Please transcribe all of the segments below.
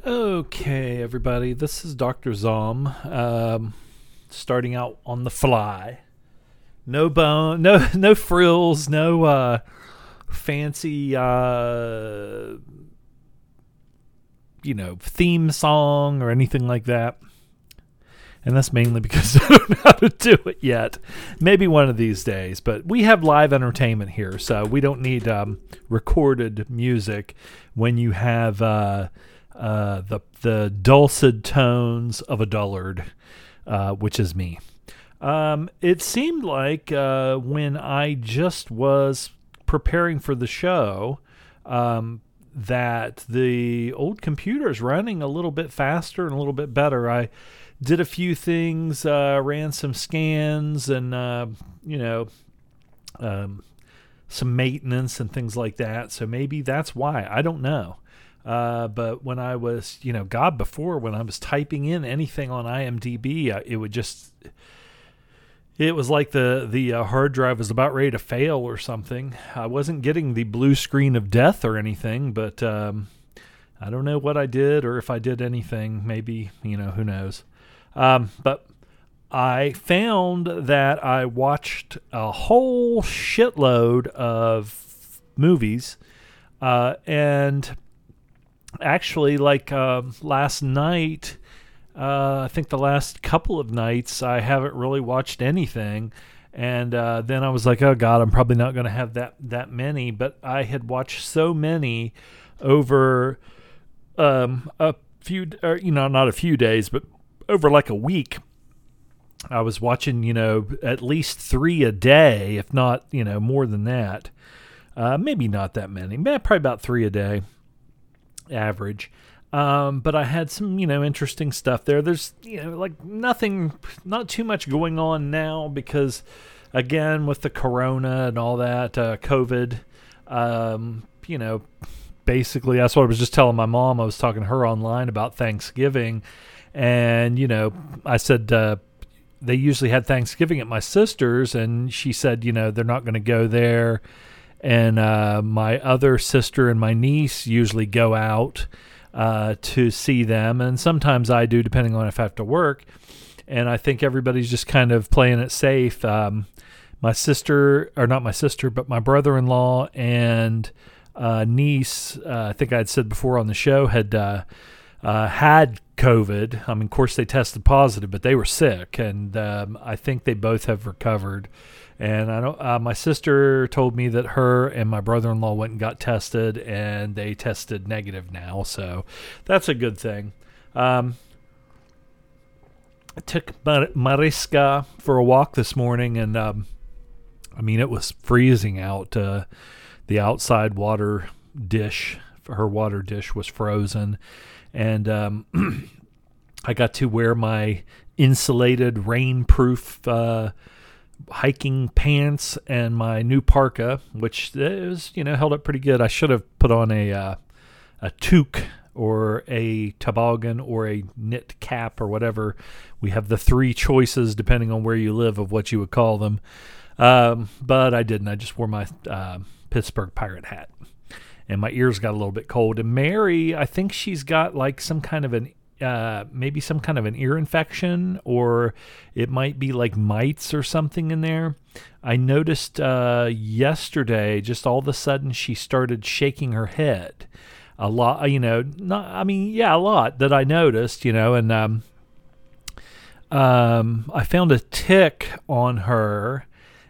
Okay, everybody, this is Dr. Zom, um, starting out on the fly. No bone, no no frills, no uh, fancy, uh, you know, theme song or anything like that. And that's mainly because I don't know how to do it yet. Maybe one of these days, but we have live entertainment here, so we don't need um, recorded music when you have uh, uh, the the dulcet tones of a dullard, uh, which is me. Um, it seemed like uh, when I just was preparing for the show um, that the old computer is running a little bit faster and a little bit better. I did a few things, uh, ran some scans, and uh, you know, um, some maintenance and things like that. So maybe that's why. I don't know. Uh, but when I was, you know, God, before when I was typing in anything on IMDb, uh, it would just, it was like the the uh, hard drive was about ready to fail or something. I wasn't getting the blue screen of death or anything, but um, I don't know what I did or if I did anything. Maybe you know, who knows. Um, but I found that I watched a whole shitload of movies, uh, and actually, like uh, last night, uh, I think the last couple of nights, I haven't really watched anything. And uh, then I was like, "Oh God, I'm probably not going to have that that many." But I had watched so many over um, a few, or, you know, not a few days, but over like a week. I was watching, you know, at least three a day, if not, you know, more than that. Uh, maybe not that many, probably about three a day average. Um, but I had some, you know, interesting stuff there. There's, you know, like nothing, not too much going on now because, again, with the corona and all that, uh, COVID, um, you know, basically that's what I was just telling my mom. I was talking to her online about Thanksgiving and, you know, I said, uh, they usually had Thanksgiving at my sister's, and she said, you know, they're not going to go there. And uh, my other sister and my niece usually go out uh, to see them, and sometimes I do, depending on if I have to work. And I think everybody's just kind of playing it safe. Um, my sister, or not my sister, but my brother in law and uh, niece, uh, I think I had said before on the show, had uh, uh, had COVID. I mean, of course, they tested positive, but they were sick, and um, I think they both have recovered. And I know uh, my sister told me that her and my brother-in-law went and got tested, and they tested negative now, so that's a good thing. Um, I took Mariska for a walk this morning, and um, I mean, it was freezing out. Uh, the outside water dish, her water dish, was frozen and um, I got to wear my insulated, rainproof uh, hiking pants and my new parka, which is you know held up pretty good. I should have put on a uh, a toque or a toboggan or a knit cap or whatever. We have the three choices depending on where you live of what you would call them. Um, but I didn't. I just wore my uh, Pittsburgh Pirate hat and my ears got a little bit cold. And Mary, I think she's got like some kind of an uh, maybe some kind of an ear infection, or it might be like mites or something in there. I noticed uh, yesterday, just all of a sudden, she started shaking her head a lot. You know, not I mean, yeah, a lot that I noticed. You know, and um, um, I found a tick on her,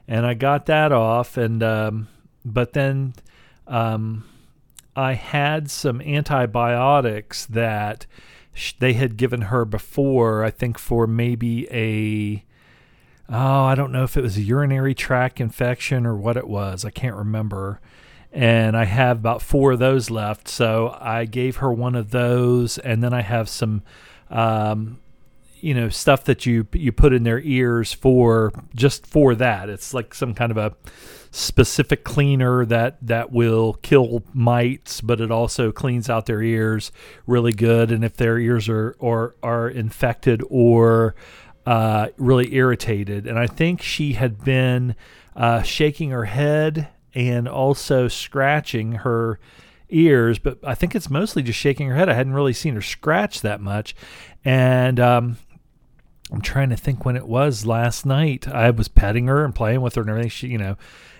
and I got that off, and um, but then um, I had some antibiotics that they had given her before, I think for maybe a oh, I don't know if it was a urinary tract infection or what it was. I can't remember. And I have about four of those left. So I gave her one of those. And then I have some, um, you know, stuff that you, you put in their ears for just for that. It's like some kind of a specific cleaner that that will kill mites, but it also cleans out their ears really good. And if their ears are or are infected or uh, really irritated, and I think she had been uh, shaking her head and also scratching her ears, but I think it's mostly just shaking her head. I hadn't really seen her scratch that much, and um, I'm trying to think when it was last night. I was petting her and playing with her and everything. She, you know,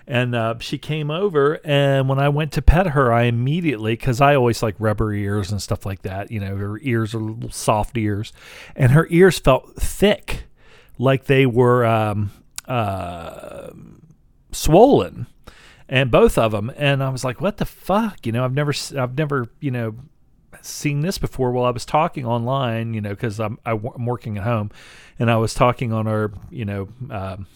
and uh, she came over, and when I went to pet her, I immediately, because I always like rubber ears and stuff like that. You know, her ears are little soft ears, and her ears felt thick, like they were um, uh, swollen and both of them and i was like what the fuck you know i've never i've never you know seen this before while i was talking online you know because I'm, I'm working at home and i was talking on our you know um,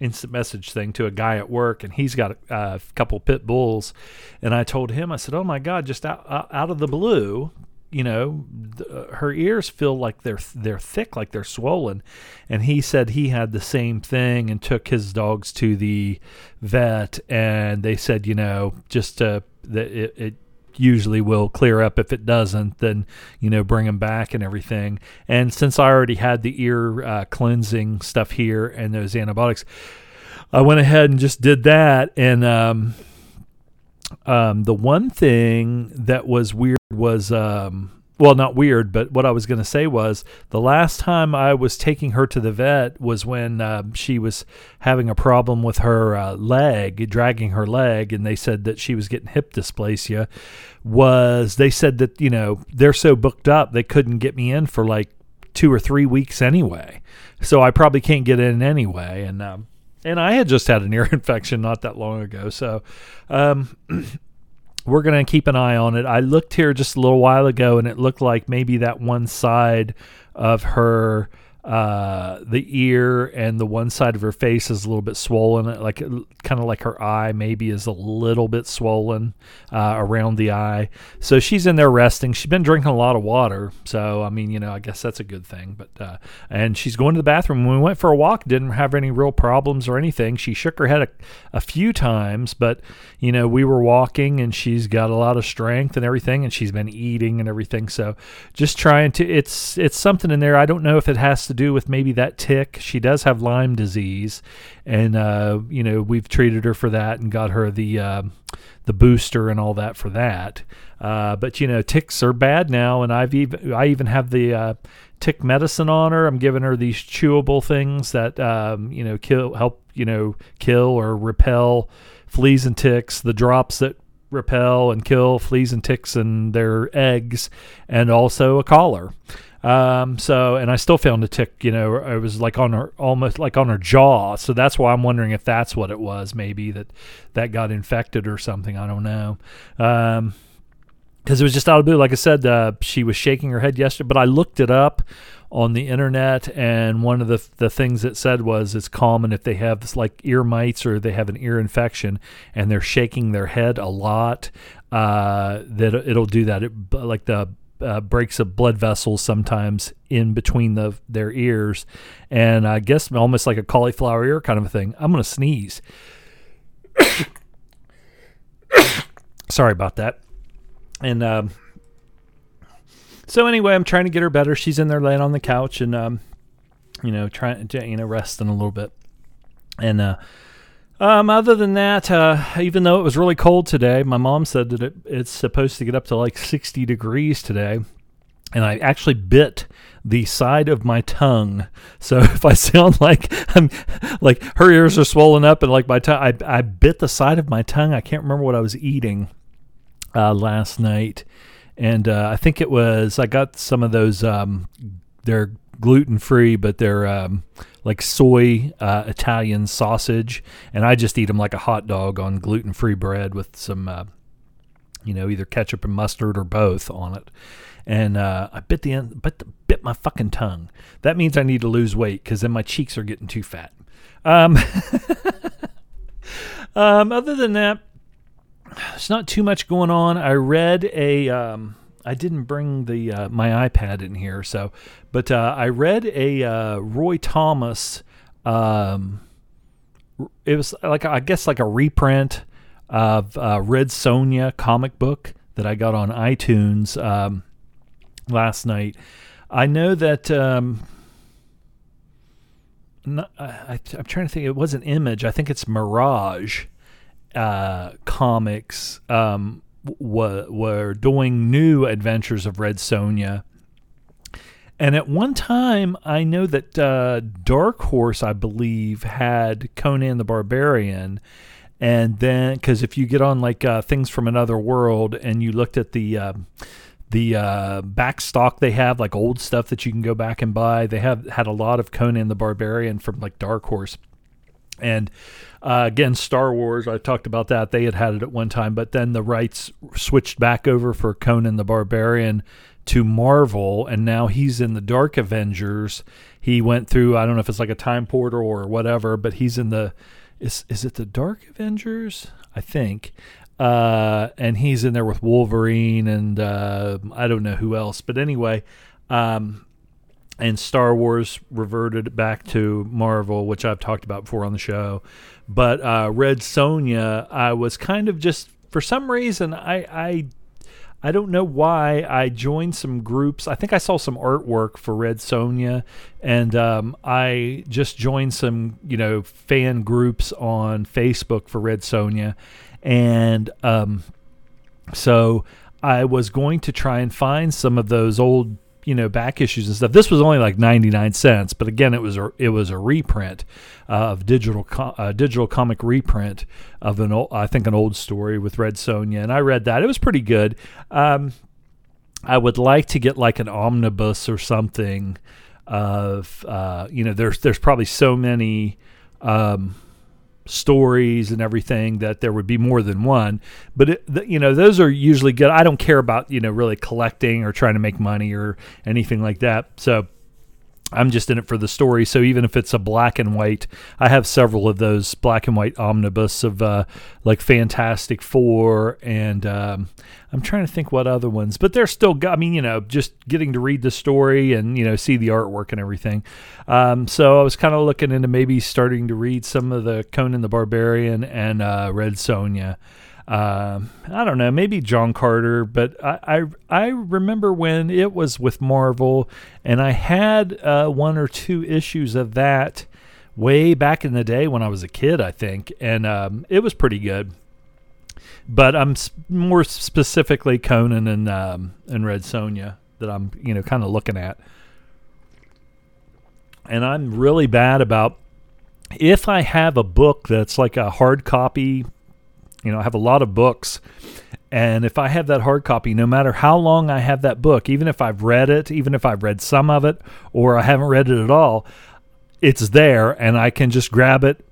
instant message thing to a guy at work and he's got a, a couple pit bulls and i told him i said oh my god just out, out of the blue you know, th- her ears feel like they're they're thick, like they're swollen. And he said he had the same thing and took his dogs to the vet, and they said, you know, just uh, that it, it usually will clear up. If it doesn't, then you know, bring them back and everything. And since I already had the ear uh, cleansing stuff here and those antibiotics, I went ahead and just did that, and um, um, the one thing that was weird was, um, well, not weird, but what I was going to say was the last time I was taking her to the vet was when uh, she was having a problem with her uh, leg, dragging her leg, and they said that she was getting hip dysplasia. Was they said that you know they're so booked up they couldn't get me in for like two or three weeks anyway, so I probably can't get in anyway, and. Um, and I had just had an ear infection not that long ago. So um, we're going to keep an eye on it. I looked here just a little while ago and it looked like maybe that one side of her uh, the ear and the one side of her face is a little bit swollen, like kind of like her eye maybe is a little bit swollen uh, around the eye. So she's in there resting. She's been drinking a lot of water, so I mean, you know, I guess that's a good thing. But uh, and she's going to the bathroom. When we went for a walk, didn't have any real problems or anything. She shook her head a, a few times, but you know, we were walking and she's got a lot of strength and everything, and she's been eating and everything. So just trying to. It's it's something in there. I don't know if it has to do with maybe that tick. She does have Lyme disease, and uh, you know we've treated her for that and got her the uh, the booster and all that for that. Uh, but you know ticks are bad now, and I've even I even have the uh, tick medicine on her. I'm giving her these chewable things that um, you know kill help you know kill or repel fleas and ticks. The drops that repel and kill fleas and ticks and their eggs, and also a collar. Um, so, and I still found a tick, you know, it was like on her, almost like on her jaw. So that's why I'm wondering if that's what it was, maybe that that got infected or something. I don't know. Um, because it was just out of blue. Like I said, uh, she was shaking her head yesterday, but I looked it up on the internet, and one of the the things it said was it's common if they have this, like ear mites or they have an ear infection and they're shaking their head a lot, uh, that it'll do that. It, like the uh, breaks of blood vessels sometimes in between the their ears, and I guess almost like a cauliflower ear kind of a thing. I'm gonna sneeze. Sorry about that. And um, so anyway, I'm trying to get her better. She's in there laying on the couch and um, you know trying to you know resting a little bit. And uh, um, other than that, uh, even though it was really cold today, my mom said that it, it's supposed to get up to like 60 degrees today. And I actually bit the side of my tongue. So if I sound like I'm like her ears are swollen up and like my tongue, I, I bit the side of my tongue. I can't remember what I was eating uh, last night. And uh, I think it was, I got some of those, um, they're gluten free, but they're um, like soy uh, Italian sausage, and I just eat them like a hot dog on gluten free bread with some, uh, you know, either ketchup and mustard or both on it. And uh, I bit the end, bit, bit my fucking tongue. That means I need to lose weight because then my cheeks are getting too fat. Um, um, other than that, there's not too much going on. I read a um, I didn't bring the uh, my iPad in here, so but uh, I read a uh, Roy Thomas. Um, it was like I guess like a reprint of uh, Red Sonja comic book that I got on iTunes um, last night. I know that. Um, not, I, am trying to think. It was an Image. I think it's Mirage uh, Comics. Um, w- were doing new adventures of Red Sonja. And at one time, I know that uh, Dark Horse, I believe, had Conan the Barbarian. And then, because if you get on like uh, things from another world and you looked at the uh, the uh, back stock they have, like old stuff that you can go back and buy, they have had a lot of Conan the Barbarian from like Dark Horse. And uh, again, Star Wars, I talked about that. They had had it at one time, but then the rights switched back over for Conan the Barbarian to Marvel, and now he's in the Dark Avengers. He went through, I don't know if it's like a time portal or whatever, but he's in the, is, is it the Dark Avengers? I think. Uh, and he's in there with Wolverine and uh, I don't know who else. But anyway, um, and Star Wars reverted back to Marvel, which I've talked about before on the show. But uh, Red Sonja, I was kind of just for some reason I I I don't know why I joined some groups. I think I saw some artwork for Red Sonja, and um, I just joined some you know fan groups on Facebook for Red Sonja, and um, so I was going to try and find some of those old you know back issues and stuff. This was only like ninety nine cents, but again, it was a it was a reprint uh, of digital uh, digital comic reprint of an old, I think an old story with Red Sonja, and I read that. It was pretty good. Um, I would like to get like an omnibus or something of uh, you know there's there's probably so many. Um, stories and everything that there would be more than one. But it, you know those are usually good. I don't care about you know really collecting or trying to make money or anything like that. So I'm just in it for the story. So even if it's a black and white, I have several of those black and white omnibus of uh, like Fantastic Four, and um, I'm trying to think what other ones, but they're still. I mean, you know, just getting to read the story and you know see the artwork and everything. Um, so I was kind of looking into maybe starting to read some of the Conan the Barbarian and uh, Red Sonja. Uh, I don't know, maybe John Carter, but I, I, I remember when it was with Marvel, and I had uh, one or two issues of that way back in the day when I was a kid, I think, and um, it was pretty good. But I'm more specifically Conan and um, and Red Sonja that I'm you know kind of looking at, and I'm really bad about if I have a book that's like a hard copy you know, I have a lot of books. And if I have that hard copy, no matter how long I have that book, even if I've read it, even if I've read some of it, or I haven't read it at all, it's there and I can just grab it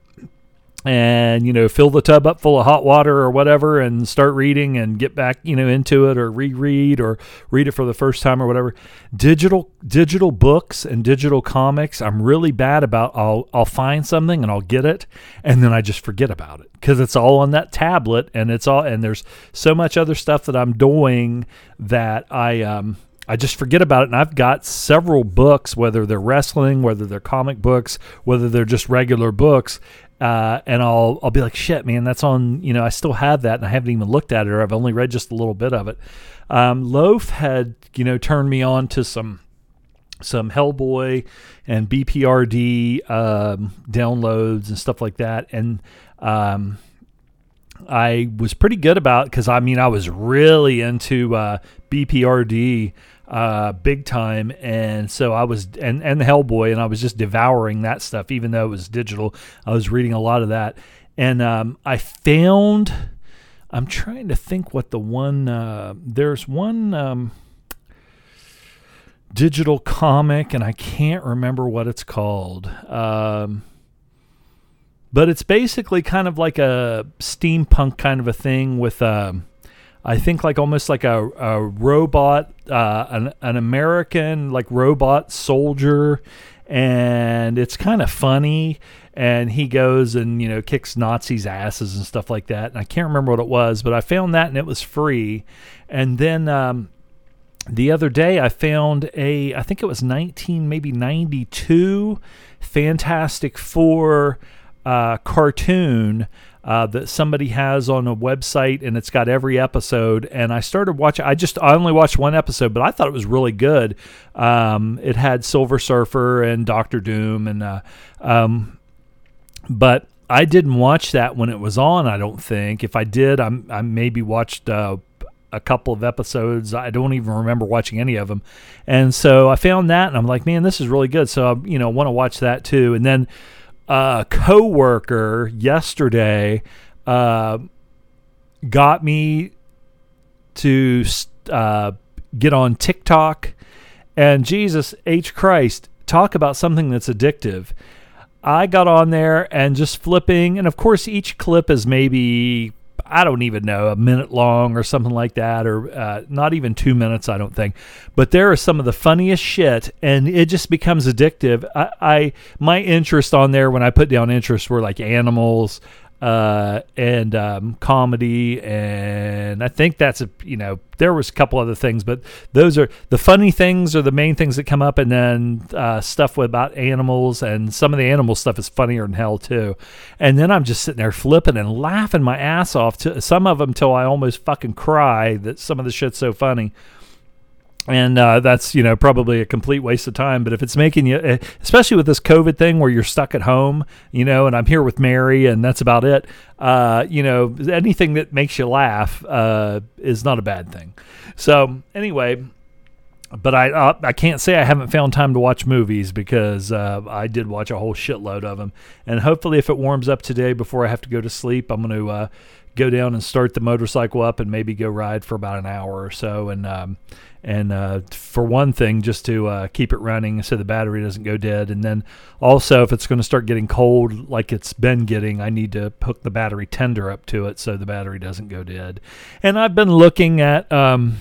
and you know fill the tub up full of hot water or whatever and start reading and get back you know into it or reread or read it for the first time or whatever digital digital books and digital comics i'm really bad about i'll i'll find something and i'll get it and then i just forget about it because it's all on that tablet and it's all and there's so much other stuff that i'm doing that i um I just forget about it. And I've got several books, whether they're wrestling, whether they're comic books, whether they're just regular books, uh, and I'll I'll be like, shit, man, that's on. You know, I still have that, and I haven't even looked at it, or I've only read just a little bit of it. Um, Loaf had you know turned me on to some some Hellboy and BPRD um, downloads and stuff like that, and um, I was pretty good about because I mean I was really into uh, BPRD uh, big time. And so I was, and, and the Hellboy, and I was just devouring that stuff, even though it was digital. I was reading a lot of that. And um, I found, I'm trying to think what the one, uh, there's one um, digital comic, and I can't remember what it's called. Um, but it's basically kind of like a steampunk kind of a thing with. Um, I think like almost like a, a robot, uh, an, an American like robot soldier, and it's kind of funny. And he goes and you know kicks Nazis' asses and stuff like that. And I can't remember what it was, but I found that and it was free. And then um, the other day I found a, I think it was 19 maybe 92 Fantastic Four uh, cartoon uh, that somebody has on a website, and it's got every episode. And I started watching. I just I only watched one episode, but I thought it was really good. Um, it had Silver Surfer and Doctor Doom, and uh, um, but I didn't watch that when it was on. I don't think. If I did, I'm, I maybe watched uh, a couple of episodes. I don't even remember watching any of them. And so I found that and I'm like, man, this is really good. So I, you know, want to watch that too. And then a coworker yesterday uh, got me to uh, get on TikTok and Jesus H Christ talk about something that's addictive. I got on there and just flipping, and of course, each clip is maybe I don't even know, a minute long or something like that, or uh, not even two minutes, I don't think. But there is some of the funniest shit, and it just becomes addictive. I, I my interest on there when I put down interest were like animals, uh, and um, comedy, and I think that's a you know there was a couple other things, but those are the funny things are the main things that come up, and then uh, stuff about animals, and some of the animal stuff is funnier than hell too. And then I'm just sitting there flipping and laughing my ass off to some of them till I almost fucking cry that some of the shit's so funny and uh, that's you know probably a complete waste of time. But if it's making you eh, especially with this covid thing where you're stuck at home you know and i'm here with mary and that's about it uh, you know anything that makes you laugh uh, is not a bad thing. So anyway but I uh, I can't say I haven't found time to watch movies because uh, I did watch a whole shitload of them, and hopefully if it warms up today before I have to go to sleep, I'm going to uh, go down and start the motorcycle up and maybe go ride for about an hour or so, and um, and uh, for one thing, just to uh, keep it running so the battery doesn't go dead. And then also, if it's going to start getting cold like it's been getting, I need to hook the battery tender up to it so the battery doesn't go dead. And I've been looking at. Um,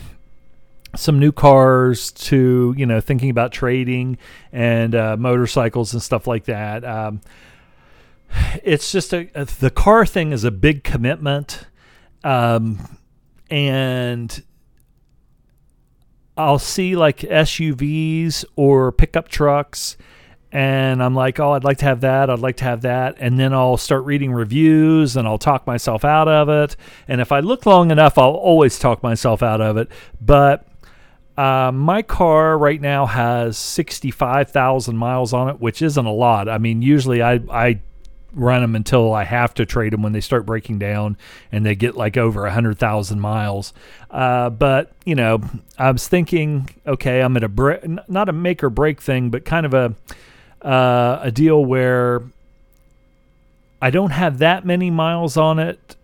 some new cars to you know thinking about trading and uh, motorcycles and stuff like that um, it's just a, a, the car thing is a big commitment um, and I'll see like SUVs or pickup trucks and I'm like, "Oh, I'd like to have that. I'd like to have that." And then I'll start reading reviews and I'll talk myself out of it. And if I look long enough, I'll always talk myself out of it. But uh, my car right now has 65,000 miles on it, which isn't a lot. I mean, usually I I run them until I have to trade them when they start breaking down and they get like over a hundred thousand miles. Uh, but you know, I was thinking, okay, I'm at a not a make or break thing, but kind of a uh, a deal where I don't have that many miles on it.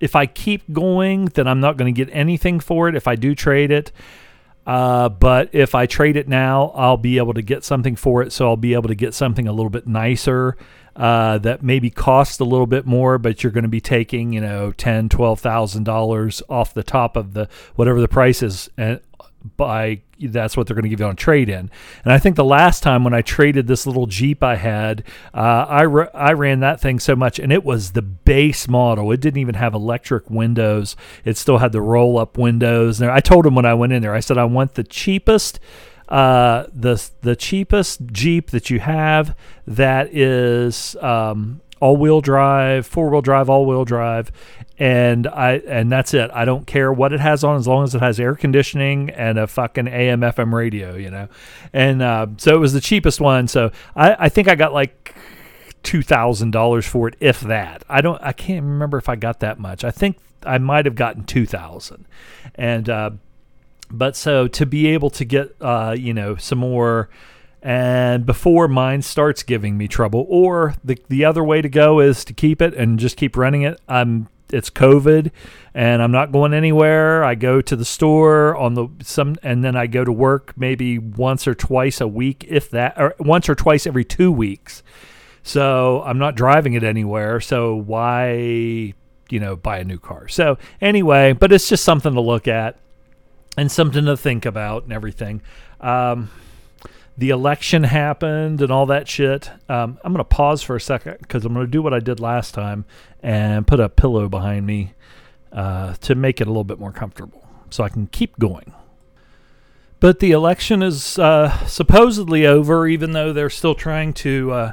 If I keep going, then I'm not going to get anything for it. If I do trade it. Uh, but if I trade it now, I'll be able to get something for it. So I'll be able to get something a little bit nicer uh, that maybe costs a little bit more, but you're going to be taking, you know, ten, twelve thousand dollars off the top of the whatever the price is, by that's what they're going to give you on trade in. And I think the last time when I traded this little Jeep I had, uh, I I ran that thing so much, and it was the base model. It didn't even have electric windows. It still had the roll up windows. And I told him when I went in there, I said I want the cheapest uh, the the cheapest Jeep that you have that is um, all wheel drive, four wheel drive, all wheel drive, and I and that's it. I don't care what it has on as long as it has air conditioning and a fucking AM FM radio, you know. And uh, so it was the cheapest one. So I, I think I got like two thousand dollars for it, if that. I don't. I can't remember if I got that much. I think I might have gotten two thousand, and. Uh, but so to be able to get, uh, you know, some more, and before mine starts giving me trouble, or the the other way to go is to keep it and just keep running it. I'm it's COVID, and I'm not going anywhere. I go to the store on the some, and then I go to work maybe once or twice a week, if that, or once or twice every two weeks. So I'm not driving it anywhere. So why, you know, buy a new car? So anyway, but it's just something to look at and something to think about and everything. Um, the election happened and all that shit. Um, I'm going to pause for a second because I'm going to do what I did last time and put a pillow behind me uh, to make it a little bit more comfortable so I can keep going. But the election is uh, supposedly over, even though they're still trying to, uh,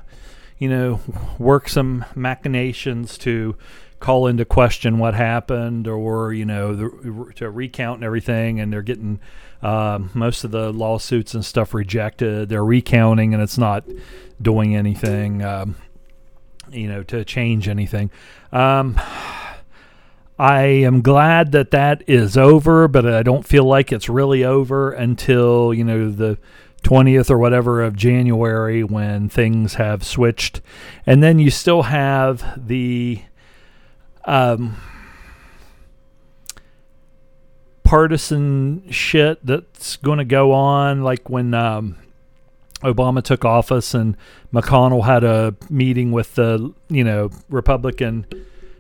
you know, work some machinations to call into question what happened or you know the, to recount and everything and they're getting um, most of the lawsuits and stuff rejected they're recounting and it's not doing anything um, you know to change anything um, I am glad that that is over, but I don't feel like it's really over until, you know, the 20th or whatever of January when things have switched. And then you still have the um, partisan shit that's going to go on, like when um, Obama took office and McConnell had a meeting with the, you know, Republican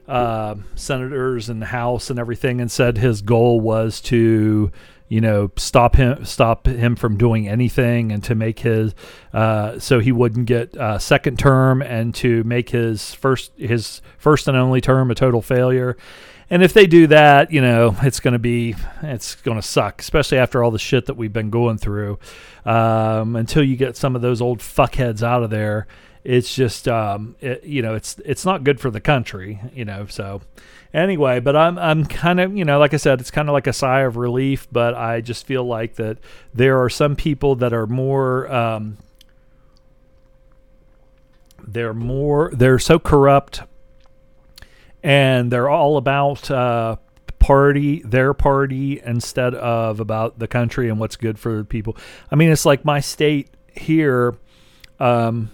uh, senators in the House and everything, and said his goal was to, you know, stop him stop him from doing anything, and to make his uh, so he wouldn't get a second term, and to make his first his first and only term a total failure. And if they do that, you know, it's going to be, it's going to suck, especially after all the shit that we've been going through. Um, until you get some of those old fuckheads out of there, it's just um, it, you know it's it's not good for the country you know so anyway but i'm i'm kind of you know like i said it's kind of like a sigh of relief but i just feel like that there are some people that are more um, they're more they're so corrupt and they're all about uh, party their party instead of about the country and what's good for people. I mean it's like my state here um,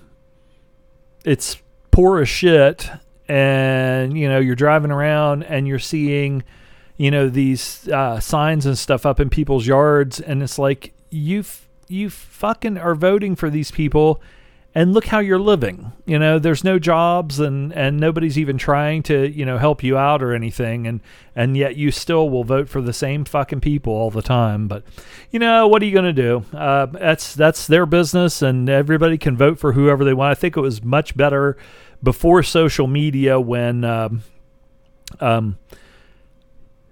it's poor as shit. And you know you're driving around and you're seeing you know these uh, signs and stuff up in people's yards. And it's like you you fucking are voting for these people and look how you're living. You know there's no jobs and and nobody's even trying to you know help you out or anything. And and yet you still will vote for the same fucking people all the time. But you know what are you going to do? Uh, that's that's their business and everybody can vote for whoever they want. I think it was much better before social media when um, um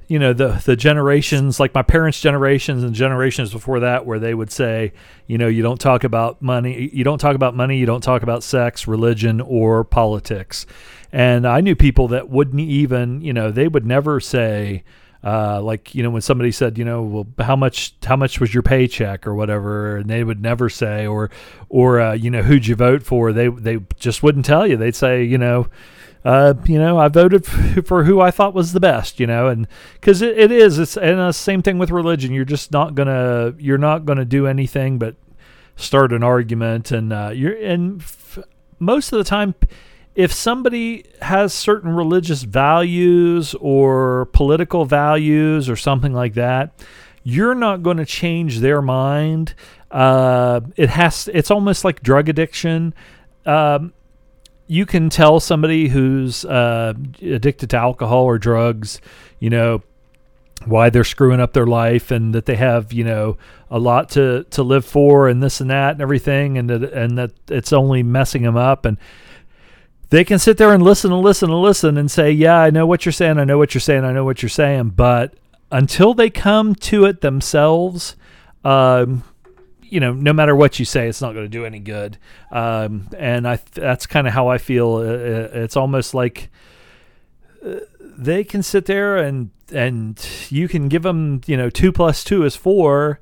you know the the generations like my parents generations and generations before that where they would say you know you don't talk about money you don't talk about money you don't talk about sex religion or politics. And i knew people that wouldn't even you know they would never say uh, like you know when somebody said you know well how much how much was your paycheck or whatever and they would never say or or uh, you know who'd you vote for? They they just wouldn't tell you. They'd say you know uh, you know, I voted for who I thought was the best, you know, and because it, it is, it's and the same thing with religion. You're just not gonna, you're not gonna do anything but start an argument, and uh, you're, and f- most of the time, if somebody has certain religious values or political values or something like that, you're not going to change their mind. Uh, it has, it's almost like drug addiction. Um, you can tell somebody who's uh, addicted to alcohol or drugs, you know, why they're screwing up their life and that they have, you know, a lot to, to live for and this and that and everything and that, and that it's only messing them up and they can sit there and listen and listen and listen and say, "Yeah, I know what you're saying. I know what you're saying. I know what you're saying." But until they come to it themselves, um, you know, no matter what you say, it's not going to do any good. Um, and I that's kind of how I feel. It's almost like uh, they can sit there and and you can give them, you know, two plus two is four,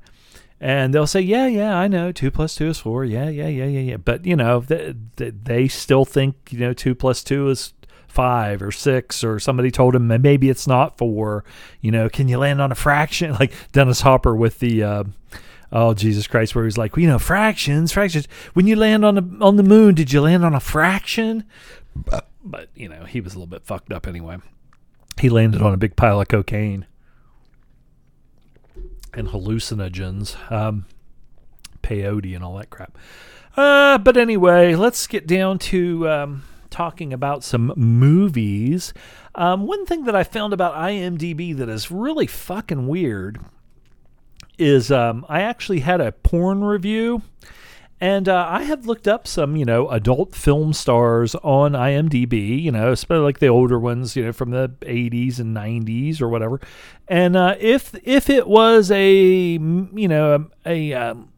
and they'll say, yeah, yeah, I know, two plus two is four, yeah, yeah, yeah, yeah, yeah. But you know, they, they still think, you know, two plus two is five or six or somebody told him maybe it's not four you know can you land on a fraction like dennis hopper with the uh, oh Jesus Christ, where he's like, you know, fractions, fractions. When you land on the on the moon, did you land on a fraction? But, but you know, he was a little bit fucked up anyway. He landed on a big pile of cocaine and hallucinogens, um, peyote, and all that crap. Uh, but anyway, let's get down to um, talking about some movies. Um, one thing that I found about IMDb that is really fucking weird is um, I actually had a porn review. And uh, I have looked up some, you know, adult film stars on IMDb, you know, especially like the older ones, you know, from the 80s and 90s or whatever. And uh, if if it was a, you know, a, a um,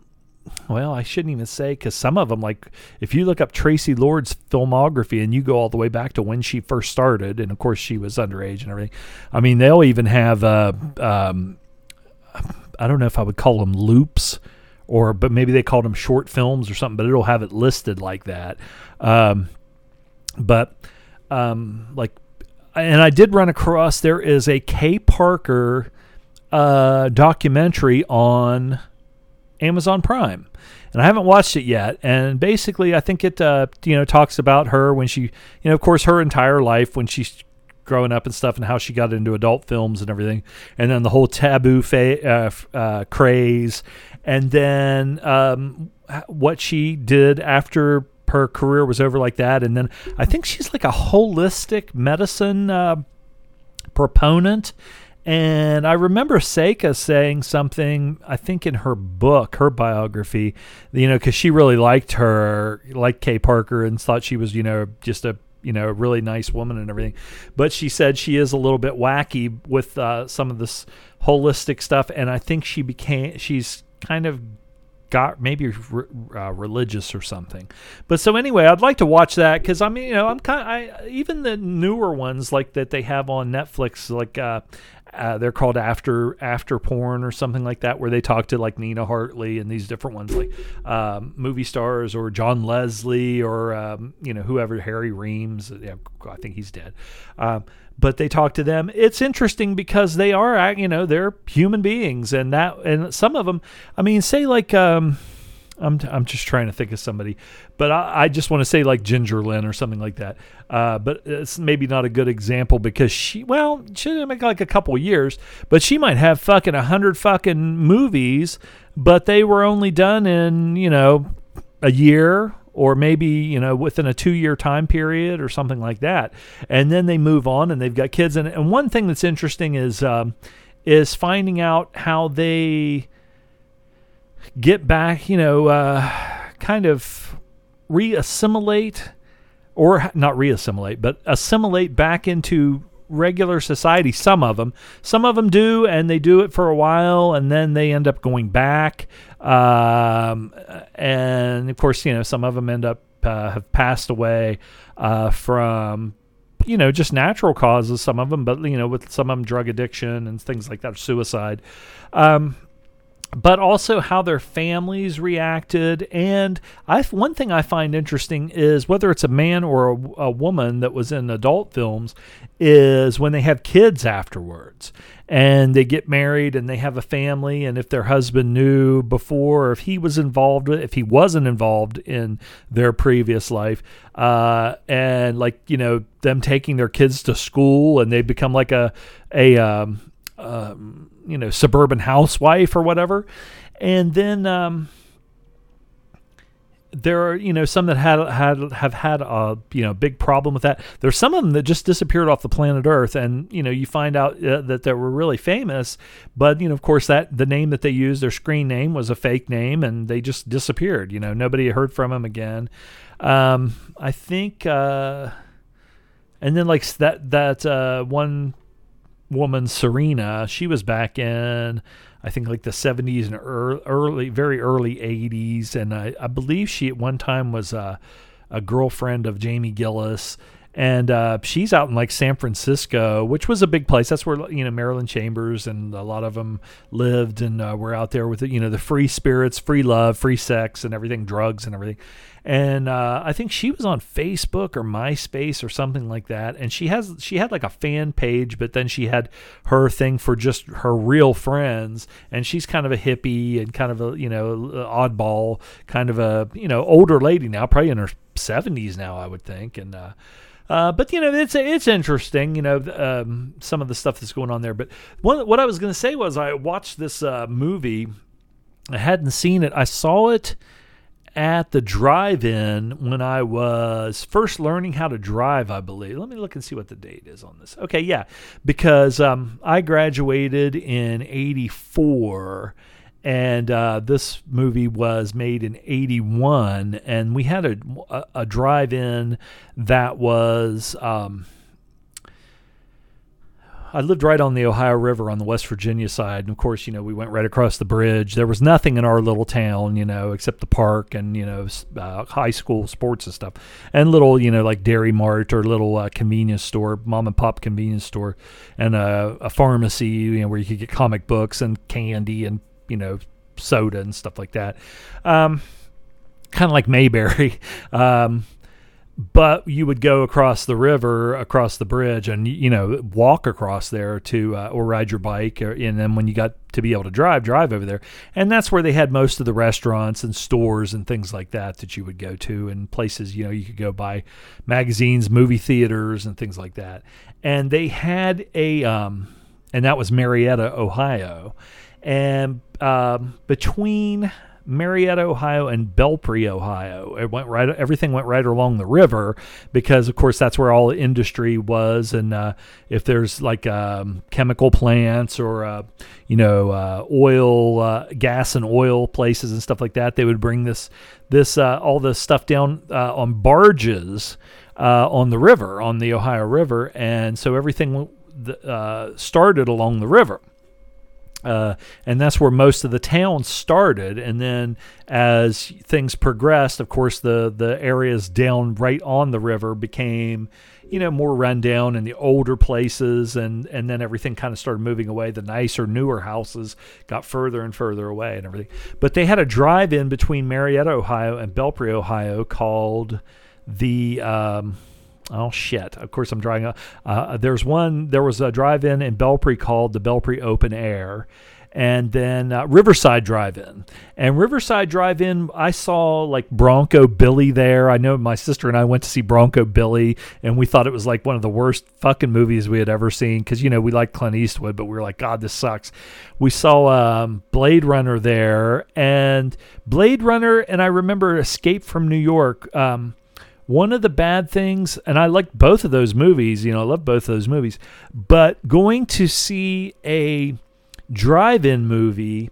well, I shouldn't even say because some of them, like if you look up Traci Lords' filmography and you go all the way back to when she first started, and of course she was underage and everything. I mean, they'll even have uh, um, I don't know if I would call them loops or but maybe they called them short films or something, but it'll have it listed like that. Um, but um, like and I did run across there is a Kay Parker uh, documentary on Amazon Prime, and I haven't watched it yet. And basically, I think it uh, you know talks about her when she you know of course her entire life when she's growing up and stuff and how she got into adult films and everything. And then the whole taboo fa- uh, uh, craze. And then um, what she did after her career was over like that. And then i think she's like a holistic medicine uh, proponent. And I remember Seka saying something, I think in her book, her biography, you know, because she really liked her, liked Kay Parker, and thought she was, you know, just a you know, a really nice woman and everything. But she said she is a little bit wacky with uh, some of this holistic stuff, and I think she became she's kind of got maybe re- uh, religious or something. But so anyway, I'd like to watch that because I mean, you know, I'm kind of, I even the newer ones like that they have on Netflix, like uh, uh, they're called after after porn or something like that, where they talk to like Nina Hartley and these different ones like um, movie stars or John Leslie or um, you know whoever Harry Reams. Yeah, I think he's dead. Um, but they talk to them. It's interesting because they are you know they're human beings and that and some of them. I mean, say like. Um, I'm, I'm just trying to think of somebody, but I, I just want to say like Ginger Lynn or something like that. Uh, but it's maybe not a good example because she, well, she didn't make like a couple years, but she might have fucking a hundred fucking movies, but they were only done in, you know, a year or maybe you know within a two year time period or something like that and then they move on and they've got kids and, and one thing that's interesting is um, is finding out how they get back, you know, uh, kind of reassimilate, or not reassimilate, but assimilate back into regular society. Some of them, some of them do, and they do it for a while, and then they end up going back. Um, and of course, you know, some of them end up uh, have passed away uh, from you know just natural causes. Some of them, but you know, with some of them drug addiction and things like that, suicide. Um, but also how their families reacted. And I, one thing I find interesting is whether it's a man or a, a, woman that was in adult films, is when they have kids afterwards and they get married and they have a family. And if their husband knew before, or if he was involved if he wasn't involved in their previous life, uh, and like you know them taking their kids to school and they become like a a um, um, you know suburban housewife or whatever, and then um, there are you know some that had had have had a you know big problem with that. There's some of them that just disappeared off the planet Earth, and you know you find out uh, that they were really famous, but you know of course that the name that they used, their screen name, was a fake name, and they just disappeared. You know nobody heard from them again. Um, I think, uh, and then like that that uh, one woman, Serena, she was back in, I think, like the 70s and early, very early 80s. And I, I believe she at one time was a, a girlfriend of Jamie Gillis. And uh, she's out in like San Francisco, which was a big place. That's where you know Marilyn Chambers and a lot of them lived, and uh, we're out there with you know the free spirits, free love, free sex, and everything, drugs and everything and uh, I think she was on Facebook or MySpace or something like that. And she has she had like a fan page, but then she had her thing for just her real friends. And she's kind of a hippie and kind of a you know oddball, kind of a you know older lady now, probably in her seventies now, I would think. And uh, uh, but you know, it's it's interesting. You know, um, some of the stuff that's going on there. But what I was going to say was, I watched this uh, movie. I hadn't seen it. I saw it at the drive in when I was first learning how to drive, I believe. Let me look and see what the date is on this. Okay, yeah, because um, I graduated in 84 and uh, this movie was made in 81 and we had a, a, drive in that was. Um, I lived right on the Ohio River on the West Virginia side, and of course, you know, we went right across the bridge. There was nothing in our little town, you know, except the park and you know, uh, high school sports and stuff, and little, you know, like Dairy Mart or little uh, convenience store, mom and pop convenience store, and uh, a pharmacy, you know, where you could get comic books and candy and you know, soda and stuff like that. Um, kind of like Mayberry. Um, but you would go across the river, across the bridge, and you know walk across there to uh, or ride your bike, or, and then when you got to be able to drive, drive over there, and that's where they had most of the restaurants and stores and things like that that you would go to, and places you know you could go buy magazines, movie theaters, and things like that. And they had a, um, and that was Marietta, Ohio, and um, between Marietta, Ohio, and Belpre, Ohio. It went right. Everything went right along the river because, of course, that's where all the industry was. And uh, if there's like um, chemical plants or uh, you know uh, oil, uh, gas and oil places and stuff like that, they would bring this this uh, all this stuff down uh, on barges on the river, on the Ohio River, and so everything started along the river. Uh, and that's where most of the town started. And then as things progressed, of course, the the areas down right on the river became, you know, more rundown and the older places, and and then everything kind of started moving away. The nicer, newer houses got further and further away, and everything. But they had a drive-in between Marietta, Ohio, and Belpre, Ohio, called the um, Oh shit! Of course, I'm drawing. A, uh, there's one. There was a drive-in in Belpre called the Belpre Open Air, and then uh, Riverside Drive-In. And Riverside Drive-In, I saw like Bronco Billy there. I know my sister and I went to see Bronco Billy, and we thought it was like one of the worst fucking movies we had ever seen because you know we like Clint Eastwood, but we were like, God, this sucks. We saw um, Blade Runner there, and Blade Runner, and I remember Escape from New York. Um, one of the bad things, and I like both of those movies, you know, I love both of those movies, but going to see a drive in movie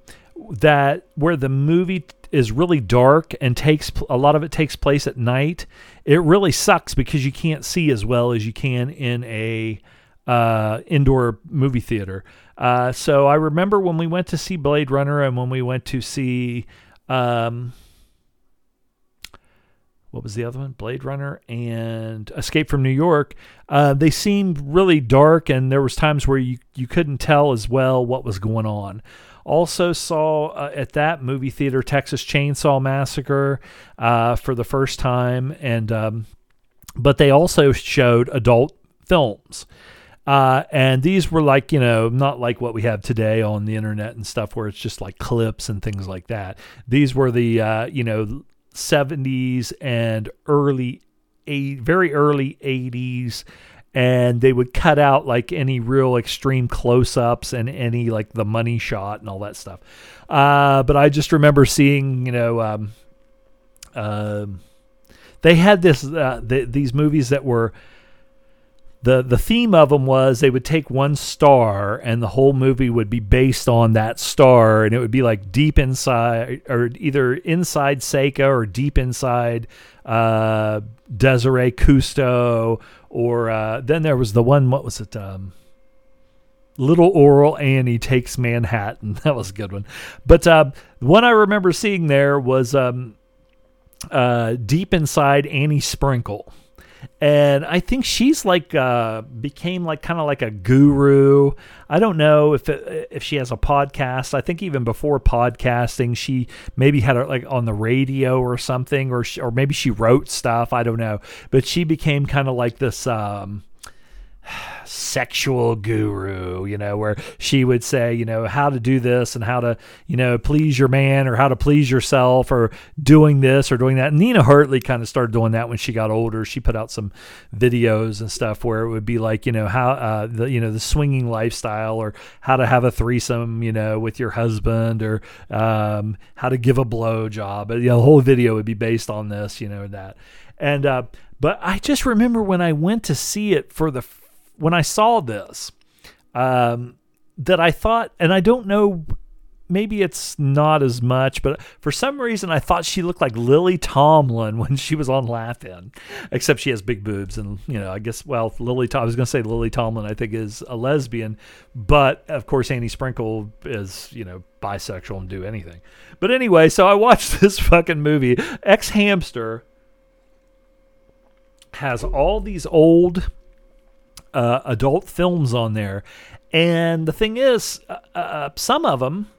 that where the movie is really dark and takes a lot of it takes place at night, it really sucks because you can't see as well as you can in a uh, indoor movie theater. Uh, so I remember when we went to see Blade Runner and when we went to see. Um, what was the other one? Blade Runner and Escape from New York. Uh, they seemed really dark, and there was times where you you couldn't tell as well what was going on. Also saw uh, at that movie theater Texas Chainsaw Massacre uh, for the first time, and um, but they also showed adult films. Uh, and these were like, you know, not like what we have today on the internet and stuff where it's just like clips and things like that. These were the, uh, you know, 70s and early, eight, very early 80s. And they would cut out like any real extreme close ups and any like the money shot and all that stuff. Uh, but I just remember seeing, you know, um, uh, they had this uh, the, these movies that were the the theme of them was they would take one star and the whole movie would be based on that star and it would be like deep inside or either inside Seka or deep inside uh, Desiree Cousteau or uh, then there was the one what was it um, Little Oral Annie takes Manhattan. That was a good one. But uh, one I remember seeing there was um, uh, deep inside Annie Sprinkle and I think she's like uh, became like kind of like a guru. I don't know if it, if she has a podcast. I think even before podcasting, she maybe had like on the radio or something, or she, or maybe she wrote stuff. I don't know, but she became kind of like this. Um, sexual guru, you know, where she would say, you know, how to do this and how to, you know, please your man or how to please yourself or doing this or doing that. And Nina Hartley kind of started doing that when she got older. She put out some videos and stuff where it would be like, you know, how uh, the, you know, the swinging lifestyle or how to have a threesome, you know, with your husband or um, how to give a blow job. You know, the whole video would be based on this, you know, that. And, uh, but I just remember when I went to see it for the when I saw this, um, that I thought, and I don't know, maybe it's not as much, but for some reason I thought she looked like Lily Tomlin when she was on Laugh-In, except she has big boobs, and you know, I guess well, Lily. Tomlin, I was going to say Lily Tomlin, I think is a lesbian, but of course Annie Sprinkle is you know bisexual and do anything. But anyway, so I watched this fucking movie. xHamster has all these old uh, adult films on there. And the thing is, uh, uh, some of them,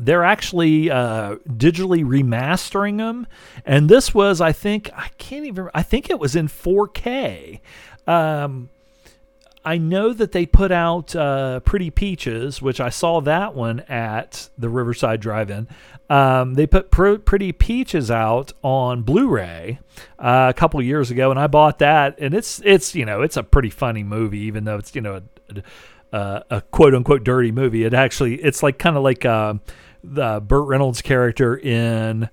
they're actually uh, digitally remastering them, and this was, I think, I can't even. I think it was in 4K. Um, I know that they put out uh, Pretty Peaches, which I saw that one at the Riverside Drive-In. Um, they put Pr- Pretty Peaches out on Blu-ray uh, a couple years ago, and I bought that. And it's it's you know it's a pretty funny movie, even though it's you know a, a, a quote unquote dirty movie. It actually it's like kind of like uh, the Burt Reynolds character in.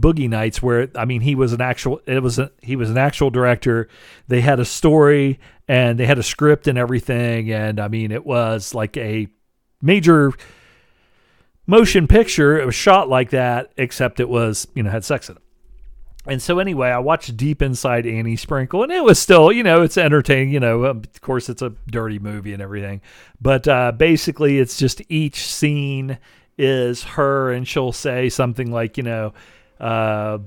Boogie Nights, where I mean, he was an actual. It was a, he was an actual director. They had a story and they had a script and everything, and I mean, it was like a major motion picture. It was shot like that, except it was you know had sex in it. And so anyway, I watched Deep Inside Annie Sprinkle, and it was still, you know, it's entertaining. You know, of course, it's a dirty movie and everything, but uh, basically, it's just each scene is her, and she'll say something like, you know, uh,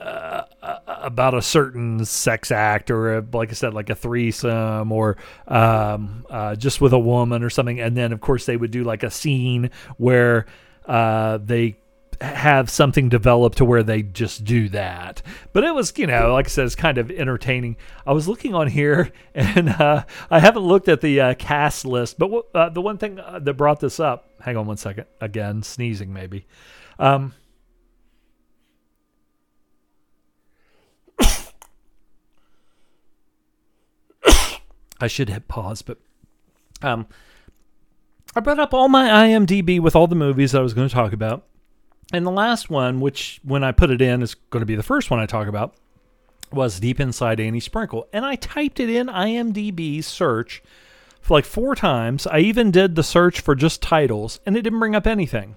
uh, about a certain sex act or a, like I said, like a threesome or um, uh, just with a woman or something. And then, of course, they would do like a scene where uh, they have something developed to where they just do that. But it was, you know, like I said, it's kind of entertaining. I was looking on here and uh, I haven't looked at the uh, cast list, but uh, the one thing uh, that brought this up, hang on one second, again, sneezing maybe. Um, I should hit pause, but um, I brought up all my IMDb with all the movies that I was going to talk about. And the last one, which when I put it in is going to be the first one I talk about, was Deep Inside Annie Sprinkle. And I typed it in IMDb search like four times. I even did the search for just titles, and it didn't bring up anything.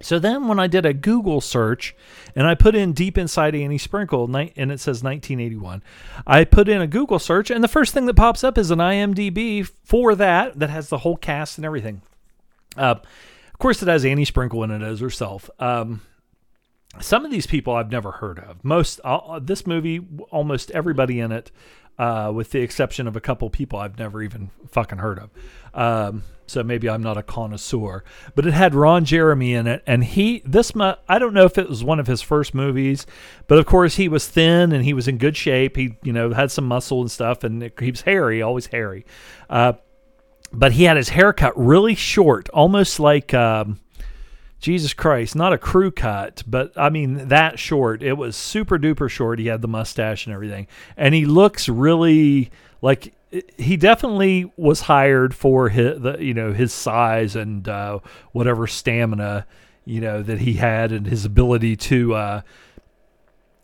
So then, when I did a Google search and I put in Deep Inside Annie Sprinkle and it says 1981, I put in a Google search and the first thing that pops up is an IMDb for that that has the whole cast and everything. Uh, of course, it has Annie Sprinkle in it as herself. Um, some of these people I've never heard of. Most uh, this movie, almost everybody in it, uh, with the exception of a couple people I've never even fucking heard of. Um, so maybe I'm not a connoisseur, but it had Ron Jeremy in it, and he this I don't know if it was one of his first movies, but of course he was thin and he was in good shape. He you know had some muscle and stuff, and he was hairy, always hairy. Uh, but he had his hair cut really short, almost like. Um, Jesus Christ, not a crew cut, but I mean that short. It was super duper short. He had the mustache and everything. And he looks really like he definitely was hired for his the, you know his size and uh, whatever stamina you know that he had and his ability to uh,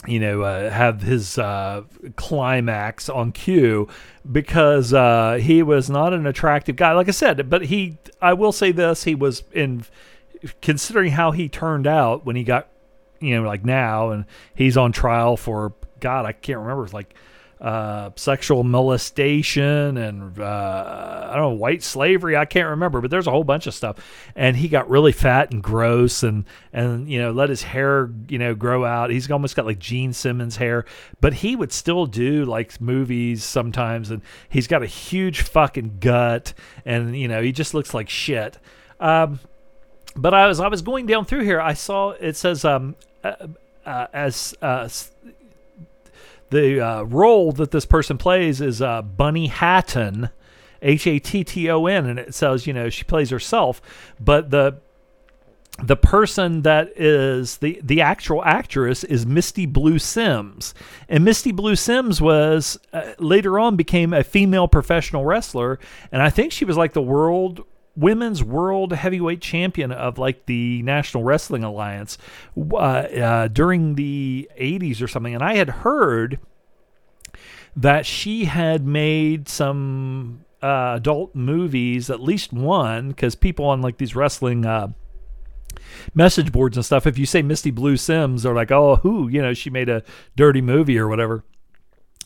you know uh, have his uh, climax on cue because uh, he was not an attractive guy. Like I said but he I will say this he was in considering how he turned out when he got you know like now and he's on trial for God I can't remember it's like uh, sexual molestation and uh, I don't know white slavery. I can't remember, but there's a whole bunch of stuff. And he got really fat and gross, and and you know let his hair you know grow out. He's almost got like Gene Simmons hair, but he would still do like movies sometimes, and he's got a huge fucking gut, and you know he just looks like shit. Um, but I was I was going down through here, I saw it says um, uh, uh, as uh, the uh, role that this person plays is uh, Bunny Hatton, H A T T O N, and it says you know she plays herself, but the the person that is the the actual actress is Misty Blue Sims, and Misty Blue Sims was uh, later on became a female professional wrestler, and I think she was like the world women's world heavyweight champion of like the National Wrestling Alliance uh, uh, during the 80s or something. And I had heard that she had made some uh, adult movies, at least one, because people on like these wrestling uh, message boards and stuff, if you say Misty Blue Sims, they're like, oh, who? You know, she made a dirty movie or whatever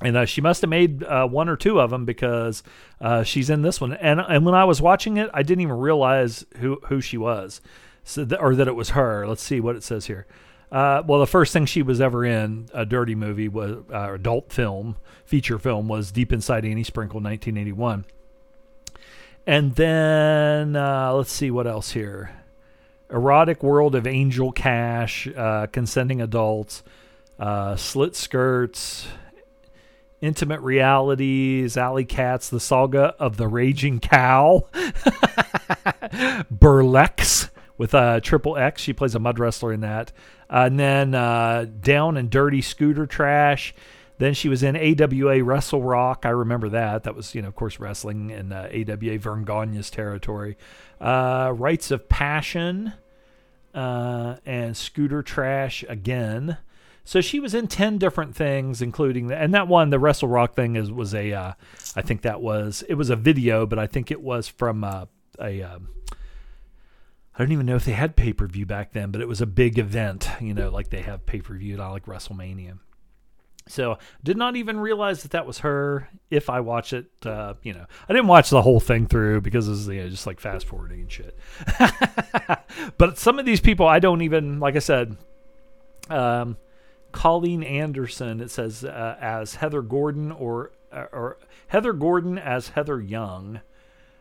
and uh, she must have made uh, one or two of them because uh, she's in this one. And and when I was watching it, I didn't even realize who who she was, so th- or that it was her. Let's see what it says here. Uh, well, the first thing she was ever in a dirty movie was uh, adult film feature film was Deep Inside Annie Sprinkle, 1981. And then uh, let's see what else here. Erotic World of Angel Cash, Consenting Adults, Slit Skirts, Intimate Realities, Alley Cats, The Saga of the Raging Cow, Burlex with a Triple X. She plays a mud wrestler in that. Uh, and then uh, Down and Dirty Scooter Trash. Then she was in AWA Wrestle Rock. I remember that. That was, you know, of course, wrestling in uh, AWA Verne Gagne's territory. Uh, Rites of Passion uh, and Scooter Trash again. So she was in ten different things, including the, and that one, the Wrestle Rock thing, is was a, uh, I think that was it was a video, but I think it was from uh, a. Um, I don't even know if they had pay per view back then, but it was a big event, you know, like they have pay per view, not like WrestleMania. So did not even realize that that was her. If I watch it, uh, you know, I didn't watch the whole thing through because it's you know, just like fast forwarding and shit. but some of these people, I don't even like. I said, um, Colleen Anderson. It says uh, as Heather Gordon or uh, or Heather Gordon as Heather Young.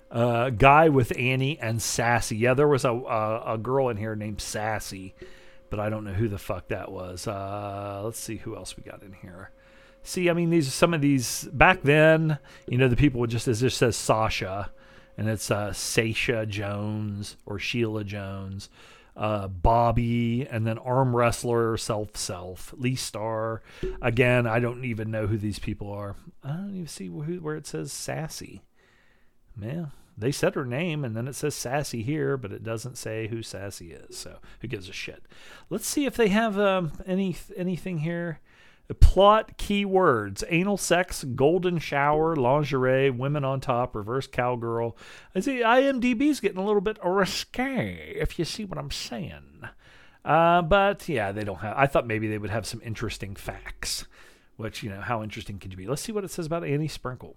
Uh, guy with Annie and Sassy. Yeah, there was a, a a girl in here named Sassy but I don't know who the fuck that was. Uh, let's see who else we got in here. See, I mean, these are some of these back then. You know, the people would just it says Sasha, and it's uh, Sasha Jones or Sheila Jones, uh, Bobby, and then arm wrestler Self Self Lee Star. Again, I don't even know who these people are. I don't even see who, where it says Sassy. Man, they said her name and then it says Sassy here, but it doesn't say who Sassy is. So who gives a shit? Let's see if they have um, any anything here. Plot keywords: anal sex, golden shower, lingerie, women on top, reverse cowgirl. I see IMDb's getting a little bit risque, if you see what I'm saying. Uh, but yeah, they don't have. I thought maybe they would have some interesting facts. Which you know, how interesting could you be? Let's see what it says about Annie Sprinkle.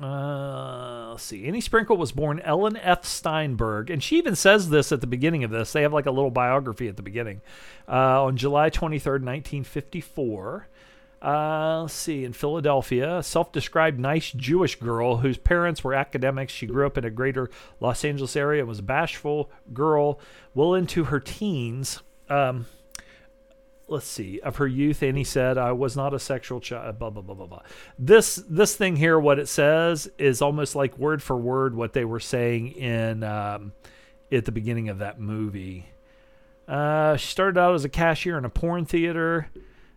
Uh, let's see. Annie Sprinkle was born Ellen F. Steinberg, and she even says this at the beginning of this. They have like a little biography at the beginning. Uh, on July 23rd, 1954. Uh, let's see, in Philadelphia, a self described nice Jewish girl whose parents were academics. She grew up in a greater Los Angeles area and was a bashful girl well into her teens. Um, let's see of her youth and he said i was not a sexual child blah blah blah blah blah. This this thing here what it says is almost like word for word what they were saying in um, at the beginning of that movie. Uh, she started out as a cashier in a porn theater.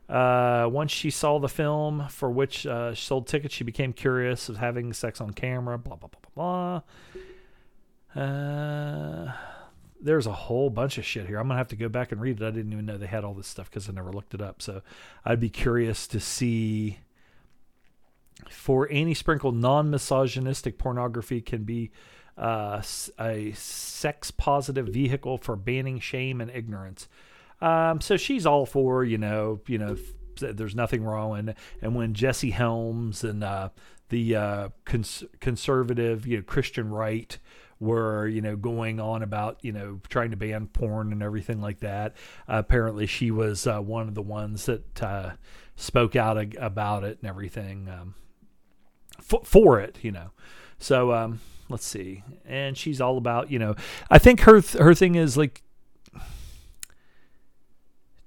Uh, once she saw the film for which uh, she sold tickets she became curious of having sex on camera blah blah blah blah blah. Uh there's a whole bunch of shit here. I'm gonna have to go back and read it. I didn't even know they had all this stuff because I never looked it up. So I'd be curious to see. For Annie Sprinkle, non-misogynistic pornography can be uh, a sex-positive vehicle for banning shame and ignorance. Um, so she's all for you know you know there's nothing wrong and and when Jesse Helms and uh, the uh, cons- conservative you know Christian right were you know going on about you know trying to ban porn and everything like that. Uh, apparently, she was uh, one of the ones that uh, spoke out about it and everything um, f- for it. You know, so um, let's see. And she's all about you know. I think her th- her thing is like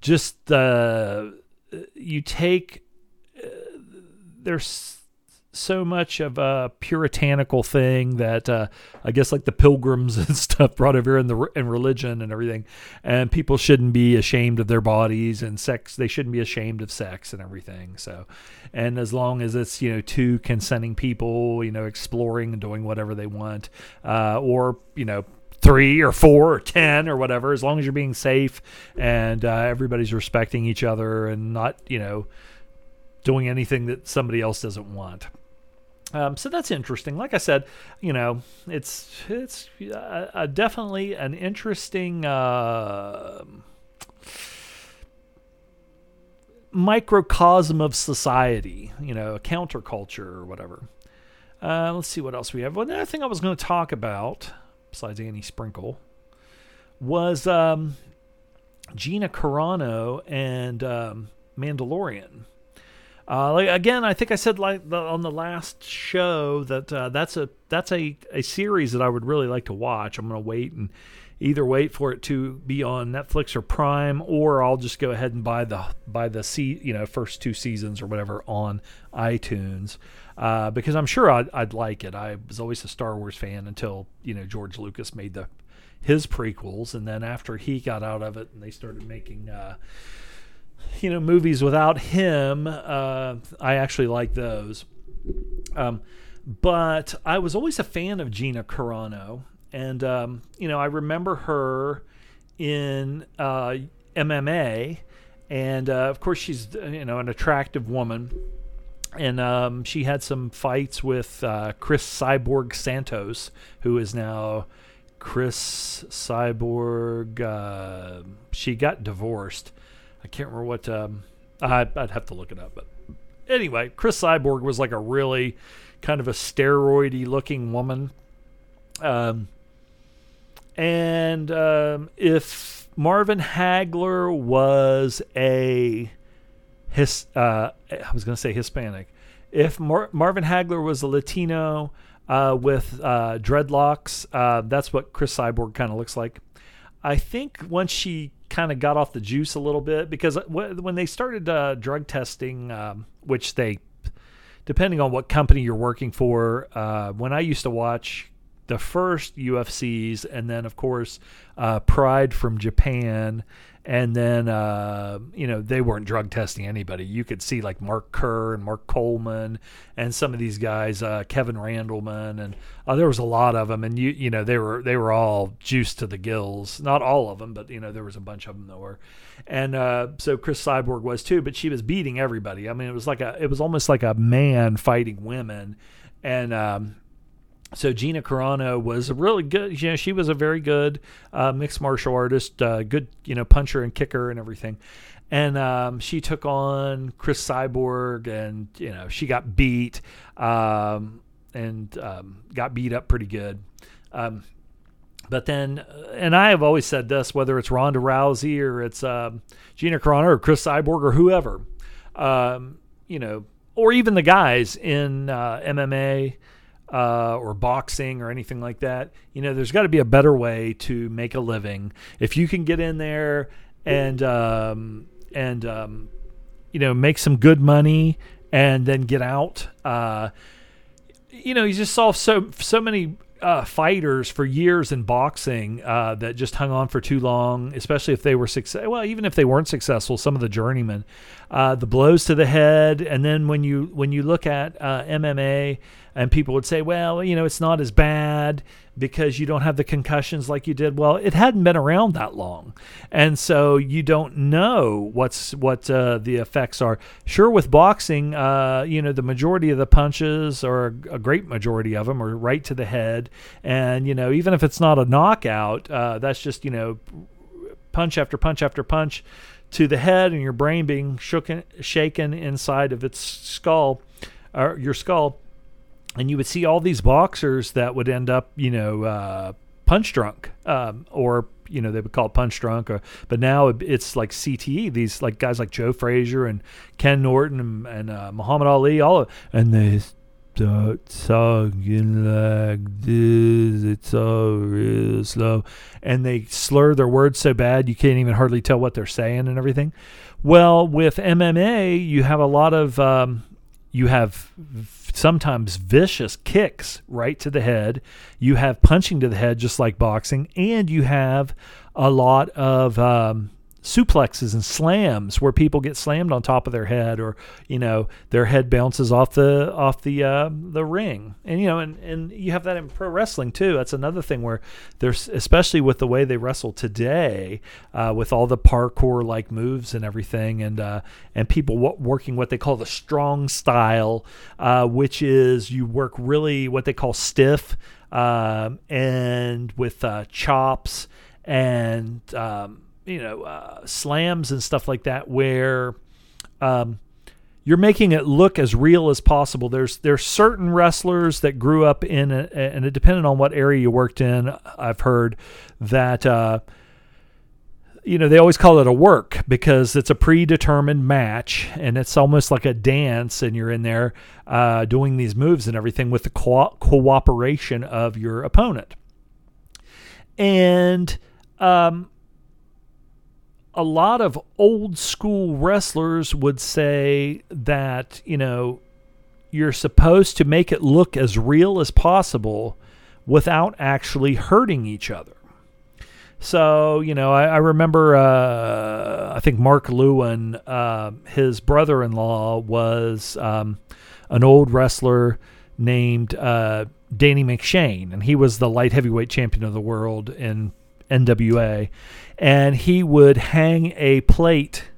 just uh, you take uh, there's so much of a puritanical thing that uh, I guess like the pilgrims and stuff brought over in the in religion and everything, and people shouldn't be ashamed of their bodies and sex. They shouldn't be ashamed of sex and everything. So, and as long as it's you know two consenting people, you know, exploring and doing whatever they want, uh, or you know three or four or ten or whatever, as long as you're being safe and uh, everybody's respecting each other and not you know doing anything that somebody else doesn't want. Um, so that's interesting. Like I said, you know, it's it's uh, uh, definitely an interesting uh, microcosm of society. You know, a counterculture or whatever. Uh, let's see what else we have. Well, another thing I was going to talk about, besides Annie Sprinkle, was um, Gina Carano and um, Mandalorian. Uh, like, again, I think I said like the, on the last show that uh, that's a that's a, a series that I would really like to watch. I'm gonna wait and either wait for it to be on Netflix or Prime, or I'll just go ahead and buy the buy the se- you know first two seasons or whatever on iTunes uh, because I'm sure I'd, I'd like it. I was always a Star Wars fan until you know George Lucas made the his prequels, and then after he got out of it and they started making. Uh, you know, movies without him, uh, I actually like those. Um, but I was always a fan of Gina Carano, and um, you know, I remember her in uh, MMA, and uh, of course, she's you know an attractive woman, and um, she had some fights with uh, Cris Cyborg Santos, who is now Cris Cyborg. Uh, she got divorced. I can't remember what. Um, I, I'd have to look it up, but anyway, Cris Cyborg was like a really kind of a steroidy looking woman. Um, and um, if Marvin Hagler was a his, uh, I was going to say Hispanic. If Mar- Marvin Hagler was a Latino uh, with uh, dreadlocks, uh, that's what Cris Cyborg kind of looks like. I think once she kind of got off the juice a little bit, because when they started uh, drug testing, um, which they depending on what company you're working for. Uh, when I used to watch the first UFCs, and then of course uh, Pride from Japan, and then uh, you know they weren't drug testing anybody. You could see like Mark Kerr and Mark Coleman, and some of these guys, uh, Kevin Randleman, and uh, there was a lot of them, and you you know they were they were all juiced to the gills. Not all of them, but you know there was a bunch of them that were and uh, so Cris Cyborg was too. But she was beating everybody. I mean, it was like a, it was almost like a man fighting women, and um, so Gina Carano was a really good. You know, she was a very good uh, mixed martial artist, uh, good you know puncher and kicker and everything. And um, she took on Cris Cyborg, and you know she got beat, um, and um, got beat up pretty good. Um, but then, and I have always said this, whether it's Ronda Rousey or it's uh, Gina Carano or Cris Cyborg or whoever, um, you know, or even the guys in uh, MMA uh, or boxing or anything like that, you know, there's got to be a better way to make a living. If you can get in there and um, and um, you know make some good money and then get out, uh, you know, you just saw so so many uh, fighters for years in boxing uh, that just hung on for too long, especially if they were successful. Well, even if they weren't successful, some of the journeymen, uh, the blows to the head, and then when you when you look at uh, MMA, and people would say, well, you know, it's not as bad because you don't have the concussions like you did. Well, it hadn't been around that long, and so you don't know what's what uh, the effects are. Sure, with boxing, uh, you know, the majority of the punches, or a great majority of them, are right to the head, and you know, even if it's not a knockout, uh, that's just you know, punch after punch after punch to the head, and your brain being shaken inside of its skull, or your skull and you would see all these boxers that would end up, you know, uh, punch drunk, um, or you know they would call it punch drunk, or but now it's like CTE. These like guys like Joe Frazier and Ken Norton and, and uh, Muhammad Ali, all of, and they start talking like this. It's all real slow, and they slur their words so bad you can't even hardly tell what they're saying and everything. Well, with MMA, you have a lot of um, you have sometimes vicious kicks right to the head. You have punching to the head, just like boxing, and you have a lot of um, suplexes and slams where people get slammed on top of their head or you know their head bounces off the off the uh, the ring. And you know and and you have that in pro wrestling too. That's another thing where there's especially with the way they wrestle today uh, with all the parkour like moves and everything and uh, and people w- working what they call the strong style uh, which is you work really what they call stiff um, and with uh, chops and um, you know uh, slams and stuff like that where um, you're making it look as real as possible. There's there's certain wrestlers that grew up in a, and it depended on what area you worked in. I've heard that uh, you know they always call it a work because it's a predetermined match and it's almost like a dance, and you're in there uh, doing these moves and everything with the co- cooperation of your opponent. And um, a lot of old school wrestlers would say that, you know, you're supposed to make it look as real as possible without actually hurting each other. So, you know, I, I remember, uh, I think Mark Lewin, uh, his brother in law was um, an old wrestler named uh, Danny McShain, and he was the light heavyweight champion of the world in NWA. And he would hang a plate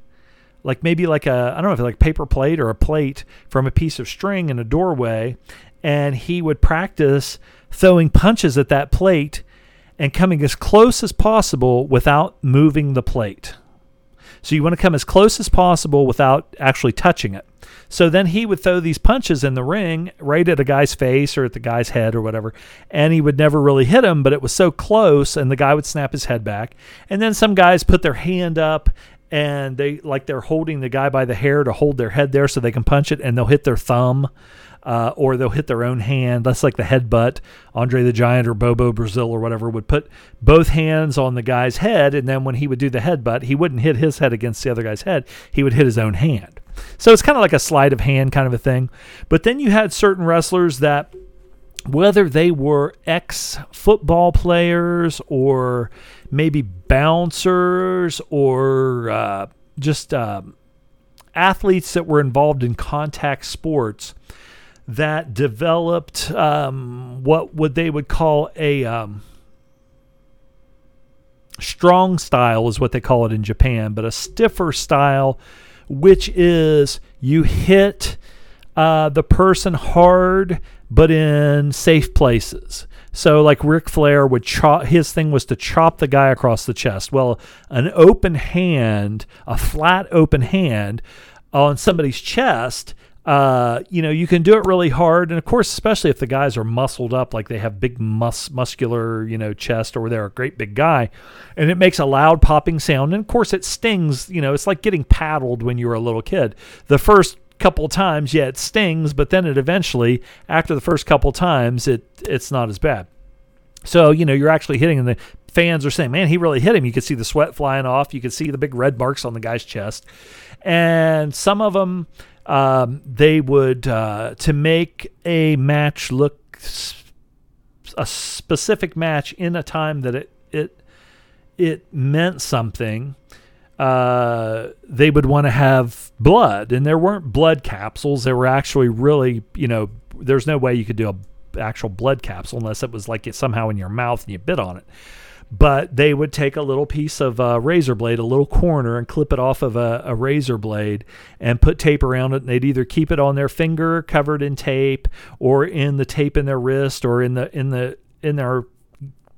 like maybe like a I don't know if like paper plate or a plate from a piece of string in a doorway, and he would practice throwing punches at that plate and coming as close as possible without moving the plate. So you want to come as close as possible without actually touching it. So then he would throw these punches in the ring right at a guy's face or at the guy's head or whatever, and he would never really hit him, but it was so close, and the guy would snap his head back. And then some guys put their hand up and they like they're holding the guy by the hair to hold their head there so they can punch it, and they'll hit their thumb. Uh, or they'll hit their own hand. That's like the headbutt. Andre the Giant or Bobo Brazil or whatever would put both hands on the guy's head, and then when he would do the headbutt, he wouldn't hit his head against the other guy's head. He would hit his own hand. So it's kind of like a sleight of hand kind of a thing. But then you had certain wrestlers that whether they were ex football players or maybe bouncers or uh, just uh, athletes that were involved in contact sports that developed um, what would they would call a um, strong style is what they call it in Japan, but a stiffer style, which is you hit uh, the person hard but in safe places. So, like Ric Flair would chop, his thing was to chop the guy across the chest. Well, an open hand, a flat open hand on somebody's chest, uh, you know, you can do it really hard. And of course, especially if the guys are muscled up, like they have big mus- muscular, you know, chest or they're a great big guy, and it makes a loud popping sound. And of course, it stings. You know, it's like getting paddled when you were a little kid. The first couple times, yeah, it stings, but then it eventually, after the first couple times, it it's not as bad. So you know you're actually hitting, and the fans are saying, "Man, he really hit him." You could see the sweat flying off. You could see the big red marks on the guy's chest, and some of them um, they would uh, to make a match look a specific match in a time that it it it meant something uh, they would want to have blood, and there weren't blood capsules. There were actually really, you know, there's no way you could do a actual blood capsule unless it was like it somehow in your mouth and you bit on it. But they would take a little piece of a razor blade, a little corner, and clip it off of a, a razor blade and put tape around it. And they'd either keep it on their finger covered in tape, or in the tape in their wrist, or in the in the in their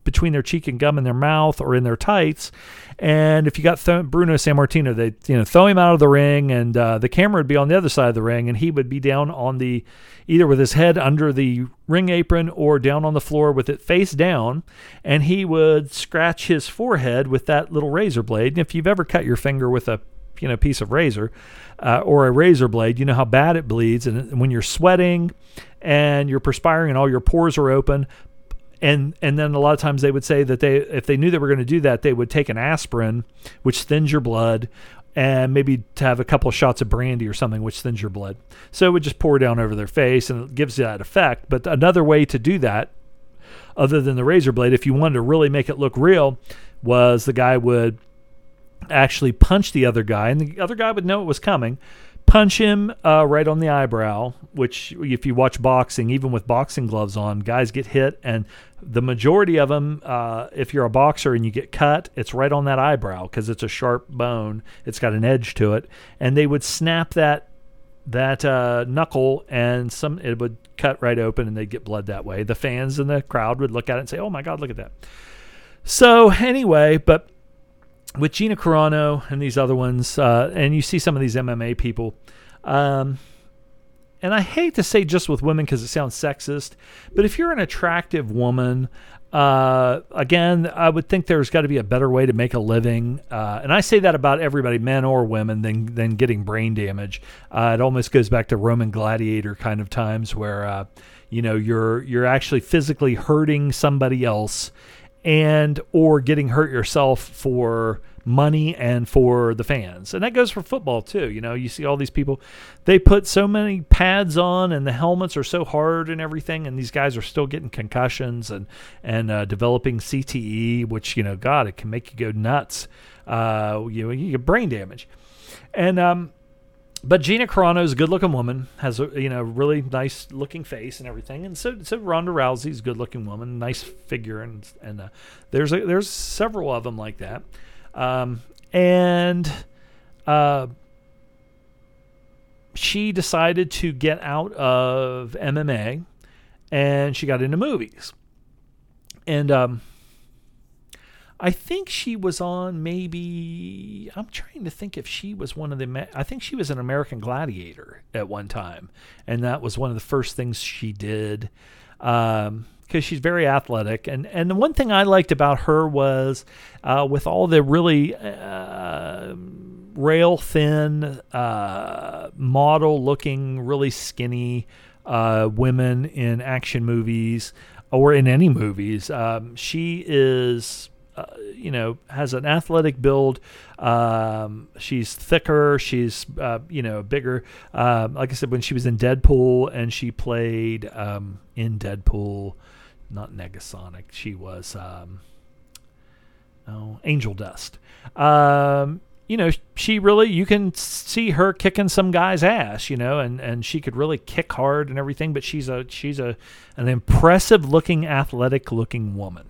between their cheek and gum in their mouth or in their tights. And if you got th- Bruno Sammartino, they you know throw him out of the ring, and uh, the camera would be on the other side of the ring, and he would be down on the either with his head under the ring apron or down on the floor with it face down, and he would scratch his forehead with that little razor blade. And if you've ever cut your finger with a you know piece of razor uh, or a razor blade, you know how bad it bleeds, and when you're sweating and you're perspiring and all your pores are open, and and then a lot of times they would say that they if they knew they were going to do that they would take an aspirin which thins your blood and maybe to have a couple of shots of brandy or something which thins your blood. So it would just pour down over their face and it gives that effect. But another way to do that other than the razor blade if you wanted to really make it look real was the guy would actually punch the other guy and the other guy would know it was coming punch him uh, right on the eyebrow, which, if you watch boxing, even with boxing gloves on, guys get hit. And the majority of them, uh, if you're a boxer and you get cut, it's right on that eyebrow because it's a sharp bone. It's got an edge to it. And they would snap that that uh, knuckle and some it would cut right open and they'd get blood that way. The fans in the crowd would look at it and say, "Oh my God, look at that." So anyway, but with Gina Carano and these other ones, uh, and you see some of these MMA people. Um, and I hate to say just with women because it sounds sexist, but if you're an attractive woman, uh, again, I would think there's got to be a better way to make a living. Uh, and I say that about everybody, men or women, than than getting brain damage. Uh, it almost goes back to Roman gladiator kind of times where uh, you know you're you're actually physically hurting somebody else and or getting hurt yourself for money and for the fans. And that goes for football too. You know, you see all these people, they put so many pads on and the helmets are so hard and everything. And these guys are still getting concussions and, and uh, developing CTE, which, you know, God, it can make you go nuts. Uh, you, know, you get brain damage. And, um, but Gina Carano is a good-looking woman, has a you know really nice-looking face and everything, and so so Ronda Rousey's a good-looking woman, nice figure, and and uh, there's a, there's several of them like that. Um, and uh, she decided to get out of MMA and she got into movies. And um, I think she was on maybe, I'm trying to think if she was one of the, I think she was an American Gladiator at one time. And that was one of the first things she did. Um, because she's very athletic. And and the one thing I liked about her was uh, with all the really uh, rail thin, uh, model looking, really skinny uh, women in action movies or in any movies, um, she is. Uh, you know, has an athletic build. Um, she's thicker. She's, uh, you know, bigger. Um, like I said, when she was in Deadpool and she played um, in Deadpool, not Negasonic. She was oh Angel Dust. Um, you know, she really you can see her kicking some guy's ass, you know, and and she could really kick hard and everything. But she's a she's a an impressive looking, athletic looking woman.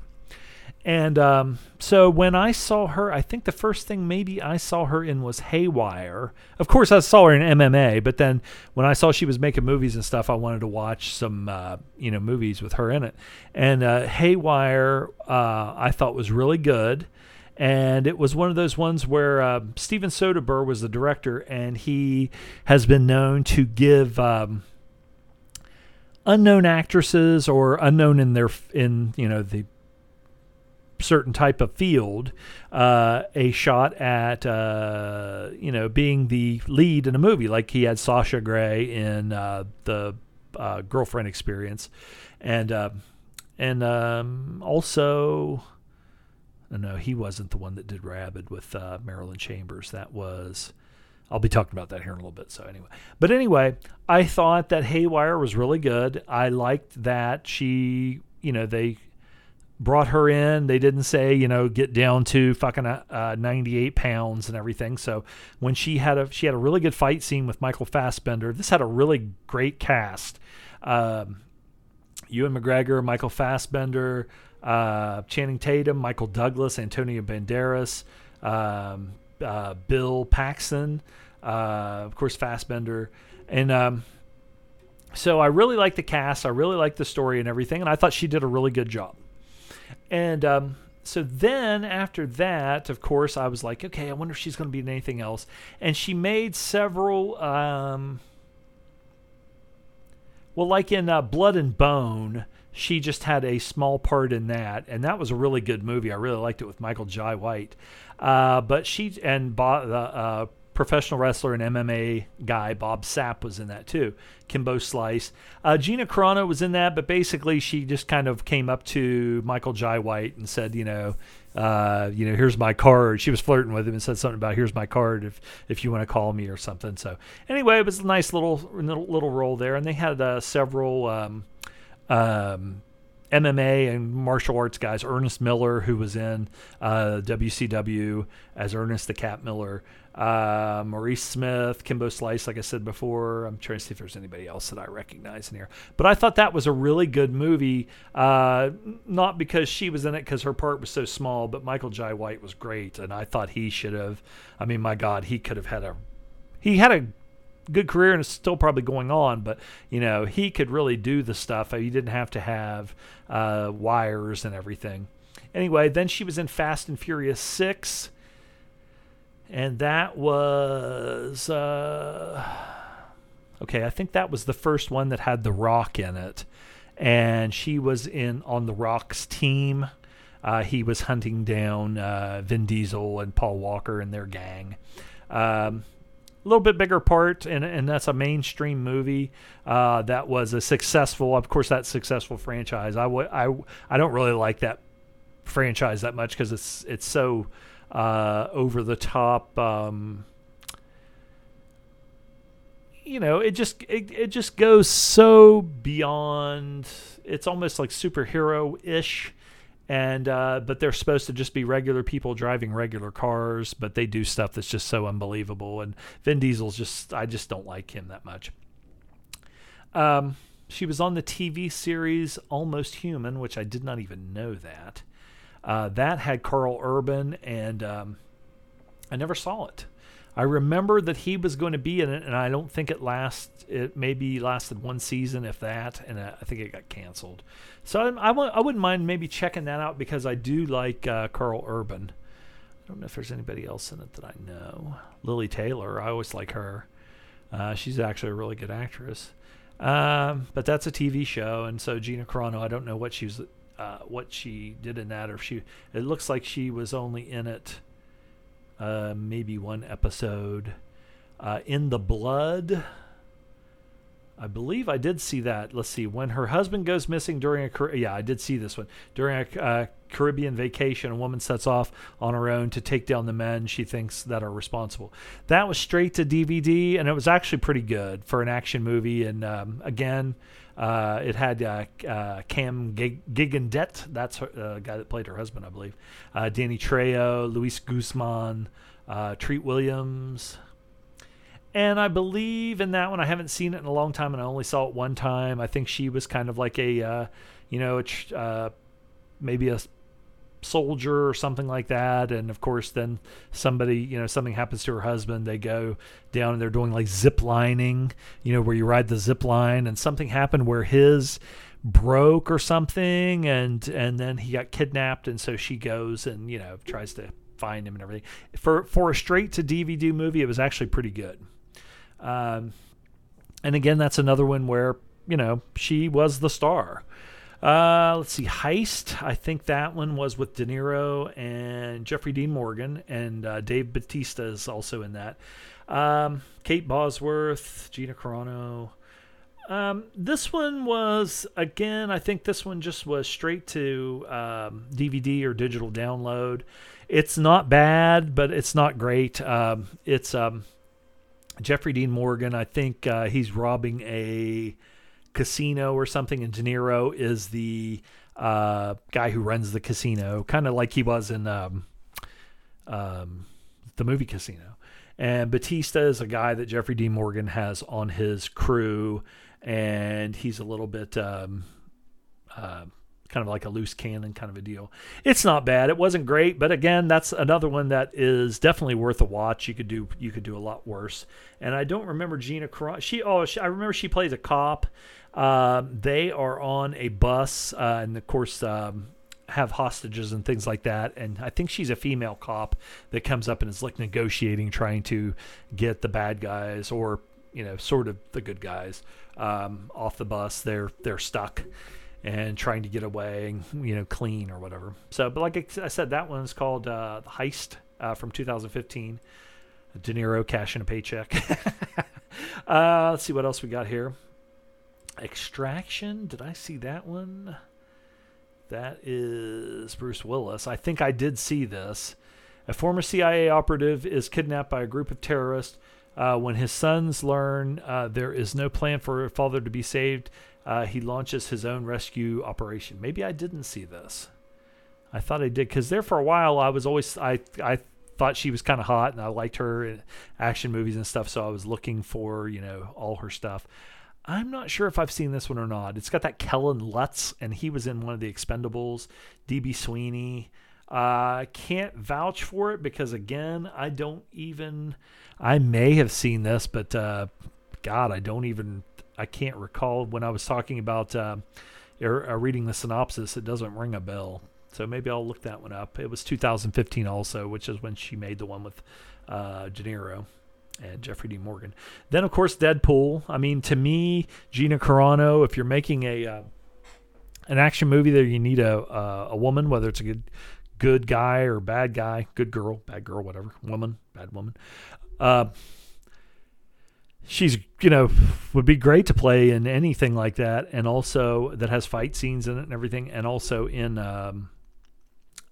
And um, so when I saw her, I think the first thing maybe I saw her in was Haywire. Of course, I saw her in MMA, but then when I saw she was making movies and stuff, I wanted to watch some uh, you know movies with her in it. And uh, Haywire, uh, I thought was really good. And it was one of those ones where uh, Steven Soderbergh was the director, and he has been known to give um, unknown actresses or unknown in their in you know the certain type of field uh, a shot at uh, you know being the lead in a movie like he had Sasha Grey in uh, the uh, girlfriend experience and uh, and um, also no he wasn't the one that did Rabid with uh, Marilyn Chambers that was I'll be talking about that here in a little bit. So anyway, but anyway, I thought that Haywire was really good. I liked that she, you know, they brought her in. They didn't say, you know, get down to fucking uh, 98 pounds and everything. So when she had a she had a really good fight scene with Michael Fassbender. This had a really great cast. Um, Ewan McGregor, Michael Fassbender, uh, Channing Tatum, Michael Douglas, Antonio Banderas, um, uh, Bill Paxton, uh, of course Fassbender, and um, so I really like the cast. I really like the story and everything, and I thought she did a really good job. And um, so then after that, of course, I was like, okay, I wonder if she's going to be in anything else. And she made several. Um, well, like in uh, Blood and Bone, she just had a small part in that, and that was a really good movie. I really liked it with Michael Jai White. Uh, but she and Bob, uh, professional wrestler and MMA guy Bob Sapp was in that too. Kimbo Slice, uh, Gina Carano was in that, but basically she just kind of came up to Michael Jai White and said, you know, uh, you know, here's my card. She was flirting with him and said something about here's my card if if you want to call me or something. So anyway, it was a nice little little, little role there, and they had uh, several. Um, um, MMA and martial arts guys. Ernest Miller, who was in uh, WCW as Ernest the Cat Miller, uh, Maurice Smith, Kimbo Slice, like I said before. I'm trying to see if there's anybody else that I recognize in here. But I thought that was a really good movie, uh, not because she was in it because her part was so small, but Michael Jai White was great, and I thought he should have. I mean, my God, he could have had a. He had a good career and it's still probably going on, but you know he could really do the stuff. He didn't have to have uh, wires and everything. Anyway, then she was in Fast and Furious Six and that was uh, okay. I think that was the first one that had The Rock in it, and she was in on The Rock's team. Uh, he was hunting down uh, Vin Diesel and Paul Walker and their gang. Um, little bit bigger part, and, and that's a mainstream movie uh, that was a successful, of course, that successful franchise. I, w- I, I don't really like that franchise that much because it's it's so uh, over the top. Um, you know, it just it, it just goes so beyond. It's almost like superhero ish, and uh, but they're supposed to just be regular people driving regular cars, but they do stuff that's just so unbelievable. And Vin Diesel's just I just don't like him that much. Um, she was on the TV series Almost Human, which I did not even know that. Uh, that had Karl Urban, and um, I never saw it. I remember that he was going to be in it, and I don't think it last. It maybe lasted one season, if that, and I think it got canceled. So I, I, I wouldn't mind maybe checking that out because I do like uh, Karl Urban. I don't know if there's anybody else in it that I know. Lili Taylor, I always like her. Uh, she's actually a really good actress. Um, but that's a TV show, and so Gina Carano, I don't know what she was, uh, what she did in that, or if she. It looks like she was only in it, uh, maybe one episode. Uh, in the Blood, I believe I did see that. Let's see. When her husband goes missing during a yeah, I did see this one during a uh, Caribbean vacation. A woman sets off on her own to take down the men she thinks that are responsible. That was straight to DVD, and it was actually pretty good for an action movie. And um, again, uh, it had uh, uh, Cam Gigandet, that's the uh, guy that played her husband, I believe. Uh, Danny Trejo, Luis Guzman, uh, Treat Williams, and I believe in that one. I haven't seen it in a long time, and I only saw it one time. I think she was kind of like a, you know, uh, maybe a soldier or something like that. And of course, then somebody, you know, something happens to her husband. They go down and they're doing like zip lining, you know, where you ride the zip line, and something happened where his broke or something, and and then he got kidnapped, and so she goes and you know tries to find him and everything. For for a straight to DVD movie, it was actually pretty good. Um, and again, that's another one where you know she was the star. Uh, let's see, Heist. I think that one was with De Niro and Jeffrey Dean Morgan, and uh, Dave Batista is also in that. Um, Kate Bosworth, Gina Carano. Um, this one was again. I think this one just was straight to um, DVD or digital download. It's not bad, but it's not great. Um, it's um, Jeffrey Dean Morgan, I think uh, he's robbing a casino or something, and De Niro is the uh, guy who runs the casino, kind of like he was in um, um, the movie Casino. And Batista is a guy that Jeffrey D. Morgan has on his crew, and he's a little bit um, uh, kind of like a loose cannon kind of a deal. It's not bad. It wasn't great, but again, that's another one that is definitely worth a watch. You could do you could do a lot worse. And I don't remember Gina Carano. She oh she, I remember she plays a cop. Uh, they are on a bus, uh, and of course. Um, have hostages and things like that. And I think she's a female cop that comes up and is like negotiating, trying to get the bad guys or you know sort of the good guys um, off the bus. They're they're stuck, and trying to get away and you know clean or whatever. So, but like I said, that one's called uh, the Heist uh, from 2015. De Niro cashing a paycheck. uh, let's see what else we got here. Extraction. Did I see that one? That is Bruce Willis. I think I did see this. A former CIA operative is kidnapped by a group of terrorists. Uh, when his sons learn uh, there is no plan for a father to be saved, uh, he launches his own rescue operation. Maybe I didn't see this. I thought I did because there for a while I was always I I thought she was kind of hot and I liked her in action movies and stuff. So I was looking for you know all her stuff. I'm not sure if I've seen this one or not. It's got that Kellen Lutz and he was in one of the Expendables. DB Sweeney. I uh, can't vouch for it because again I don't even. I may have seen this, but uh, God, I don't even I can't recall when I was talking about uh, er, uh, reading the synopsis. It doesn't ring a bell. So maybe I'll look that one up. It was 2015 also, which is when she made the one with uh, De Niro and Jeffrey D. Morgan. Then of course Deadpool. I mean, to me, Gina Carano. If you're making a uh, an action movie there, you need a uh, a woman, whether it's a good good guy or bad guy, good girl, bad girl, whatever, woman, bad woman. Uh, she's you know would be great to play in anything like that and also that has fight scenes in it and everything and also in um,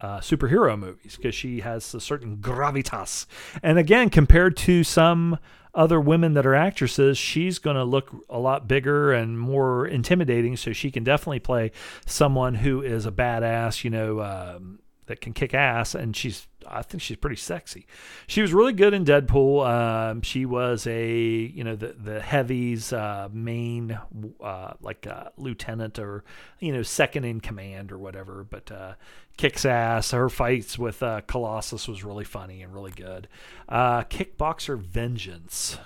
uh, superhero movies because she has a certain gravitas. And again, compared to some other women that are actresses, she's going to look a lot bigger and more intimidating. So she can definitely play someone who is a badass, you know, um, that can kick ass, and she's I think she's pretty sexy. She was really good in Deadpool. Um, she was a you know the the heavies uh, main uh, like uh, lieutenant or you know second in command or whatever, but uh, kicks ass. Her fights with uh, Colossus was really funny and really good. Uh, Kickboxer Vengeance.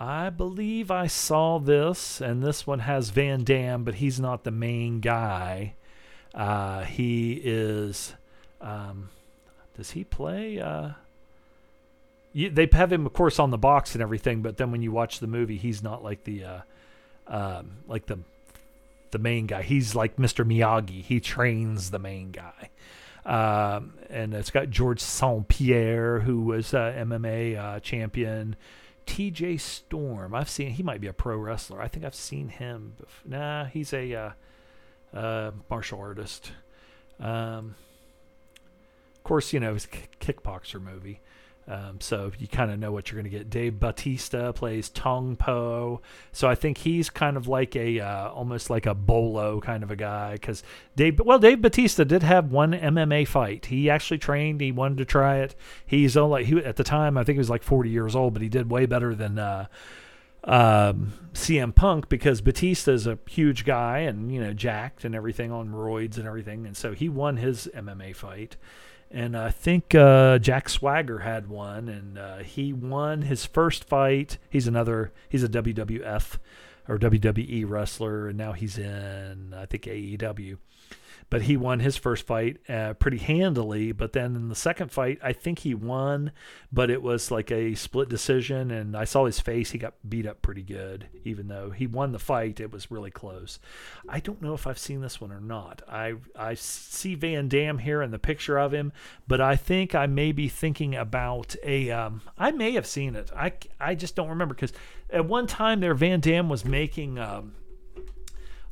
I believe I saw this, and this one has Van Damme, but he's not the main guy. He is. Um, does he play? Uh, you, they have him, of course, on the box and everything, but then when you watch the movie, he's not like the uh, um, like the the main guy. He's like Mr. Miyagi. He trains the main guy. Um, and it's got George St. Pierre, who was a MMA uh, champion. TJ Storm. I've seen he might be a pro wrestler. I think I've seen him. Before. Nah, he's a uh, uh, martial artist. Um, course, you know, it's kickboxer movie. Um, so you kind of know what you're going to get. Dave Batista plays Tong Po, so I think he's kind of like a uh, almost like a bolo kind of a guy. Because Dave, well, Dave Batista did have one MMA fight. He actually trained. He wanted to try it. He's only he at the time I think he was like 40 years old, but he did way better than. Uh, um, CM Punk because Batista is a huge guy and you know jacked and everything on roids and everything, and so he won his MMA fight. And I think uh, Jack Swagger had one, and uh, he won his first fight. He's another. He's a WWF or WWE wrestler, and now he's in I think AEW but he won his first fight uh, pretty handily. But then in the second fight, I think he won, but it was like a split decision. And I saw his face; he got beat up pretty good, even though he won the fight. It was really close. I don't know if I've seen this one or not. I I see Van Damme here in the picture of him, but I think I may be thinking about a. Um, I may have seen it. I I just don't remember because at one time there Van Damme was making. Um,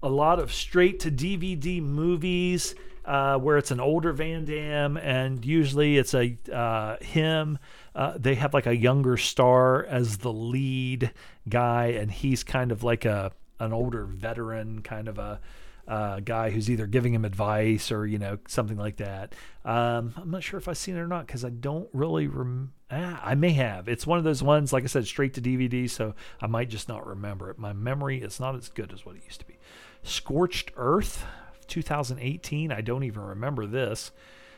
a lot of straight to DVD movies uh, where it's an older Van Damme, and usually it's a uh, him. Uh, they have like a younger star as the lead guy, and he's kind of like a an older veteran, kind of a uh, guy who's either giving him advice or you know something like that. Um, I'm not sure if I've seen it or not because I don't really. Rem- ah, I may have. It's one of those ones, like I said, straight to DVD, so I might just not remember it. My memory is not as good as what it used to be. Scorched Earth, 2018. I don't even remember this.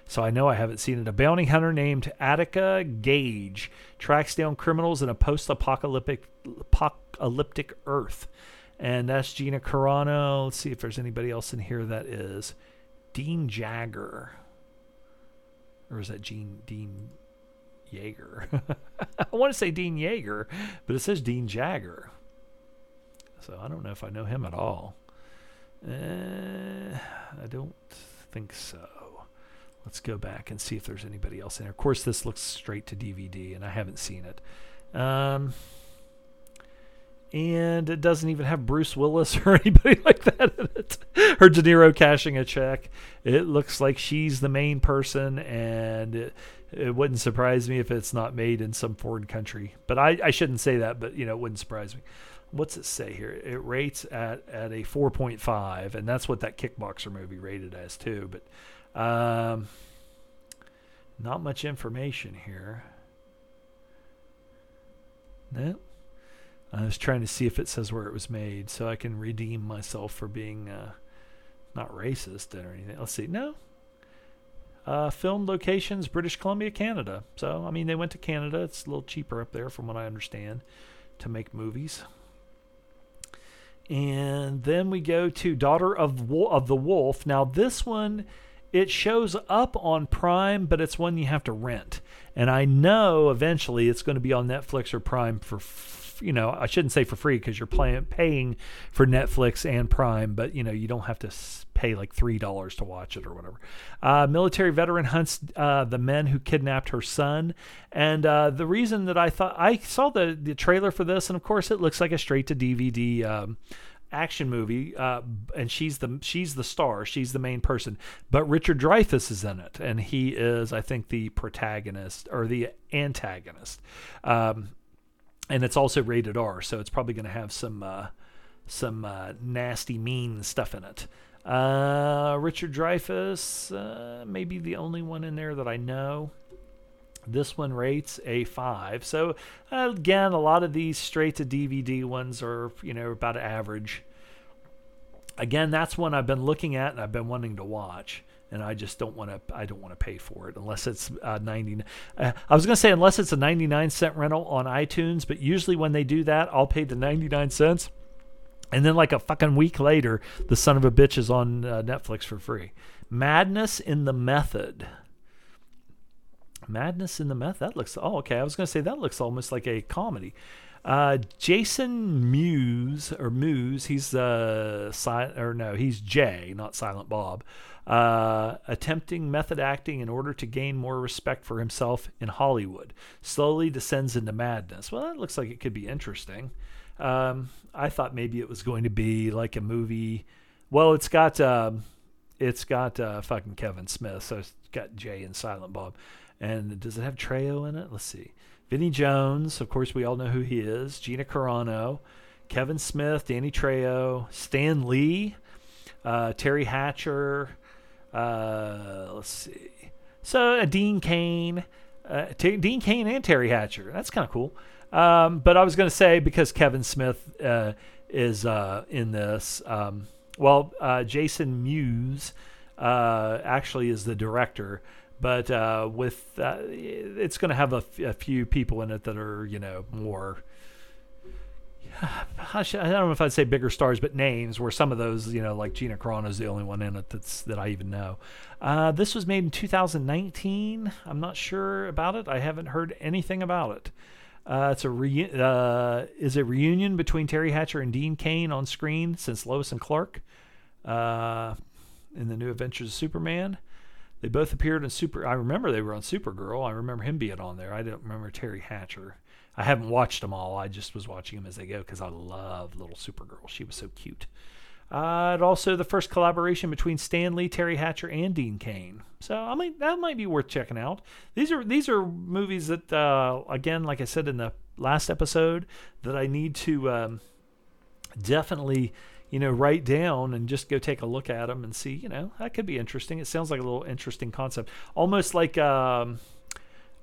So I know I haven't seen it. A bounty hunter named Attica Gage tracks down criminals in a post-apocalyptic apocalyptic Earth. And that's Gina Carano. Let's see if there's anybody else in here that is Dean Jagger. Or is that Gene Dean Yeager? I want to say Dean Yeager, but it says Dean Jagger. So I don't know if I know him at all. Uh, I don't think so. Let's go back and see if there's anybody else in there. Of course, this looks straight to DVD, and I haven't seen it. Um, and it doesn't even have Bruce Willis or anybody like that in it. Or De Niro cashing a check. It looks like she's the main person, and it, it wouldn't surprise me if it's not made in some foreign country. But I, I shouldn't say that, but you know, it wouldn't surprise me what's it say here? It rates at at a 4.5, and that's what that kickboxer movie rated as too. But um, not much information here. No. I was trying to see if it says where it was made, so I can redeem myself for being uh, not racist or anything. Let's see. No. Uh, filmed locations, British Columbia, Canada. So, I mean, they went to Canada. It's a little cheaper up there, from what I understand, to make movies. And then we go to Daughter of of the Wolf. Now this one it shows up on Prime, but it's one you have to rent. And I know eventually it's going to be on Netflix or Prime for you know, I shouldn't say for free because you're playing, paying for Netflix and Prime, but you know, you don't have to pay like three dollars to watch it or whatever. Uh, military veteran hunts uh, the men who kidnapped her son, and uh, the reason that I thought I saw the the trailer for this, and of course, it looks like a straight to DVD. Um, action movie, uh, and she's the she's the star, she's the main person. But Richard Dreyfuss is in it, and he is, I think, the protagonist or the antagonist. Um, and it's also rated R, so it's probably going to have some uh, some uh, nasty, mean stuff in it. Uh, Richard Dreyfuss, uh, maybe the only one in there that I know. This one rates a five. So again, a lot of these straight to DVD ones are you know about average. Again, that's one I've been looking at and I've been wanting to watch, and I just don't want to. I don't want to pay for it unless it's uh, ninety. Uh, I was gonna say unless it's a ninety nine cent rental on iTunes, but usually when they do that, I'll pay the ninety nine cents. And then, like a fucking week later, the son of a bitch is on uh, Netflix for free. Madness in the Method. Madness in the Method. That looks. Oh, okay. I was to say that looks almost like a comedy. Uh, Jason Mewes or Mewes. He's uh, si- or no, he's Jay, not Silent Bob. Uh, attempting method acting in order to gain more respect for himself in Hollywood, slowly descends into madness. Well, that looks like it could be interesting. Um, I thought maybe it was going to be like a movie. Well, it's got um, it's got uh, fucking Kevin Smith, so it's got Jay and Silent Bob. And does it have Trejo in it? Let's see. Vinnie Jones, of course, we all know who he is. Gina Carano, Kevin Smith, Danny Trejo, Stan Lee, uh, Teri Hatcher. Uh, let's see. So uh, Dean Cain, uh, T- Dean Cain and Teri Hatcher. That's kind of cool. Um, but I was going to say because Kevin Smith uh, is uh, in this. Um, well, uh, Jason Mewes uh, actually is the director but uh, with uh, it's going to have a, f- a few people in it that are you know more I don't know if I'd say bigger stars, but names. Where some of those, you know, like Gina Carano is the only one in it that's that I even know. Uh, this was made in 2019. I'm not sure about it. I haven't heard anything about it. Uh, it's a re- uh, is a reunion between Teri Hatcher and Dean Cain on screen since Lois and Clark uh, in the New Adventures of Superman. They both appeared in Super. I remember they were on Supergirl. I remember him being on there. I don't remember Teri Hatcher. I haven't watched them all. I just was watching them as they go because I love little Supergirl. She was so cute. Uh, and also the first collaboration between Stan Lee, Teri Hatcher, and Dean Cain. So I mean that might be worth checking out. These are these are movies that uh, again, like I said in the last episode, that I need to um, definitely you know, write down and just go take a look at them and see, you know, that could be interesting. It sounds like a little interesting concept. Almost like um,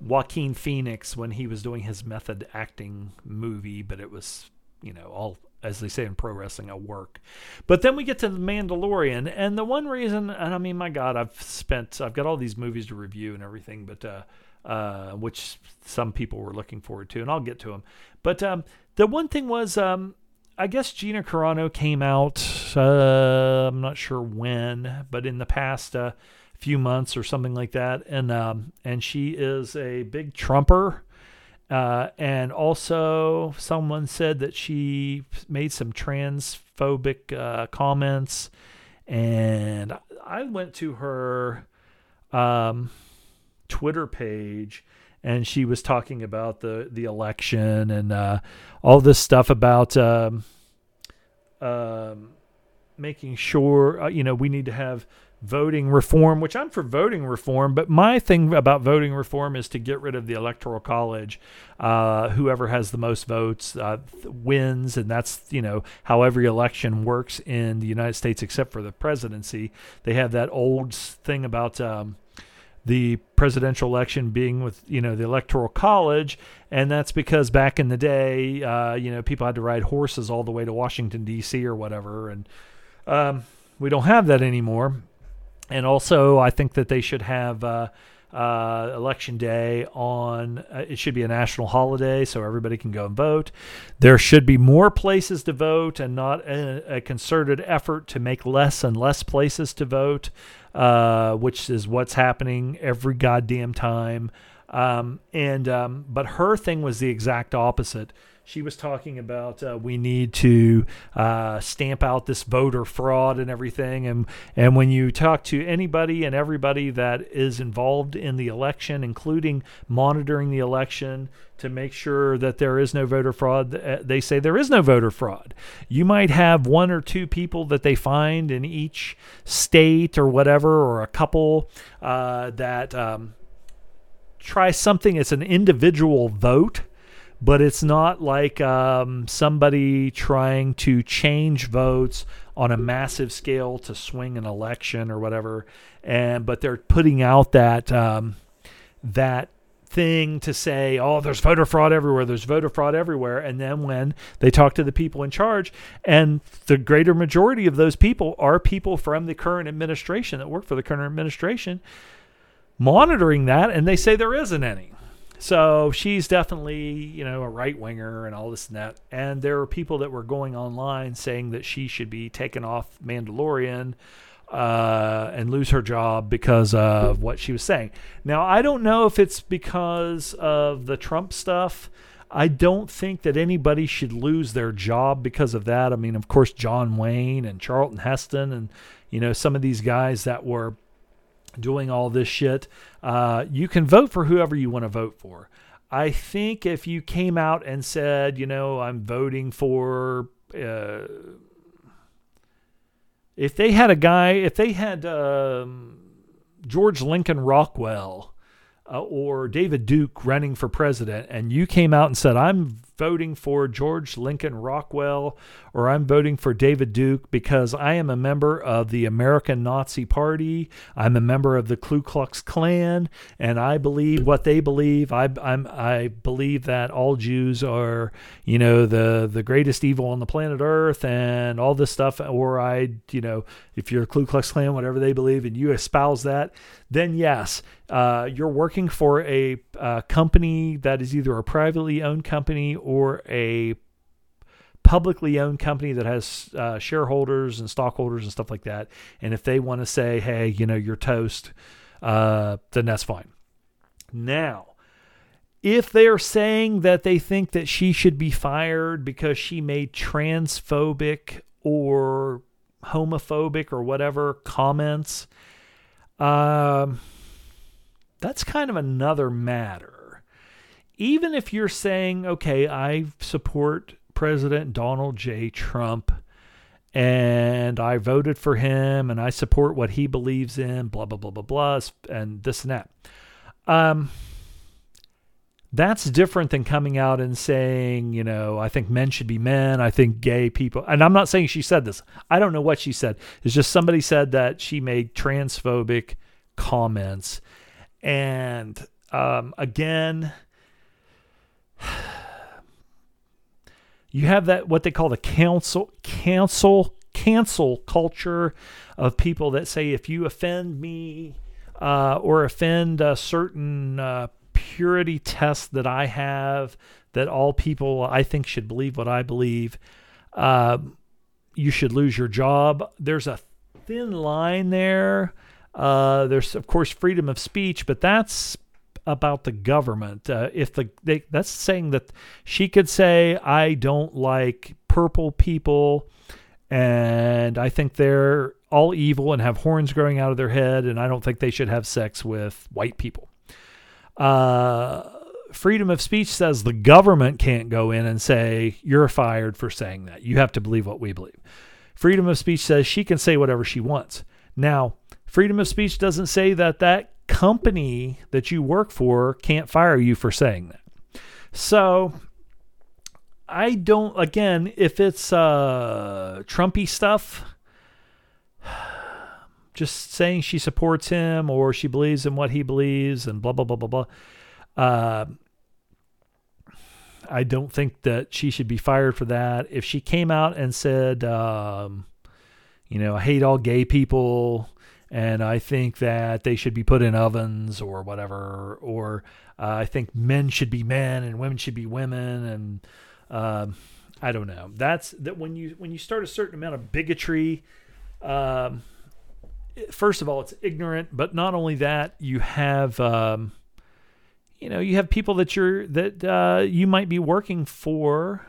Joaquin Phoenix when he was doing his method acting movie, but it was, you know, all, as they say in pro wrestling, a work. But then we get to The Mandalorian. And the one reason, and I mean, my God, I've spent, I've got all these movies to review and everything, but, uh, uh, which some people were looking forward to, and I'll get to them. But um, the one thing was, um, I guess Gina Carano came out. Uh, I'm not sure when, but in the past uh, few months or something like that, and um, and she is a big Trumper. Uh, and also, someone said that she made some transphobic uh, comments, and I went to her um, Twitter page and she was talking about the the election and uh, all this stuff about um, um, making sure uh, you know we need to have voting reform, which I'm for voting reform, but my thing about voting reform is to get rid of the electoral college. Uh, whoever has the most votes uh, wins, and that's you know how every election works in the United States, except for the presidency. They have that old thing about. Um, the presidential election being with you know the electoral college and that's because back in the day uh, you know people had to ride horses all the way to washington d.c or whatever and um, we don't have that anymore and also i think that they should have uh, uh, election day on uh, it should be a national holiday so everybody can go and vote there should be more places to vote and not a, a concerted effort to make less and less places to vote uh, which is what's happening every goddamn time. Um, and um, but her thing was the exact opposite. She was talking about uh, we need to uh, stamp out this voter fraud and everything. And and when you talk to anybody and everybody that is involved in the election, including monitoring the election to make sure that there is no voter fraud, uh, they say there is no voter fraud. You might have one or two people that they find in each state or whatever, or a couple uh, that. Um, try something it's an individual vote but it's not like um, somebody trying to change votes on a massive scale to swing an election or whatever. And but they're putting out that um, that thing to say, oh, there's voter fraud everywhere, there's voter fraud everywhere. And then when they talk to the people in charge, and the greater majority of those people are people from the current administration that work for the current administration, monitoring that, and they say there isn't any. So she's definitely, you know, a right winger and all this and that. And there are people that were going online saying that she should be taken off Mandalorian uh, and lose her job because of what she was saying. Now, I don't know if it's because of the Trump stuff. I don't think that anybody should lose their job because of that. I mean, of course, John Wayne and Charlton Heston and, you know, some of these guys that were doing all this shit. Uh, you can vote for whoever you want to vote for. I think if you came out and said, you know, I'm voting for, uh, if they had a guy, if they had um, George Lincoln Rockwell uh, or David Duke running for president, and you came out and said, I'm voting for George Lincoln Rockwell or I'm voting for David Duke because I am a member of the American Nazi Party. I'm a member of the Ku Klux Klan, and I believe what they believe. I, I'm, I believe that all Jews are, you know, the the greatest evil on the planet Earth, and all this stuff. Or I, you know, if you're a Ku Klux Klan, whatever they believe, and you espouse that, then yes, uh, you're working for a, a company that is either a privately owned company or a publicly owned company that has uh, shareholders and stockholders and stuff like that. And if they want to say, hey, you know, you're toast, uh, then that's fine. Now, if they're saying that they think that she should be fired because she made transphobic or homophobic or whatever comments, um, that's kind of another matter even if you're saying, okay, I support President Donald J. Trump and I voted for him and I support what he believes in, blah, blah, blah, blah, blah, and this and that. Um, that's different than coming out and saying, you know, I think men should be men. I think gay people, and I'm not saying she said this. I don't know what she said. It's just somebody said that she made transphobic comments. And um, again, you have that what they call the council cancel cancel culture of people that say if you offend me uh, or offend a certain uh, purity test that I have that all people I think should believe what I believe, uh, you should lose your job. There's a thin line there. Uh, there's of course freedom of speech, but that's about the government. Uh, if the they, that's saying that she could say, "I don't like purple people, and I think they're all evil and have horns growing out of their head, and I don't think they should have sex with white people." Uh, freedom of speech says the government can't go in and say you're fired for saying that. You have to believe what we believe. Freedom of speech says she can say whatever she wants. Now, freedom of speech doesn't say that that company that you work for can't fire you for saying that. So I don't again, if it's uh Trumpy stuff, just saying she supports him or she believes in what he believes and blah blah blah blah blah. Uh, I don't think that she should be fired for that. If she came out and said, um, you know, I hate all gay people, and I think that they should be put in ovens or whatever. Or uh, I think men should be men and women should be women, and uh, I don't know. That's that when you when you start a certain amount of bigotry. Um, first of all, it's ignorant, but not only that, you have. Um, you know, you have people that you're that uh, you might be working for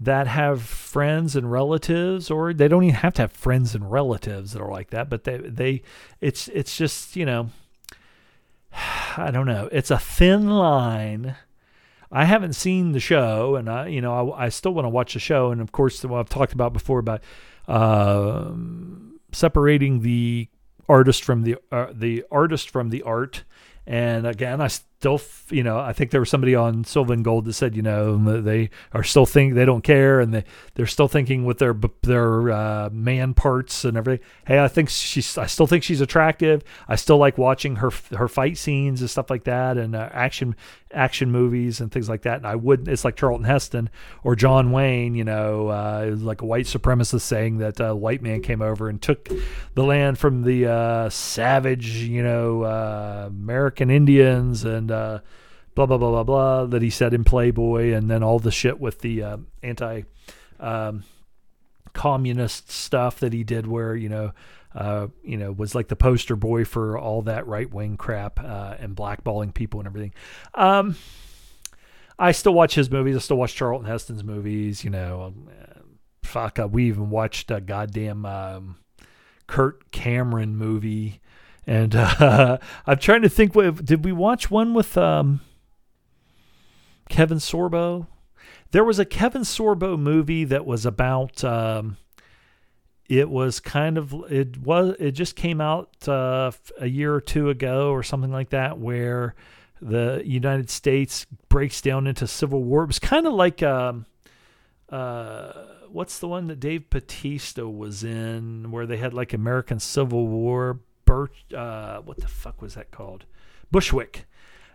that have friends and relatives or they don't even have to have friends and relatives that are like that but they they it's it's just you know i don't know. It's a thin line. I haven't seen the show and i you know i, I still want to watch the show and of course what i've talked about before about uh, separating the artist from the uh, the artist from the art. And again, I still, you know, I think there was somebody on Sylvan Gold that said, you know, they are still think they don't care, and they they're still thinking with their their uh, man parts and everything. Hey, I think she's, I still think she's attractive. I still like watching her her fight scenes and stuff like that, and uh, action action movies and things like that. And I would, it's like Charlton Heston or John Wayne, you know, uh, like a white supremacist saying that a white man came over and took the land from the uh, savage, you know, uh, American Indians and uh, blah, blah, blah, blah, blah, that he said in Playboy. And then all the shit with the uh, anti um, communist stuff that he did where, you know, uh, you know, was like the poster boy for all that right wing crap uh, and blackballing people and everything. Um, I still watch his movies. I still watch Charlton Heston's movies. You know, um, fuck, uh, we even watched a goddamn um, Kirk Cameron movie. And uh, I'm trying to think. What, did we watch one with um, Kevin Sorbo? There was a Kevin Sorbo movie that was about. Um, it was kind of it was it just came out uh, a year or two ago or something like that where the United States breaks down into civil war. It was kind of like um, uh, what's the one that Dave Bautista was in where they had like American Civil War. Birch, uh, what the fuck was that called? Bushwick.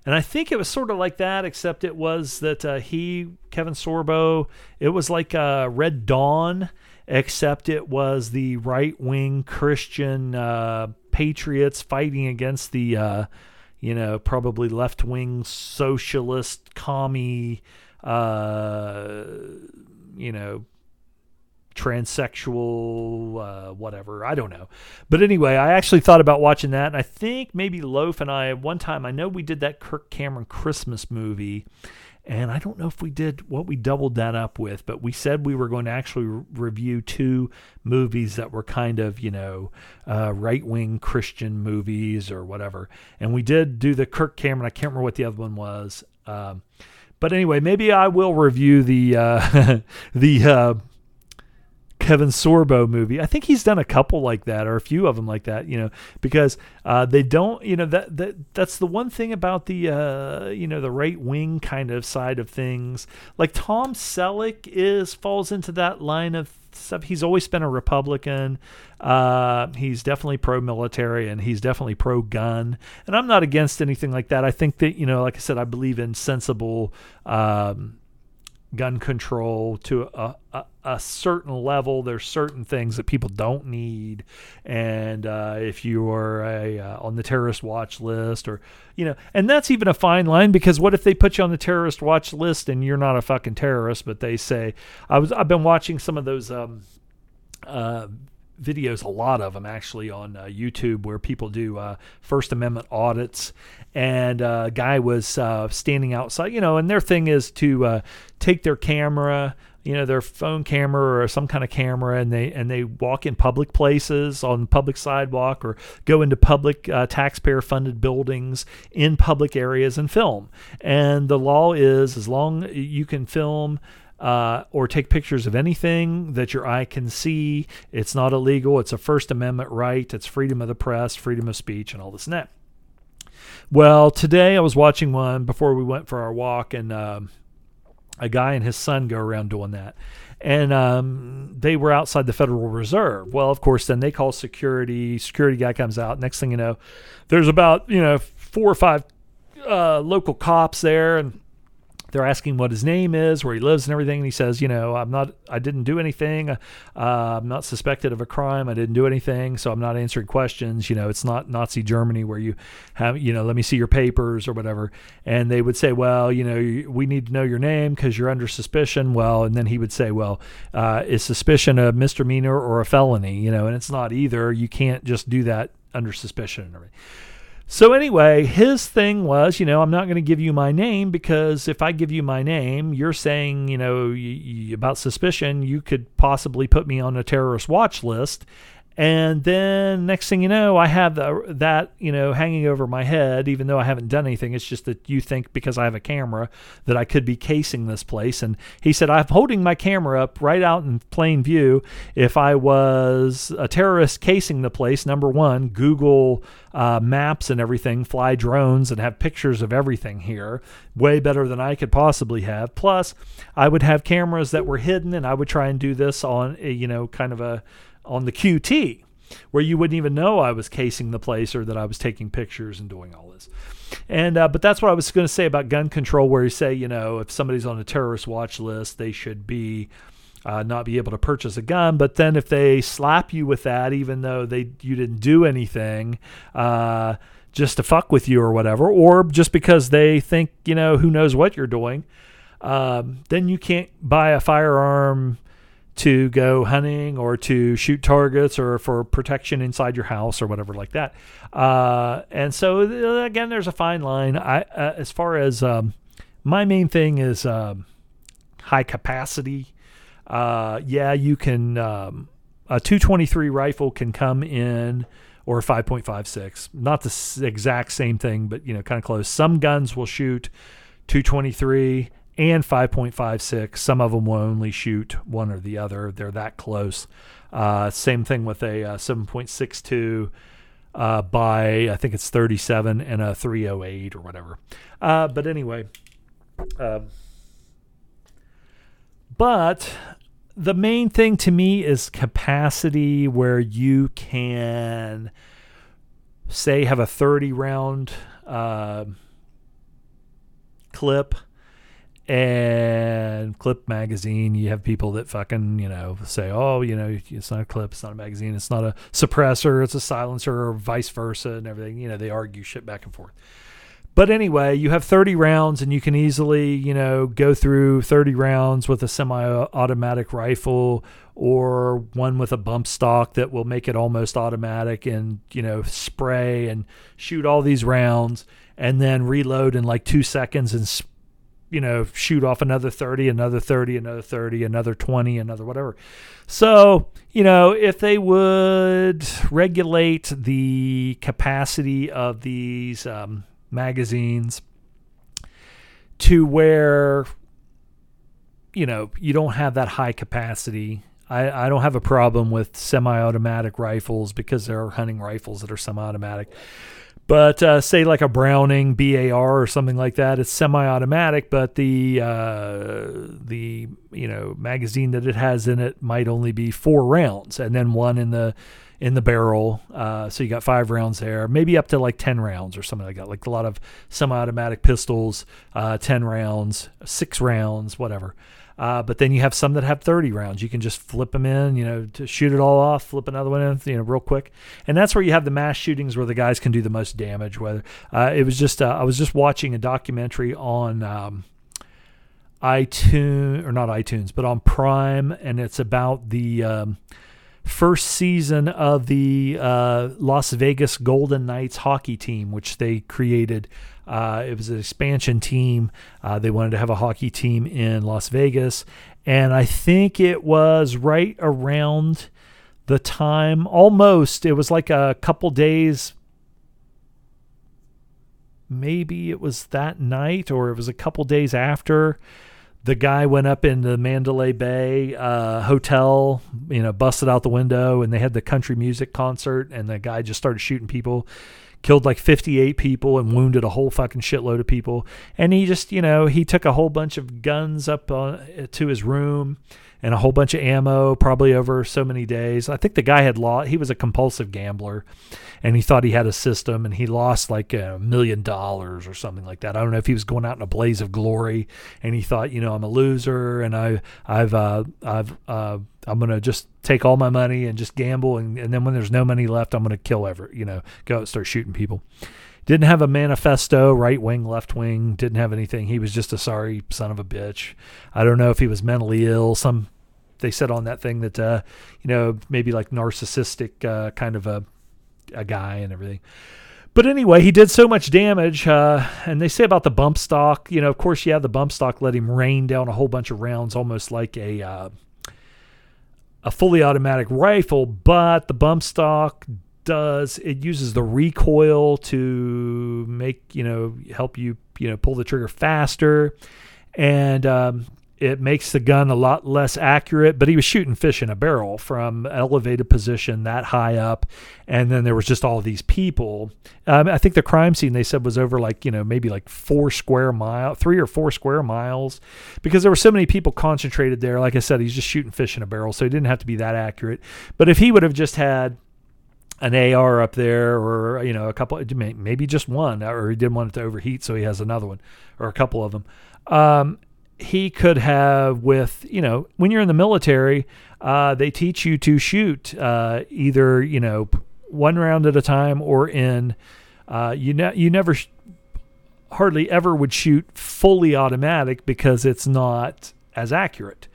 And I think it was sort of like that, except it was that uh, he, Kevin Sorbo, it was like uh, Red Dawn, except it was the right wing Christian uh, patriots fighting against the, uh, you know, probably left wing socialist, commie, uh, you know, transsexual, uh, whatever. I don't know. But anyway, I actually thought about watching that. And I think maybe Loaf and I, one time, I know we did that Kirk Cameron Christmas movie. And I don't know if we did what we doubled that up with, but we said we were going to actually re- review two movies that were kind of, you know, uh, right wing Christian movies or whatever. And we did do the Kirk Cameron. I can't remember what the other one was. Um, but anyway, maybe I will review the uh, the uh, Kevin Sorbo movie. I think he's done a couple like that or a few of them like that, you know, because uh, they don't, you know, that, that that's the one thing about the, uh, you know, the right wing kind of side of things. Like Tom Selleck is falls into that line of stuff. He's always been a Republican. Uh, he's definitely pro military and he's definitely pro gun. And I'm not against anything like that. I think that, you know, like I said, I believe in sensible, um, gun control to a, a, a, certain level. There's certain things that people don't need, and uh, if you are a, uh, on the terrorist watch list, or you know, and that's even a fine line because what if they put you on the terrorist watch list and you're not a fucking terrorist, but they say I was I've been watching some of those. Um, uh, videos, a lot of them actually on uh, YouTube, where people do uh, First Amendment audits. And uh, a guy was uh, standing outside, you know, and their thing is to uh, take their camera, you know, their phone camera or some kind of camera, and they and they walk in public places on public sidewalk or go into public uh, taxpayer-funded buildings in public areas and film. And the law is as long you can film uh, or take pictures of anything that your eye can see. It's not illegal. It's a First Amendment right. It's freedom of the press, freedom of speech, and all this and that. Well, today I was watching one before we went for our walk, and um, a guy and his son go around doing that. And um, they were outside the Federal Reserve. Well, of course, then they call security. Security guy comes out. Next thing you know, there's about you know four or five uh, local cops there, and they're asking what his name is, where he lives, and everything. And he says, you know, I'm not, I didn't do anything. Uh, I'm not suspected of a crime. I didn't do anything, so I'm not answering questions. You know, it's not Nazi Germany where you have, you know, let me see your papers or whatever. And they would say, well, you know, we need to know your name because you're under suspicion. Well, and then he would say, well, uh, is suspicion a misdemeanor or a felony? You know, and it's not either. You can't just do that under suspicion and everything. So anyway, his thing was, you know, I'm not going to give you my name because if I give you my name, you're saying, you know, about suspicion, you could possibly put me on a terrorist watch list. And then next thing you know, I have the, that, you know, hanging over my head, even though I haven't done anything. It's just that you think because I have a camera that I could be casing this place. And he said, I'm holding my camera up right out in plain view. If I was a terrorist casing the place, number one, Google uh, maps and everything, fly drones and have pictures of everything here, way better than I could possibly have. Plus, I would have cameras that were hidden and I would try and do this on, a, you know, kind of a, on the QT, where you wouldn't even know I was casing the place or that I was taking pictures and doing all this. And uh, but that's what I was going to say about gun control, where you say, you know, if somebody's on a terrorist watch list, they should be uh, not be able to purchase a gun. But then if they slap you with that, even though they you didn't do anything. Uh, just to fuck with you or whatever, or just because they think, you know, who knows what you're doing, um, then you can't buy a firearm to go hunting or to shoot targets or for protection inside your house or whatever like that. Uh, and so uh, again, there's a fine line. I uh, as far as um, my main thing is um, high capacity. Uh, yeah, you can. Um, a 223 rifle can come in or 5.56. Not the exact same thing, but you know, kind of close. Some guns will shoot 223 and 5.56. Some of them will only shoot one or the other. They're that close. Uh, same thing with a uh, 7.62 uh, by I think it's 37 and a 308 or whatever. Uh, but anyway, um, but the main thing to me is capacity, where you can say have a 30 round uh, clip and clip magazine you have people that fucking you know say oh you know it's not a clip it's not a magazine it's not a suppressor it's a silencer or vice versa and everything. You know they argue shit back and forth. But anyway you have 30 rounds and you can easily you know go through 30 rounds with a semi-automatic rifle or one with a bump stock that will make it almost automatic and you know spray and shoot all these rounds and then reload in like two seconds and you know, shoot off another 30, another 30, another 30, another 20, another whatever. So, you know, if they would regulate the capacity of these um, magazines to where, you know, you don't have that high capacity. I, I don't have a problem with semi automatic rifles because there are hunting rifles that are semi automatic. But uh, say like a Browning BAR or something like that, it's semi-automatic, but the uh, the you know magazine that it has in it might only be four rounds, and then one in the in the barrel. Uh, so you got five rounds there, maybe up to like 10 rounds or something like that. Like a lot of semi automatic pistols, uh, 10 rounds, six rounds, whatever. Uh, but then you have some that have 30 rounds. You can just flip them in, you know, to shoot it all off, flip another one in, you know, real quick. And that's where you have the mass shootings where the guys can do the most damage. Whether uh, it was just, uh, I was just watching a documentary on um, iTunes or not iTunes, but on Prime, and it's about the. Um, first season of the uh, Las Vegas Golden Knights hockey team, which they created uh, it was an expansion team. Uh, they wanted to have a hockey team in Las Vegas. And I think it was right around the time, almost, it was like a couple days. Maybe it was that night or it was a couple days after the guy went up in the Mandalay Bay uh, hotel, you know, busted out the window, and they had the country music concert, and the guy just started shooting people killed like 58 people and wounded a whole fucking shitload of people. And he just, you know, he took a whole bunch of guns up uh, to his room and a whole bunch of ammo, probably over so many days. I think the guy had lost, he was a compulsive gambler and he thought he had a system and he lost like a million dollars or something like that. I don't know if he was going out in a blaze of glory and he thought, you know, I'm a loser and I, I've, uh, I've, uh, I'm going to just take all my money and just gamble. And, and then when there's no money left, I'm going to kill ever, you know, go start shooting people. Didn't have a manifesto, right wing, left wing, didn't have anything. He was just a sorry son of a bitch. I don't know if he was mentally ill. Some they said on that thing that uh, you know maybe like narcissistic uh, kind of a a guy and everything. But anyway, he did so much damage, uh, and they say about the bump stock. You know, of course, yeah, the bump stock let him rain down a whole bunch of rounds, almost like a uh, a fully automatic rifle. But the bump stock does it uses the recoil to make you know help you you know pull the trigger faster, and um, it makes the gun a lot less accurate, but he was shooting fish in a barrel from elevated position that high up. And then there was just all these people. Um, I think the crime scene they said was over like, you know, maybe like four square mile, three or four square miles because there were so many people concentrated there. Like I said, he's just shooting fish in a barrel. So he didn't have to be that accurate. But if he would have just had an AR up there, or you know, a couple, maybe just one, or he didn't want it to overheat, so he has another one, or a couple of them. Um, he could have with you know when you're in the military uh, they teach you to shoot uh, either you know one round at a time or in uh, you ne- you never sh- hardly ever would shoot fully automatic because it's not as accurate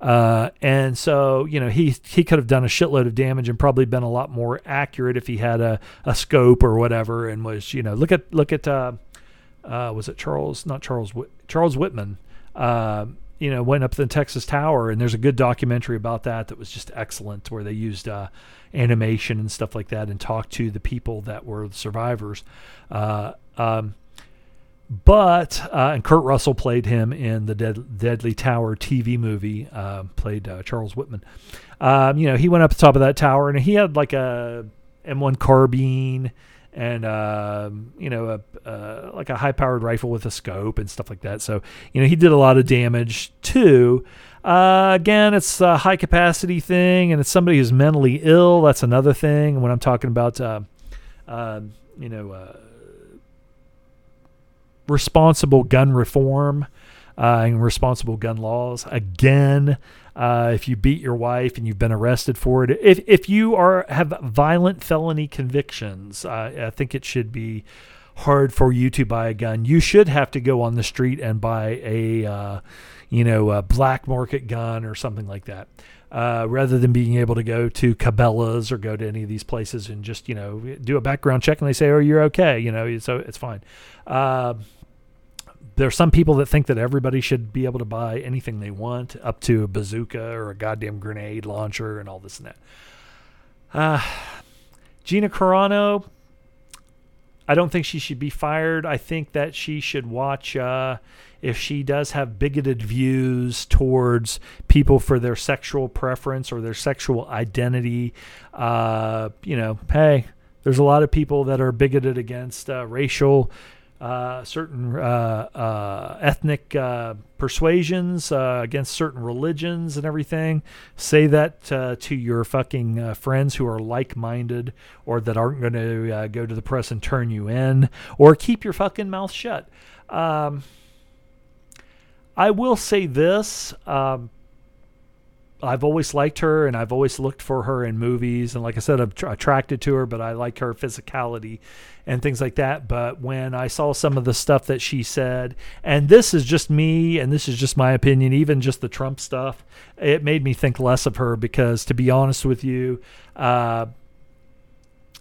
uh, and so you know he he could have done a shitload of damage and probably been a lot more accurate if he had a, a scope or whatever and was you know look at look at uh, uh, was it Charles not Charles Charles Whitman uh, you know, went up to the Texas Tower, and there's a good documentary about that that was just excellent, where they used uh, animation and stuff like that and talked to the people that were the survivors. Uh, um, but uh, and Kurt Russell played him in the Dead, Deadly Tower TV movie. Uh, played uh, Charles Whitman. Um, you know, he went up the top of that tower, and he had like a M1 carbine and uh, you know a, uh, like a high powered rifle with a scope and stuff like that. So you know he did a lot of damage too. Uh, again, it's a high capacity thing, and it's somebody who's mentally ill. That's another thing. When I'm talking about uh, uh, you know uh, responsible gun reform and responsible gun laws, again. Uh, if you beat your wife and you've been arrested for it, if if you are have violent felony convictions, uh, I think it should be hard for you to buy a gun. You should have to go on the street and buy a uh, you know a black market gun or something like that. Uh, rather than being able to go to Cabela's or go to any of these places and just you know do a background check and they say oh you're okay you know so it's fine. Uh, there are some people that think that everybody should be able to buy anything they want, up to a bazooka or a goddamn grenade launcher and all this and that. Uh, Gina Carano, I don't think she should be fired. I think that she should watch uh, if she does have bigoted views towards people for their sexual preference or their sexual identity. Uh, you know, hey, there's a lot of people that are bigoted against uh, racial uh, certain uh, uh, ethnic uh, persuasions, against certain religions and everything. Say that to your fucking friends who are like minded or that aren't going to go to the press and turn you in, or keep your fucking mouth shut. Um, I will say this. Um, I've always liked her and I've always looked for her in movies. And like I said, I'm tra- attracted to her, but I like her physicality and things like that. But when I saw some of the stuff that she said, and this is just me and this is just my opinion, even just the Trump stuff, it made me think less of her because to be honest with you, uh,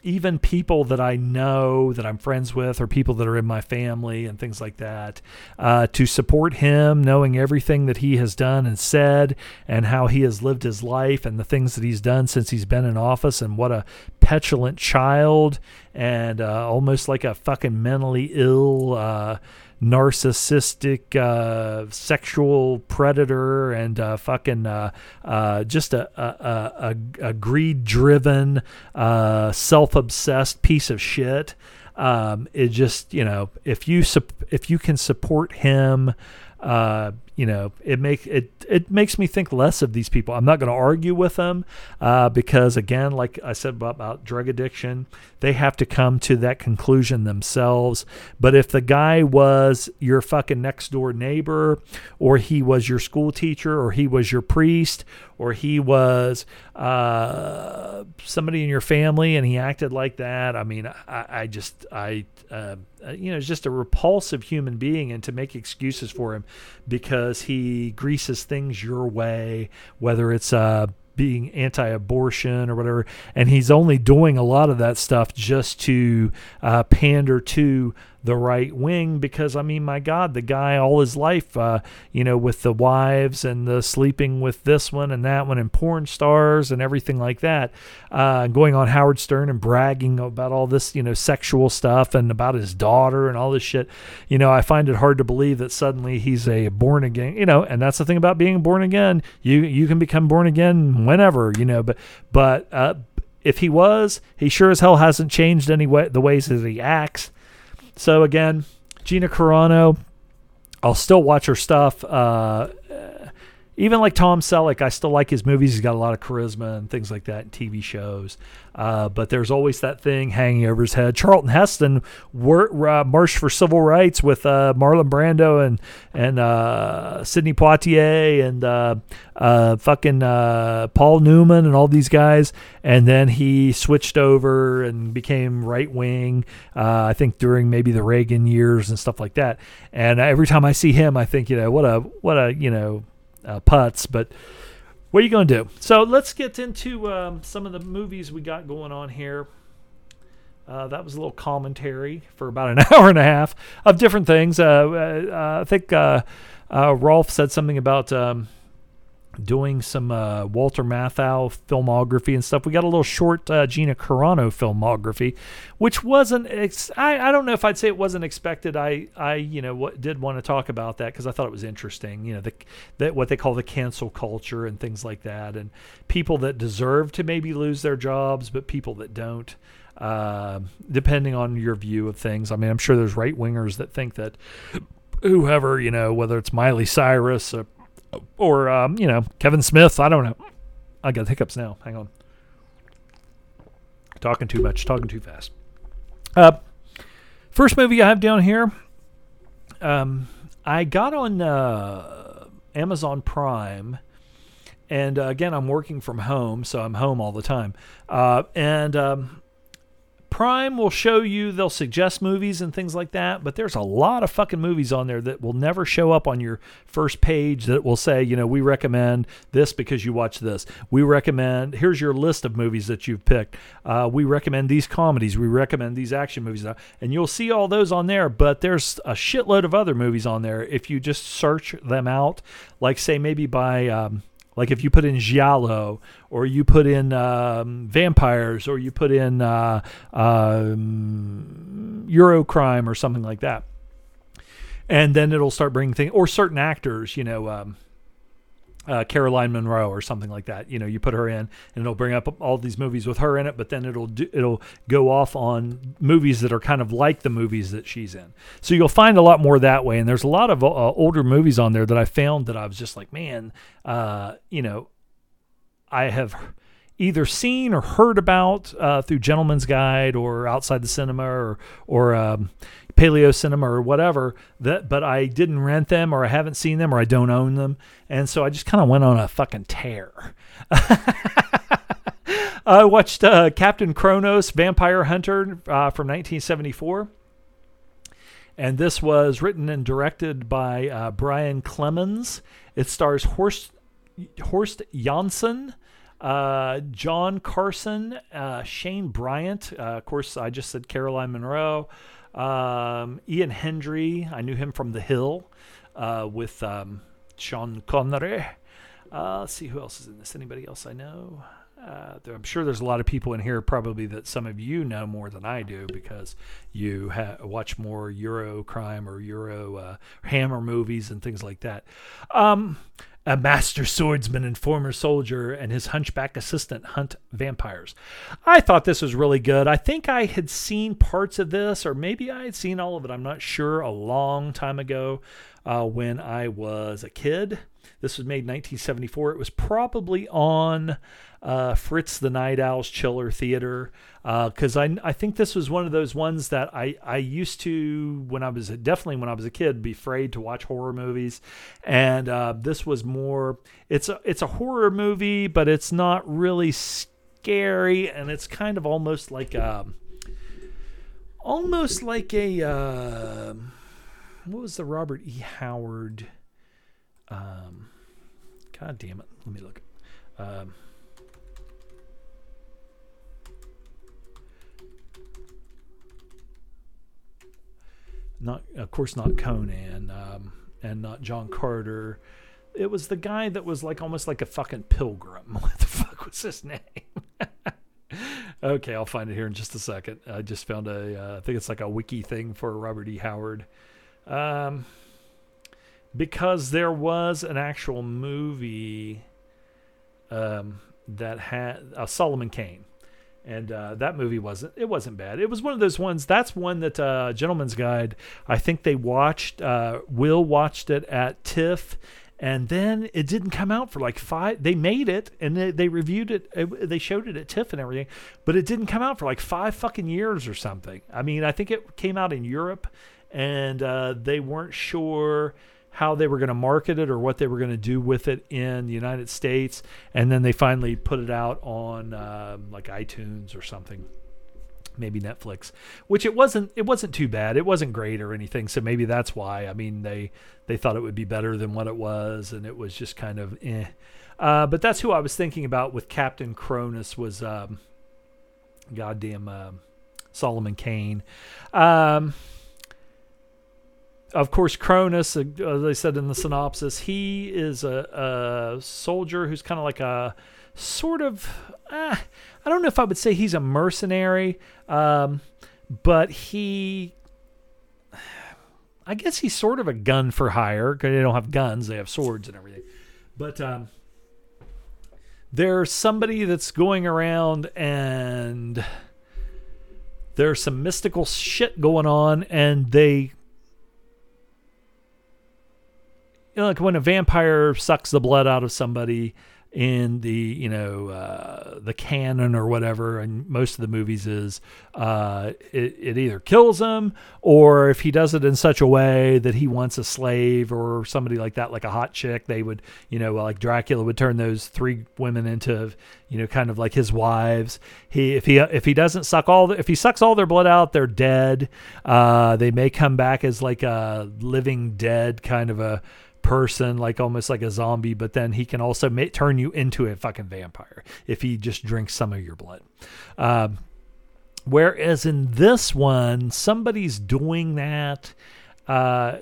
even people that I know that I'm friends with or people that are in my family and things like that, uh, to support him, knowing everything that he has done and said and how he has lived his life and the things that he's done since he's been in office and what a petulant child and uh, almost like a fucking mentally ill. Uh, narcissistic uh, sexual predator and uh, fucking uh, uh just a, a, a, a greed driven, uh, self obsessed piece of shit. Um, it just you know if you if you can support him uh, you know, it make it it makes me think less of these people. I'm not going to argue with them uh, because, again, like I said about, about drug addiction, they have to come to that conclusion themselves. But if the guy was your fucking next door neighbor, or he was your school teacher, or he was your priest, or he was uh, somebody in your family, and he acted like that, I mean, I, I just I uh, you know, just a repulsive human being, and to make excuses for him because he greases things your way, whether it's uh, being anti-abortion or whatever, and he's only doing a lot of that stuff just to uh, pander to the right wing because I mean, my God, the guy all his life, uh, you know, with the wives and the sleeping with this one and that one and porn stars and everything like that, uh, going on Howard Stern and bragging about all this, you know, sexual stuff and about his daughter and all this shit. You know, I find it hard to believe that suddenly he's a born again, you know, and that's the thing about being born again. You you can become born again whenever, you know, but but uh, if he was, he sure as hell hasn't changed any way the ways that he acts so again, Gina Carano, I'll still watch her stuff. Uh, even like Tom Selleck, I still like his movies. He's got a lot of charisma and things like that in TV shows. Uh, but there's always that thing hanging over his head. Charlton Heston wor- uh, marched for civil rights with uh, Marlon Brando and and uh, Sidney Poitier and uh, uh, fucking Paul Newman and all these guys. And then he switched over and became right wing. I think during maybe the Reagan years and stuff like that. And every time I see him, I think you know what a what a you know putz, but what are you going to do? So let's get into um, some of the movies we got going on here. Uh, that was a little commentary for about an hour and a half of different things. Uh, uh, I think uh, uh, Rolf said something about um, doing some uh, Walter Matthau filmography and stuff. We got a little short uh, Gina Carano filmography, which wasn't. Ex- I I don't know if I'd say it wasn't expected. I I you know what did want to talk about that because I thought it was interesting. You know the that what they call the cancel culture and things like that, and people that deserve to maybe lose their jobs, but people that don't. Uh, depending on your view of things, I mean, I'm sure there's right wingers that think that whoever you know, whether it's Miley Cyrus, or um, you know Kevin Smith. I don't know. I got hiccups now. Hang on. Talking too much. Talking too fast. Uh, first movie I have down here. Um, I got on uh, Amazon Prime, and uh, again I'm working from home, so I'm home all the time. Uh, and um, Prime will show you, they'll suggest movies and things like that, but there's a lot of fucking movies on there that will never show up on your first page that will say, you know, we recommend this because you watch this. We recommend, here's your list of movies that you've picked. Uh, we recommend these comedies. We recommend these action movies. And you'll see all those on there, but there's a shitload of other movies on there if you just search them out, like, say, maybe by. Um, like if you put in giallo, or you put in um, vampires, or you put in uh, um, Eurocrime, or something like that, and then it'll start bringing things, or certain actors, you know. Um, uh, Caroline Munro or something like that. You know, you put her in, and it'll bring up all these movies with her in it. But then it'll do, it'll go off on movies that are kind of like the movies that she's in. So you'll find a lot more that way. And there's a lot of uh, older movies on there that I found that I was just like, man, uh, you know, I have either seen or heard about uh, through Gentleman's Guide or Outside the Cinema or or um, Paleo Cinema or whatever. That, but I didn't rent them or I haven't seen them or I don't own them, and so I just kind of went on a fucking tear. I watched uh, Captain Kronos, Vampire Hunter uh, from 1974. And this was written and directed by uh, Brian Clemens. It stars Horst, Horst Janson, uh, John Carson, uh, Shane Bryant. Uh, of course, I just said Caroline Munro. Um, Ian Hendry, I knew him from The Hill uh, with um, Sean Connery. Uh, let's see who else is in this. Anybody else I know? Uh, I'm sure there's a lot of people in here probably that some of you know more than I do because you ha- watch more Euro crime or Euro uh, Hammer movies and things like that. Um, a master swordsman and former soldier and his hunchback assistant hunt vampires. I thought this was really good. I think I had seen parts of this, or maybe I had seen all of it. I'm not sure. A long time ago uh, when I was a kid. This was made in 1974. It was probably on uh, Fritz the Night Owl's Chiller Theater because uh, I I think this was one of those ones that I I used to when I was definitely when I was a kid be afraid to watch horror movies, and uh, this was more it's a it's a horror movie but it's not really scary and it's kind of almost like a um, almost like a uh, what was the Robert E Howard um, God damn it. Let me look. Um, not, of course, not Conan um, and not John Carter. It was the guy that was like almost like a fucking pilgrim. What the fuck was his name? okay, I'll find it here in just a second. I just found a. Uh, I think it's like a wiki thing for Robert E. Howard. Um, because there was an actual movie um, that had uh, Solomon Kane, and uh, that movie wasn't it wasn't bad. It was one of those ones. That's one that uh, Gentleman's Guide. I think they watched. Uh, Will watched it at TIFF. And then it didn't come out for like five. They made it and they, they reviewed it. it. They showed it at TIFF and everything, but it didn't come out for like five fucking years or something. I mean, I think it came out in Europe, and uh, they weren't sure how they were going to market it or what they were going to do with it in the United States, and then they finally put it out on um, like iTunes or something, maybe Netflix. Which it wasn't. It wasn't too bad. It wasn't great or anything. So maybe that's why. I mean, they they thought it would be better than what it was, and it was just kind of eh. Uh, but that's who I was thinking about with Captain Kronos was um, goddamn uh, Solomon Kane. Um, of course, Kronos, uh, as I said in the synopsis, he is a, a soldier who's kind of like a sort of, uh, I don't know if I would say he's a mercenary, um, but he, I guess he's sort of a gun for hire because they don't have guns, they have swords and everything. But um, there's somebody that's going around and there's some mystical shit going on, and they you know, like when a vampire sucks the blood out of somebody in the you know uh, the canon or whatever and most of the movies is uh, it, it either kills him or if he does it in such a way that he wants a slave or somebody like that like a hot chick they would you know like dracula would turn those three women into you know kind of like his wives. He if he if he doesn't suck all the, if he sucks all their blood out they're dead. Uh, they may come back as like a living dead kind of a person, like almost like a zombie, but then he can also ma- turn you into a fucking vampire if he just drinks some of your blood. Um, whereas in this one, somebody's doing that. Uh,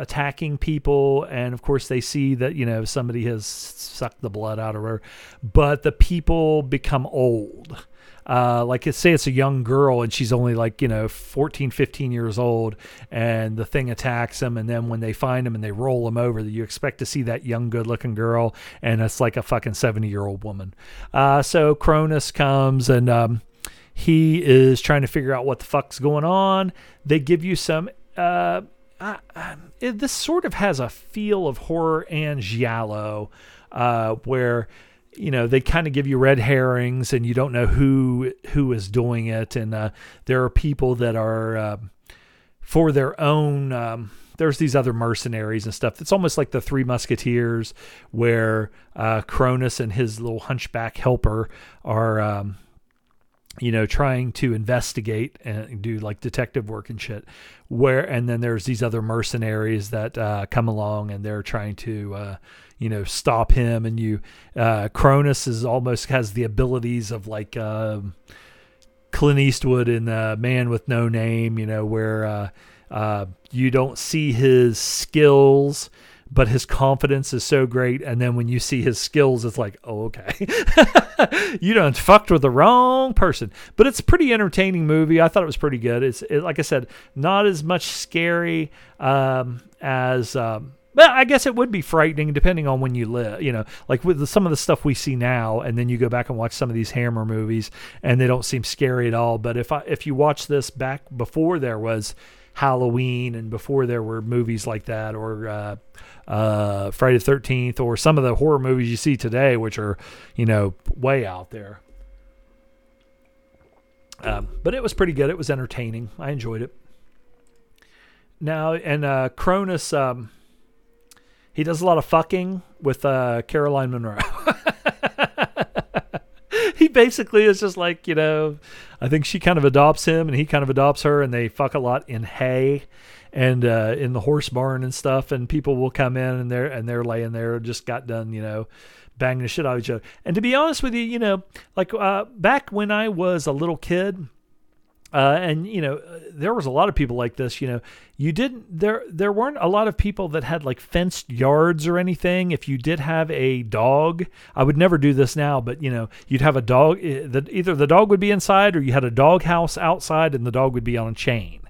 attacking people, and of course they see that you know somebody has sucked the blood out of her, but the people become old uh, like say it's a young girl and she's only like you know 14 15 years old and the thing attacks them and then when they find him and they roll him over you expect to see that young good looking girl and it's like a fucking 70 year old woman. Uh, so Kronos comes and um, he is trying to figure out what the fuck's going on. They give you some uh, this sort of has a feel of horror and giallo uh, where you know they kind of give you red herrings and you don't know who who is doing it. And uh, there are people that are uh, for their own um, there's these other mercenaries and stuff. It's almost like the three musketeers where uh, Kronos and his little hunchback helper are um, you know trying to investigate and do like detective work and shit. Where and then there's these other mercenaries that uh, come along and they're trying to uh, you know stop him and you uh Kronos is almost has the abilities of like uh, clint eastwood in uh, man with no name you know where uh, uh, you don't see his skills but his confidence is so great. And then when you see his skills it's like oh okay. You done fucked with the wrong person. But it's a pretty entertaining movie. I thought it was pretty good. It's it, like i said not as much scary um, as um, well, I guess it would be frightening depending on when you live. You know, like with the, some of the stuff we see now, and then you go back and watch some of these Hammer movies, and they don't seem scary at all. But if I, if you watch this back before there was Halloween and before there were movies like that, or uh, uh, Friday the Thirteenth, or some of the horror movies you see today, which are you know way out there. Um, but it was pretty good. It was entertaining. I enjoyed it. Now and uh, Kronos. Um, he does a lot of fucking with uh, Caroline Munro. he basically is just like, you know, I think she kind of adopts him and he kind of adopts her and they fuck a lot in hay and uh, in the horse barn and stuff and people will come in and they're and they're laying there just got done, you know, banging the shit out of each other. And to be honest with you, you know, like uh, back when I was a little kid, Uh, and you know, uh, there was a lot of people like this. You know, you didn't there there weren't a lot of people that had like fenced yards or anything. If you did have a dog, I would never do this now, but you know, you'd have a dog. eh, That either the dog would be inside or you had a dog house outside, and the dog would be on a chain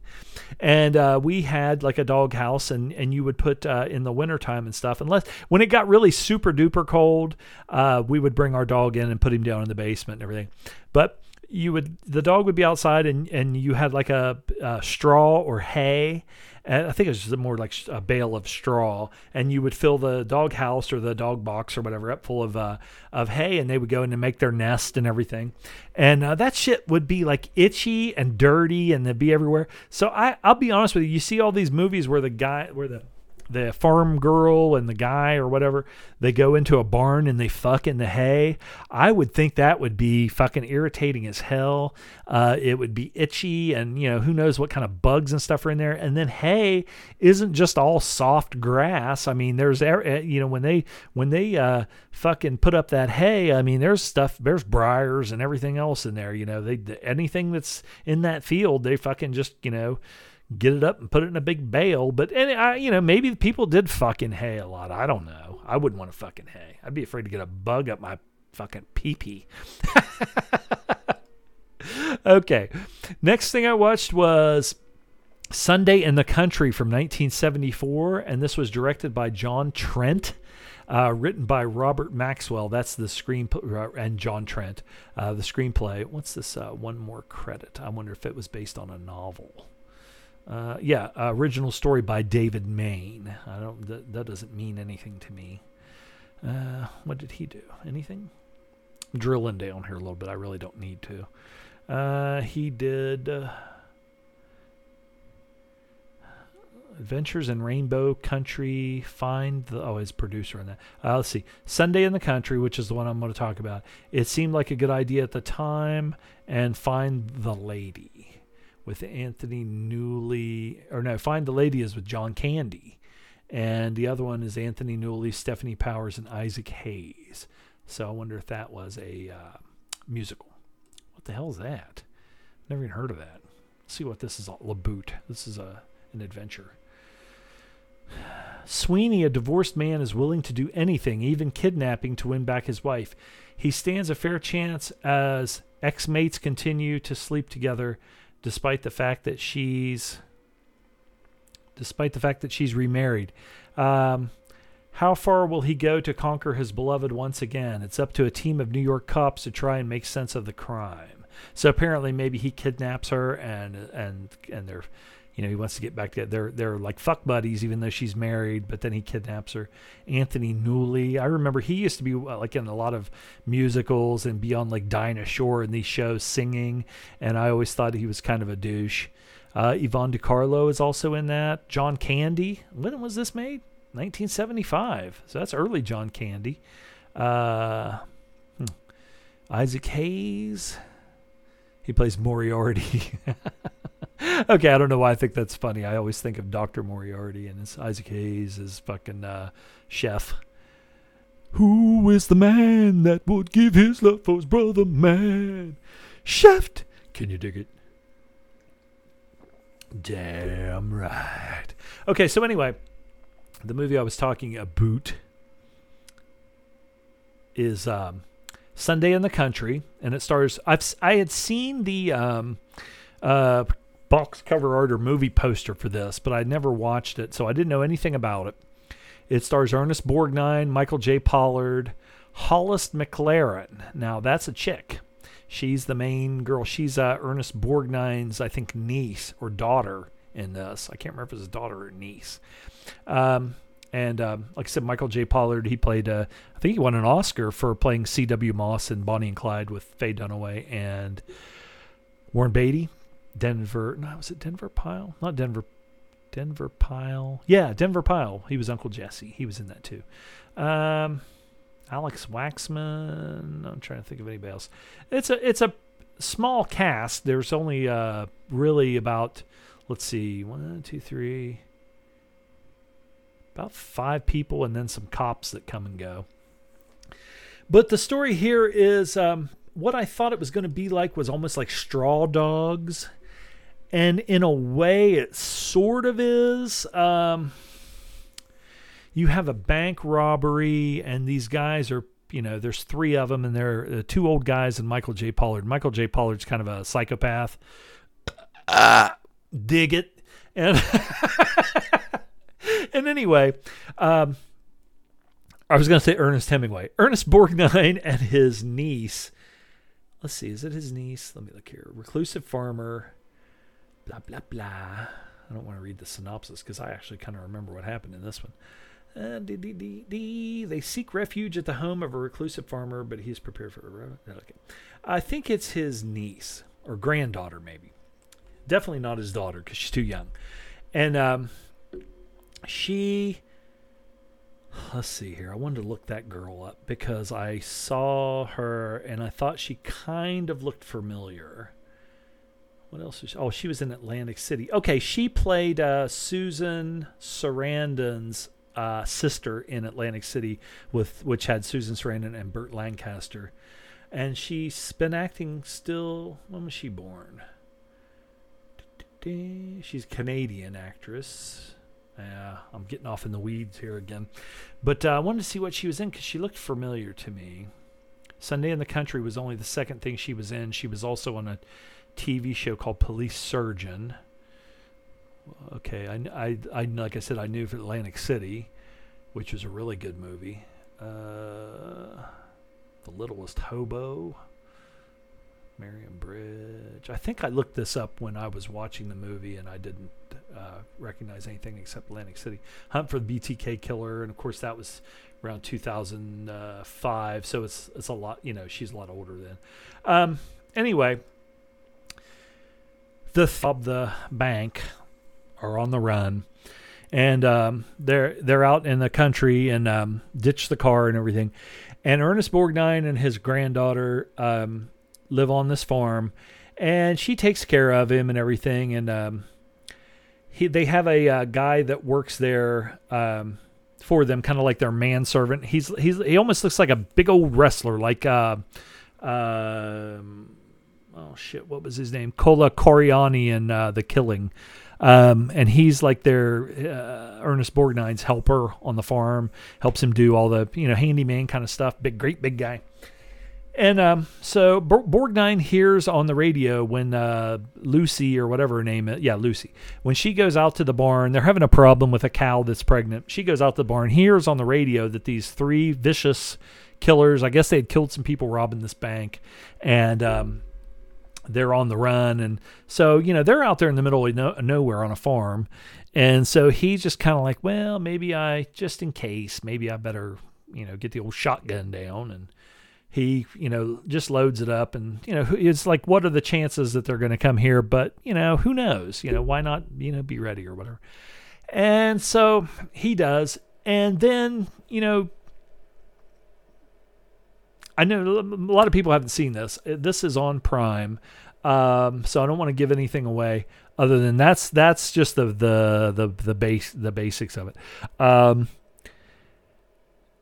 and uh, we had like a dog house and, and you would put uh, in the wintertime and stuff unless when it got really super duper cold uh, we would bring our dog in and put him down in the basement and everything but you would the dog would be outside and, and you had like a, a straw or hay and I think it was more like a bale of straw, and you would fill the dog house or the dog box or whatever up full of uh, of hay, and they would go in and make their nest and everything, and uh, that shit would be like itchy and dirty, and they'd be everywhere. So I I'll be honest with you, you see all these movies where the guy where the the farm girl and the guy or whatever they go into a barn and they fuck in the hay. I would think that would be fucking irritating as hell. Uh, it would be itchy and you know who knows what kind of bugs and stuff are in there. And then hay isn't just all soft grass. I mean there's uh, you know when they when they uh, fucking put up that hay i mean there's stuff there's briars and everything else in there you know. They anything that's in that field they fucking just you know get it up and put it in a big bale. But and I, you know, maybe people did fucking hay a lot. I don't know. I wouldn't want to fucking hay. I'd be afraid to get a bug up my fucking pee pee. okay, next thing I watched was Sunday in the Country from 1974, and this was directed by John Trent. Uh, written by Robert Maxwell. That's the screen uh, and John Trent. Uh, the screenplay. What's this? Uh, one more credit. I wonder if it was based on a novel. Uh, yeah, uh, original story by David Main. I don't. That, doesn't mean anything to me. Uh, what did he do? Anything? Drilling down here a little bit. I really don't need to. Uh, he did uh, Adventures in Rainbow Country. Find the oh, his producer on that. Uh, let's see, Sunday in the Country, which is the one I'm going to talk about. It seemed like a good idea at the time, and Find the Lady with Anthony Newley, or no, Find the Lady is with John Candy, and the other one is Anthony Newley, Stefanie Powers, and Isaac Hayes. So I wonder if that was a uh, musical. What the hell is that? Never even heard of that. Let's see what this is. Laboot. This is a an adventure. Sweeney, a divorced man, is willing to do anything, even kidnapping, to win back his wife. He stands a fair chance as ex mates continue to sleep together despite the fact that she's despite the fact that she's remarried. Um, how far will he go to conquer his beloved once again? It's up to a team of New York cops to try and make sense of the crime. So apparently, maybe he kidnaps her, and and and they're, you know, he wants to get back together. They're they're like fuck buddies, even though she's married. But then he kidnaps her. Anthony Newley, I remember he used to be uh, like in a lot of musicals and be on like Dinah Shore and these shows singing, and I always thought he was kind of a douche. Uh, Yvonne De Carlo is also in that. John Candy. When was this made? 1975. So that's early John Candy. Uh, hmm. Isaac Hayes. He plays Moriarty. okay, I don't know why I think that's funny. I always think of Dr. Moriarty and his Isaac Hayes as fucking uh, chef. Who is the man that would give his love for his brother man? Chef! Can you dig it? Damn right. Okay, so anyway, the movie I was talking about is um, Sunday in the Country, and it stars. I've I had seen the um, uh, box cover art or movie poster for this, but I'd never watched it, so I didn't know anything about it. It stars Ernest Borgnine, Michael J. Pollard, Hollis McLaren. Now that's a chick. She's the main girl. She's uh, Ernest Borgnine's, I think, niece or daughter in this. I can't remember if it's his daughter or niece. Um, and um, like I said, Michael J. Pollard, he played, uh, I think he won an Oscar for playing C.W. Moss in Bonnie and Clyde with Faye Dunaway and Warren Beatty. Denver, no, was it Denver Pyle? Not Denver, Denver Pyle. Yeah, Denver Pyle. He was Uncle Jesse. He was in that too. Um, Alex Waxman. I'm trying to think of anybody else. It's a it's a small cast. There's only uh, really about let's see, one, two, three, about five people, and then some cops that come and go. But the story here is um, what I thought it was going to be like was almost like Straw Dogs. And in a way, it sort of is. Um, you have a bank robbery, and these guys are, you know, there's three of them, and they're uh, two old guys and Michael J. Pollard. Michael J. Pollard's kind of a psychopath. Uh, dig it. And, and anyway, um, I was going to say Ernest Hemingway. Ernest Borgnine and his niece. Let's see, is it his niece? Let me look here. Reclusive farmer. Blah, blah, blah. I don't want to read the synopsis because I actually kind of remember what happened in this one. Uh, dee, dee, dee, dee. They seek refuge at the home of a reclusive farmer, but he is prepared for a. Okay. I think it's his niece or granddaughter, maybe. Definitely not his daughter because she's too young. And um, she let's see here. I wanted to look that girl up because I saw her and I thought she kind of looked familiar. What else she? Oh, she was in Atlantic City. Okay, she played uh, Susan Sarandon's uh, sister in Atlantic City, with which had Susan Sarandon and Burt Lancaster, and she's been acting still. When was she born? She's Canadian actress. Yeah, I'm getting off in the weeds here again. But uh, I wanted to see what she was in because she looked familiar to me. Sunday in the Country was only the second thing she was in. She was also on a TV show called Police Surgeon. Okay, I, I, I like I said, I knew for Atlantic City, which was a really good movie. Uh, the Littlest Hobo. Marion Bridge. I think I looked this up when I was watching the movie and I didn't uh, recognize anything except Atlantic City. Hunt for the BTK Killer, and of course that was around 2005. So it's it's a lot. You know, she's a lot older then. Um, anyway, the of the bank are on the run, and um, they're they're out in the country and um, ditch the car and everything. And Ernest Borgnine and his granddaughter um, live on this farm, and she takes care of him and everything. And um, he, they have a uh, guy that works there um, for them, kind of like their manservant. He's he's he almost looks like a big old wrestler, like uh, uh, oh shit, what was his name? Kola Kwariani in uh, The Killing. Um, and he's like their uh, Ernest Borgnine's helper on the farm, helps him do all the you know handyman kind of stuff. Big, great, big guy. And um, so Borgnine hears on the radio when uh, Lucy or whatever her name is, yeah, Lucy, when she goes out to the barn, they're having a problem with a cow that's pregnant. She goes out to the barn, hears on the radio that these three vicious killers, I guess they had killed some people robbing this bank, and um, they're on the run. And so, you know, they're out there in the middle of no- nowhere on a farm. And so he's just kind of like, well, maybe I, just in case, maybe I better, you know, get the old shotgun down. And he you know just loads it up. And you know it's like what are the chances that they're going to come here? But you know who knows? You know why not you know be ready or whatever? And so he does. And then you know i know a lot of people haven't seen this this is on prime um, so i don't want to give anything away other than that's that's just the the the, the base the basics of it um,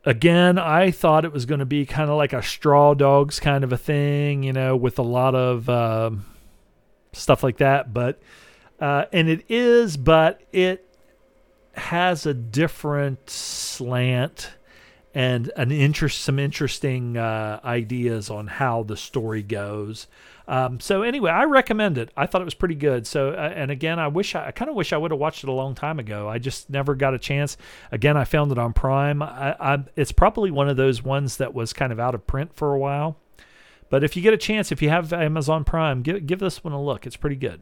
again, I thought it was going to be kind of like a straw dogs kind of a thing, you know, with a lot of um, stuff like that. But uh, and it is, but it has a different slant and an interest, some interesting uh, ideas on how the story goes. Um, so anyway, I recommend it. I thought it was pretty good. So uh, and again, I wish I, I kind of wish I would have watched it a long time ago. I just never got a chance. Again, I found it on Prime. I, I, it's probably one of those ones that was kind of out of print for a while. But if you get a chance, if you have Amazon Prime, give give this one a look. It's pretty good.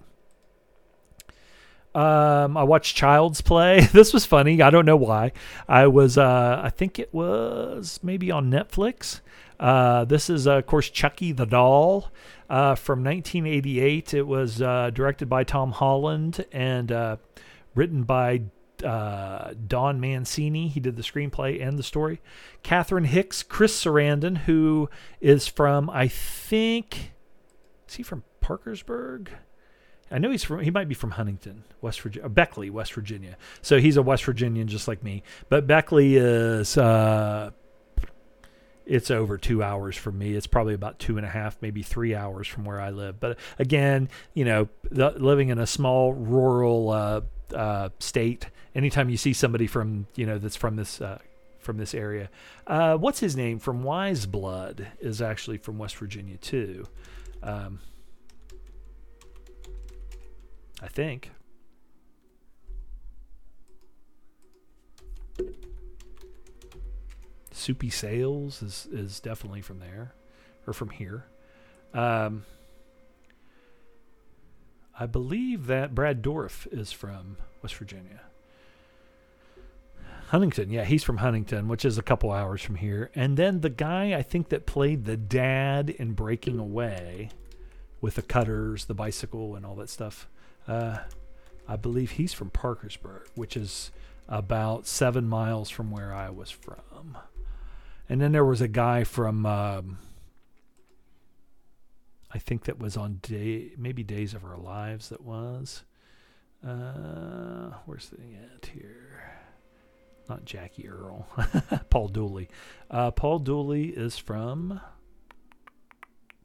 Um, I watched Child's Play. this was funny. I don't know why. I was, uh, I think it was maybe on Netflix. Uh, this is, uh, of course, Chucky the Doll uh, from 1988. It was uh, directed by Tom Holland and uh, written by uh, Don Mancini. He did the screenplay and the story. Catherine Hicks, Chris Sarandon, who is from, I think, is he from Parkersburg? I know he's from. He might be from Huntington, West Virginia, Beckley, West Virginia. So he's a West Virginian, just like me. But Beckley is uh, it's over two hours from me. It's probably about two and a half, maybe three hours from where I live. But again, you know, the, living in a small rural uh, uh, state, anytime you see somebody from you know that's from this uh, from this area, uh, what's his name from Wise Blood is actually from West Virginia too. Um, I think. Soupy Sales is is definitely from there, or from here. Um, I believe that Brad Dourif is from West Virginia. Huntington, yeah, he's from Huntington, which is a couple hours from here. And then the guy I think that played the dad in Breaking Away, with the cutters, the bicycle, and all that stuff. Uh, I believe he's from Parkersburg, which is about seven miles from where I was from. And then there was a guy from, um, I think that was on day, maybe Days of Our Lives. That was. Uh, where's the at here? Not Jackie Earle, Paul Dooley. Uh, Paul Dooley is from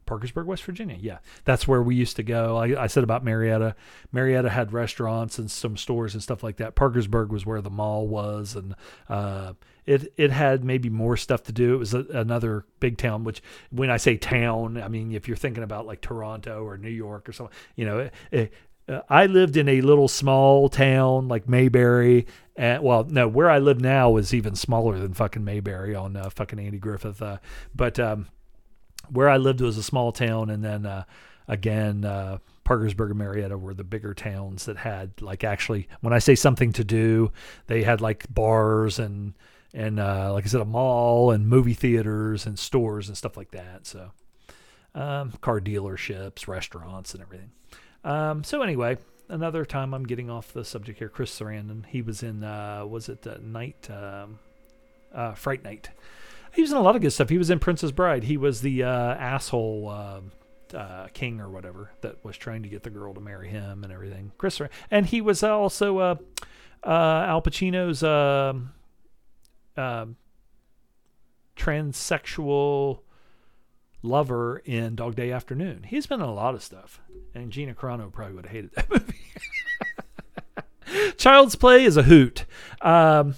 Parkersburg, West Virginia. Yeah, that's where we used to go. I, I, said about Marietta. Marietta had restaurants and some stores and stuff like that. Parkersburg was where the mall was, and uh, it it had maybe more stuff to do. It was a, another big town. Which, when I say town, I mean if you're thinking about like Toronto or New York or something, you know. It, it, uh, I lived in a little small town like Mayberry. And, well, no, where I live now is even smaller than fucking Mayberry on uh, fucking Andy Griffith. Uh, but um, where I lived was a small town, and then uh, again, uh, Parkersburg and Marietta were the bigger towns that had like actually when I say something to do, they had like bars and and uh, like I said, a mall and movie theaters and stores and stuff like that. So um, car dealerships, restaurants, and everything. Um, so anyway, another time I'm getting off the subject here. Chris Sarandon, he was in uh, was it uh, Night um, uh, Fright Night he was in a lot of good stuff. He was in Princess Bride. He was the uh, asshole uh, uh, king or whatever that was trying to get the girl to marry him and everything. Chris, and he was also uh, uh, Al Pacino's um, um, transsexual lover in Dog Day Afternoon. He's been in a lot of stuff, and Gina Carano probably would have hated that movie. Child's Play is a hoot. Um,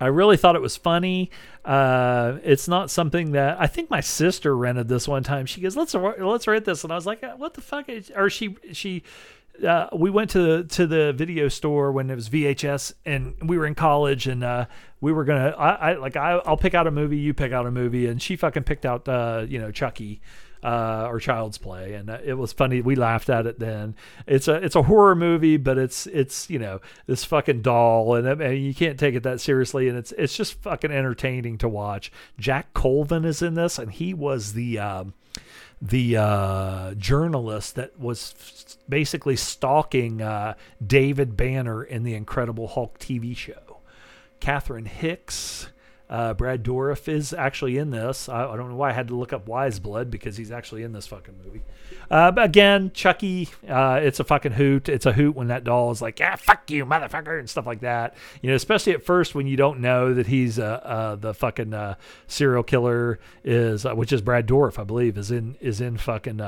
I really thought it was funny. Uh, it's not something that I think my sister rented this one time. She goes, "Let's let's rent this," and I was like, "What the fuck?" Is, or she she uh, we went to the, to the video store when it was VHS, and we were in college, and uh, we were gonna I, I like I, will pick out a movie, you pick out a movie, and she fucking picked out uh, you know Chucky uh, or Child's Play, and uh, it was funny. We laughed at it then. It's a it's a horror movie, but it's it's you know this fucking doll, and, and you can't take it that seriously, and it's it's just fucking entertaining to watch. Jack Colvin is in this, and he was the. Um, the uh, journalist that was basically stalking uh, David Banner in the Incredible Hulk TV show. Catherine Hicks, uh, Brad Dourif is actually in this. I, I, don't know why I had to look up Wise Blood because he's actually in this fucking movie. Uh, again, Chucky, uh, it's a fucking hoot. It's a hoot when that doll is like, "Yeah, fuck you, motherfucker," and stuff like that. You know, especially at first when you don't know that he's uh, uh, the fucking uh, serial killer is, which is Brad Dourif, I believe, is in is in fucking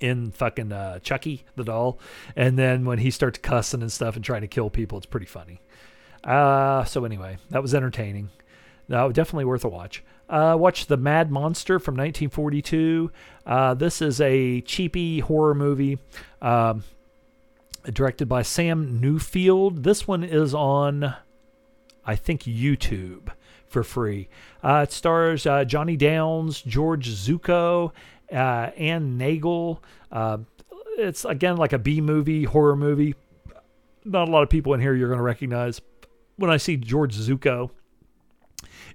in fucking uh, Chucky the doll, and then when he starts cussing and stuff and trying to kill people, it's pretty funny. Uh, so anyway, that was entertaining. No, definitely worth a watch. Uh, watch The Mad Monster from 1942. Uh, this is a cheapy horror movie um, directed by Sam Newfield. This one is on, I think, YouTube for free. Uh, it stars uh, Johnny Downs, George Zucco, uh, Anne Nagel. Uh, it's again like a B movie, horror movie. Not a lot of people in here you're going to recognize when I see George Zucco,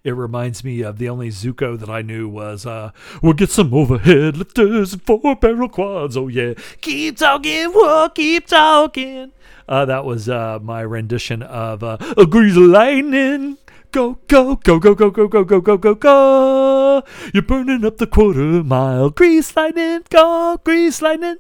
it reminds me of the only Zuko that I knew was, uh, we'll get some overhead lifters and four barrel quads. Oh, yeah. Keep talking, whoa, keep talking. Uh, that was uh, my rendition of uh, a Grease Lightning. Go, go, go, go, go, go, go, go, go, go, go. You're burning up the quarter mile. Grease Lightning, go, Grease Lightning.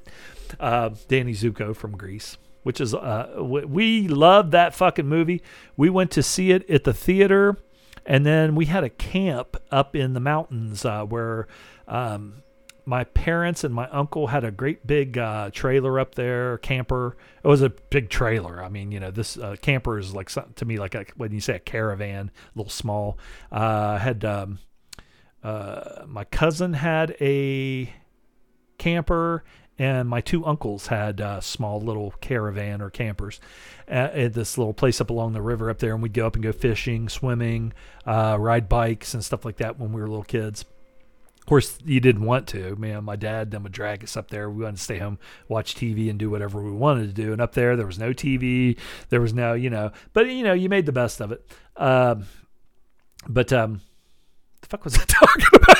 Uh, Danny Zuko from Grease which is uh, we love that fucking movie. We went to see it at the theater And then we had a camp up in the mountains uh, where um, my parents and my uncle had a great big uh, trailer up there, camper. It was a big trailer. I mean, you know, this uh, camper is like to me like a, when you say a caravan, a little small. Uh, had um, uh, my cousin had a camper, and my two uncles had a small little caravan or campers at, at, this little place up along the river up there, and we'd go up and go fishing, swimming, uh, ride bikes, and stuff like that when we were little kids. Of course, you didn't want to. Man, my dad then would drag us up there. We wanted to stay home, watch TV, and do whatever we wanted to do. And up there, there was no TV. There was no, you know, but you know, you made the best of it. Um, but um, the fuck was I talking about?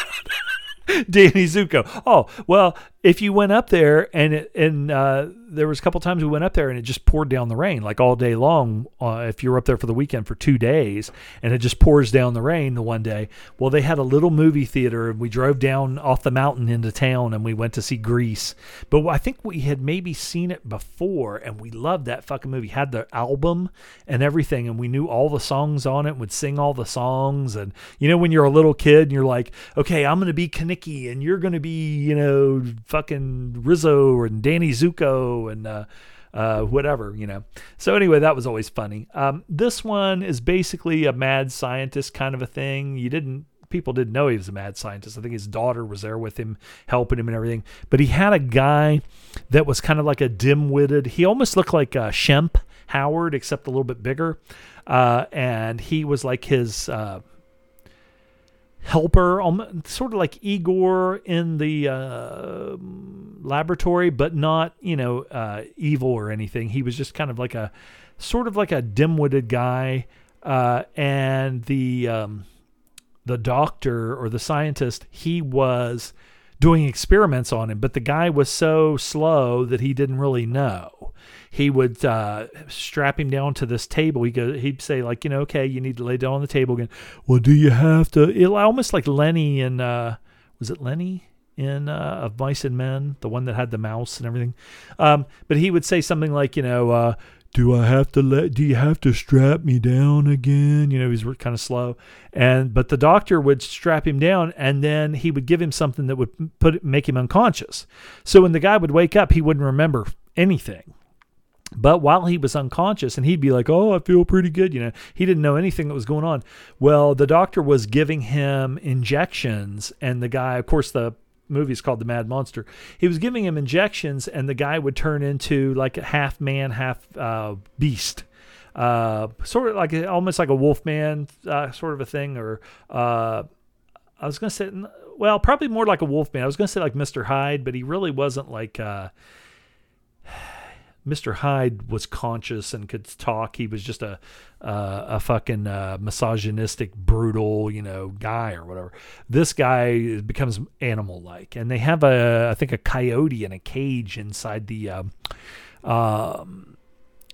Danny Zuko. Oh, well, if you went up there and and uh, there was a couple times we went up there and it just poured down the rain like all day long. Uh, if you're up there for the weekend for two days and it just pours down the rain the one day, well, they had a little movie theater and we drove down off the mountain into town and we went to see Grease. But I think we had maybe seen it before and we loved that fucking movie. Had the album and everything and we knew all the songs on it. Would sing all the songs and you know when you're a little kid and you're like, okay, I'm gonna be Kenickie and you're gonna be you know fucking Rizzo and Danny Zuko and uh, uh, whatever, you know. So anyway, that was always funny. Um, this one is basically a mad scientist kind of a thing. You didn't people didn't know he was a mad scientist. I think his daughter was there with him, helping him and everything. But he had a guy that was kind of like a dim-witted. He almost looked like uh, Shemp Howard, except a little bit bigger. Uh, and he was like his uh, helper, sort of like Igor in the uh, laboratory, but not, you know, uh, evil or anything. He was just kind of like a sort of like a dim-witted guy. Uh, and the um, the doctor or the scientist, he was doing experiments on him, but the guy was so slow that he didn't really know he would uh, strap him down to this table. He go, he'd say like, you know, okay, you need to lay down on the table again. Well, do you have to? It, almost like Lenny and uh, was it Lenny? In uh, of mice and men, the one that had the mouse and everything. Um, but he would say something like, you know, uh, do I have to let? Do you have to strap me down again? You know, he's kind of slow, and but the doctor would strap him down, and then he would give him something that would put make him unconscious. So when the guy would wake up, he wouldn't remember anything. But while he was unconscious, and he'd be like, Oh, I feel pretty good, you know, he didn't know anything that was going on. Well, the doctor was giving him injections, and the guy, of course, the movie is called The Mad Monster. He was giving him injections, and the guy would turn into like a half man, half uh, beast. Uh, sort of like almost like a wolf man uh, sort of a thing, or uh, I was gonna say, well, probably more like a wolf man. I was gonna say like Mr. Hyde, but he really wasn't like uh, Mr. Hyde was conscious and could talk. He was just a uh, a fucking uh, misogynistic, brutal, you know, guy or whatever. This guy becomes animal like, and they have a I think a coyote in a cage inside the. Um, um,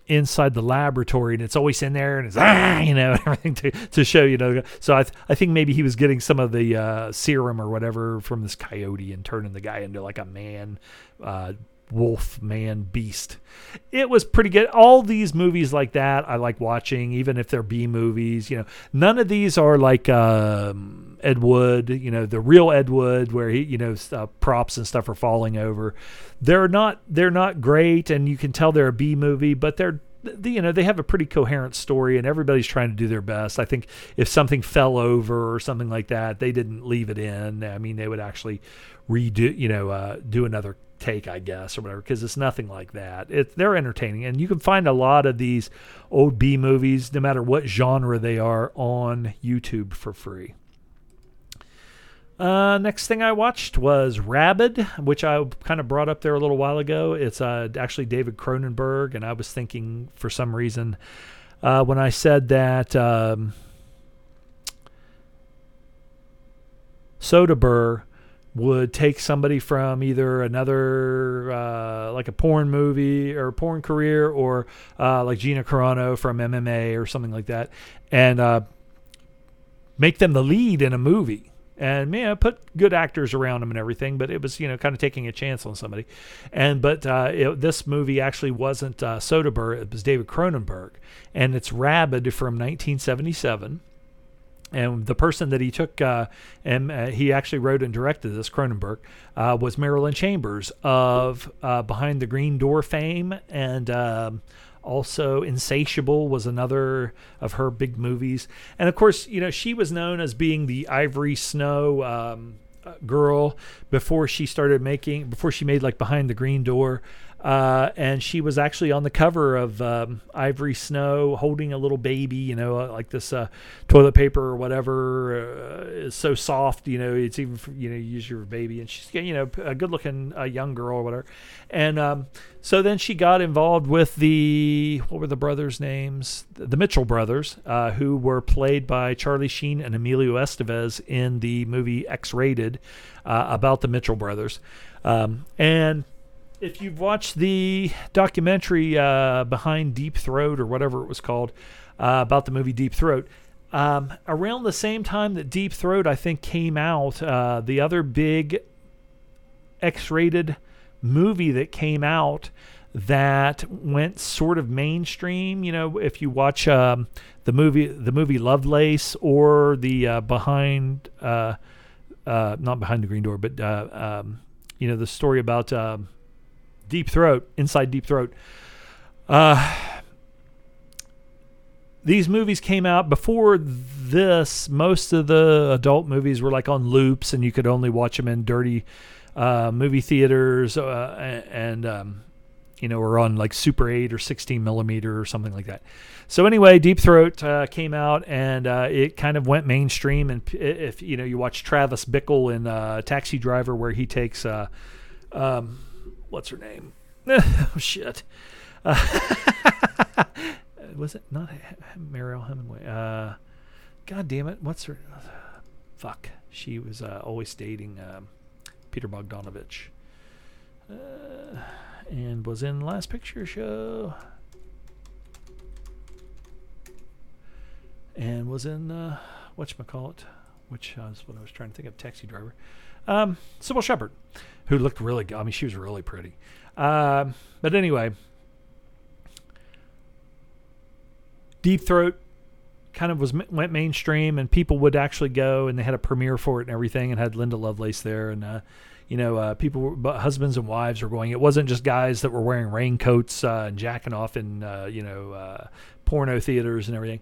inside the laboratory and it's always in there and it's ah, you know everything to, to show you know so I, th- I think maybe he was getting some of the uh, serum or whatever from this coyote and turning the guy into like a man uh, wolf man beast. It was pretty good. All these movies like that i like watching even if they're b movies you know. None of these are like um, ed wood you know the real ed wood where he you know uh, props and stuff are falling over. They're not they're not great and you can tell they're a b movie but they're you know they have a pretty coherent story and everybody's trying to do their best. I think if something fell over or something like that they didn't leave it in. I mean they would actually redo you know uh, do another take, I guess, or whatever, because it's nothing like that. It, they're entertaining, and you can find a lot of these old B movies, no matter what genre they are, on YouTube for free. Uh, next thing I watched was Rabid, which I kind of brought up there a little while ago. It's uh, actually David Cronenberg, and I was thinking for some reason uh, when I said that um, Soderbergh would take somebody from either another uh, like a porn movie or porn career or uh, like Gina Carano from MMA or something like that and uh, make them the lead in a movie. And yeah put good actors around them and everything but it was you know kind of taking a chance on somebody. And but uh, it, this movie actually wasn't uh, Soderbergh it was David Cronenberg. And it's Rabid from 1977 and the person that he took uh, and uh, he actually wrote and directed this Cronenberg uh, was Marilyn Chambers of uh, Behind the Green Door fame. And um, also Insatiable was another of her big movies. And of course you know she was known as being the Ivory Snow um, uh, girl before she started making before she made like Behind the Green Door uh, and she was actually on the cover of um, Ivory Snow holding a little baby, you know, uh, like this uh, toilet paper or whatever uh, is so soft, you know, it's even for, you know, you use your baby. And she's, you know, a good looking uh, young girl or whatever. And um, so then she got involved with the, what were the brothers' names? The Mitchell brothers, uh, who were played by Charlie Sheen and Emilio Estevez in the movie X Rated about the Mitchell brothers. Um, and if you've watched the documentary uh, behind Deep Throat or whatever it was called uh, about the movie Deep Throat, um, around the same time that Deep Throat I think came out, uh, the other big X-rated movie that came out that went sort of mainstream. You know, if you watch um, the movie, the movie Lovelace or the uh, behind, uh, uh, not behind the green door, but um, you know the story about um, Deep Throat, Inside Deep Throat. Uh, these movies came out before this. Most of the adult movies were like on loops, and you could only watch them in dirty uh, movie theaters, uh, and um, you know, or on like Super 8 or 16 millimeter or something like that. So anyway, Deep Throat uh, came out, and uh, it kind of went mainstream. And if you know, you watch Travis Bickle in uh, Taxi Driver, where he takes. Uh, um, what's her name? oh shit. Uh, was it not Mariel Hemingway? Uh, God damn it! What's her? fuck. She was uh, always dating um, Peter Bogdanovich, uh, and was in Last Picture Show, and was in uh, it, which is what I was trying to think of. Taxi Driver. Um, Cybill Shepherd, who looked really good. I mean, she was really pretty. Uh, but anyway, Deep Throat kind of was went mainstream, and people would actually go, and they had a premiere for it and everything, and had Linda Lovelace there, and uh, you know, uh, people, were, husbands and wives were going. It wasn't just guys that were wearing raincoats uh, and jacking off in, uh, you know, uh, porno theaters and everything.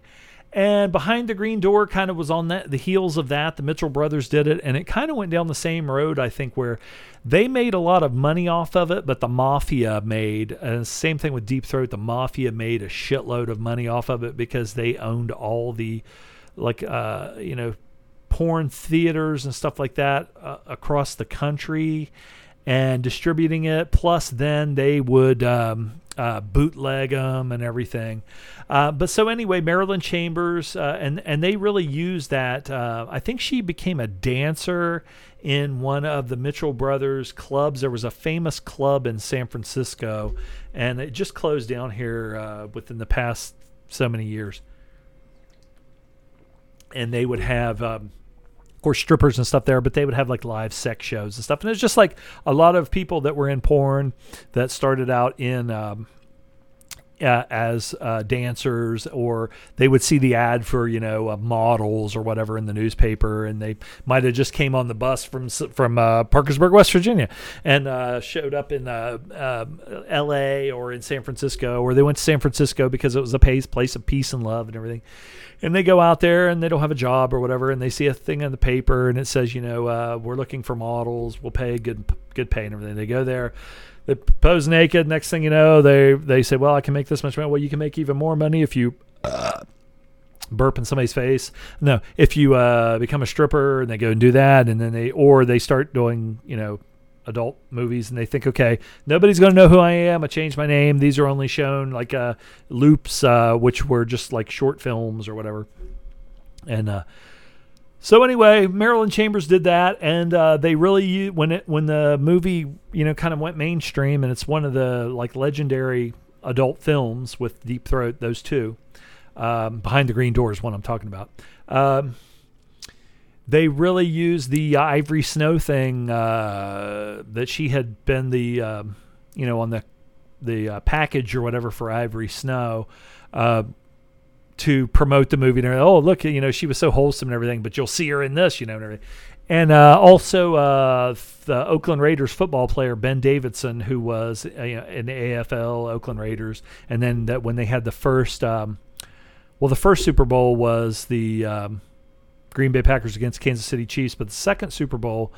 And behind the green door kind of was on that the heels of that. The Mitchell brothers did it, and it kind of went down the same road, I think, where they made a lot of money off of it, but the mafia made and same thing with Deep Throat. The mafia made a shitload of money off of it because they owned all the like uh, you know porn theaters and stuff like that uh, across the country and distributing it. Plus, then they would um, uh, bootleg them and everything. Uh, but so anyway, Marilyn Chambers, uh, and and they really used that. Uh, I think she became a dancer in one of the Mitchell Brothers clubs. There was a famous club in San Francisco, and it just closed down here uh, within the past so many years. And they would have. Um, of course, strippers and stuff there, but they would have like live sex shows and stuff. And it's just like a lot of people that were in porn that started out in um, uh, as uh, dancers, or they would see the ad for you know uh, models or whatever in the newspaper, and they might have just came on the bus from from uh, Parkersburg, West Virginia, and uh, showed up in uh, um, L.A. or in San Francisco, or they went to San Francisco because it was a place of peace and love and everything. And they go out there and they don't have a job or whatever, and they see a thing in the paper and it says, you know, we're looking for models, we'll pay good good pay and everything. They go there they pose naked. Next thing you know, they they say, "Well, I can make this much money." Well, you can make even more money if you uh, burp in somebody's face. No, if you uh, become a stripper and they go and do that, and then they or they start doing, you know, adult movies, and they think, okay, nobody's going to know who I am. I changed my name. These are only shown like uh, loops, uh, which were just like short films or whatever, and uh, so anyway, Marilyn Chambers did that, and uh, they really when it when the movie you know kind of went mainstream, and it's one of the like legendary adult films with Deep Throat. Those two, um, Behind the Green Door is one I'm talking about. Um, they really used the Ivory Snow thing uh, that she had been the um, you know on the the uh, package or whatever for Ivory Snow uh, to promote the movie. And oh, look, you know, she was so wholesome and everything, but you'll see her in this, you know, and everything. And uh, also uh, the Oakland Raiders football player Ben Davidson, who was uh, in the AFL Oakland Raiders, and then that when they had the first, um, well, the first Super Bowl was the um, Green Bay Packers against Kansas City Chiefs, but the second Super Bowl,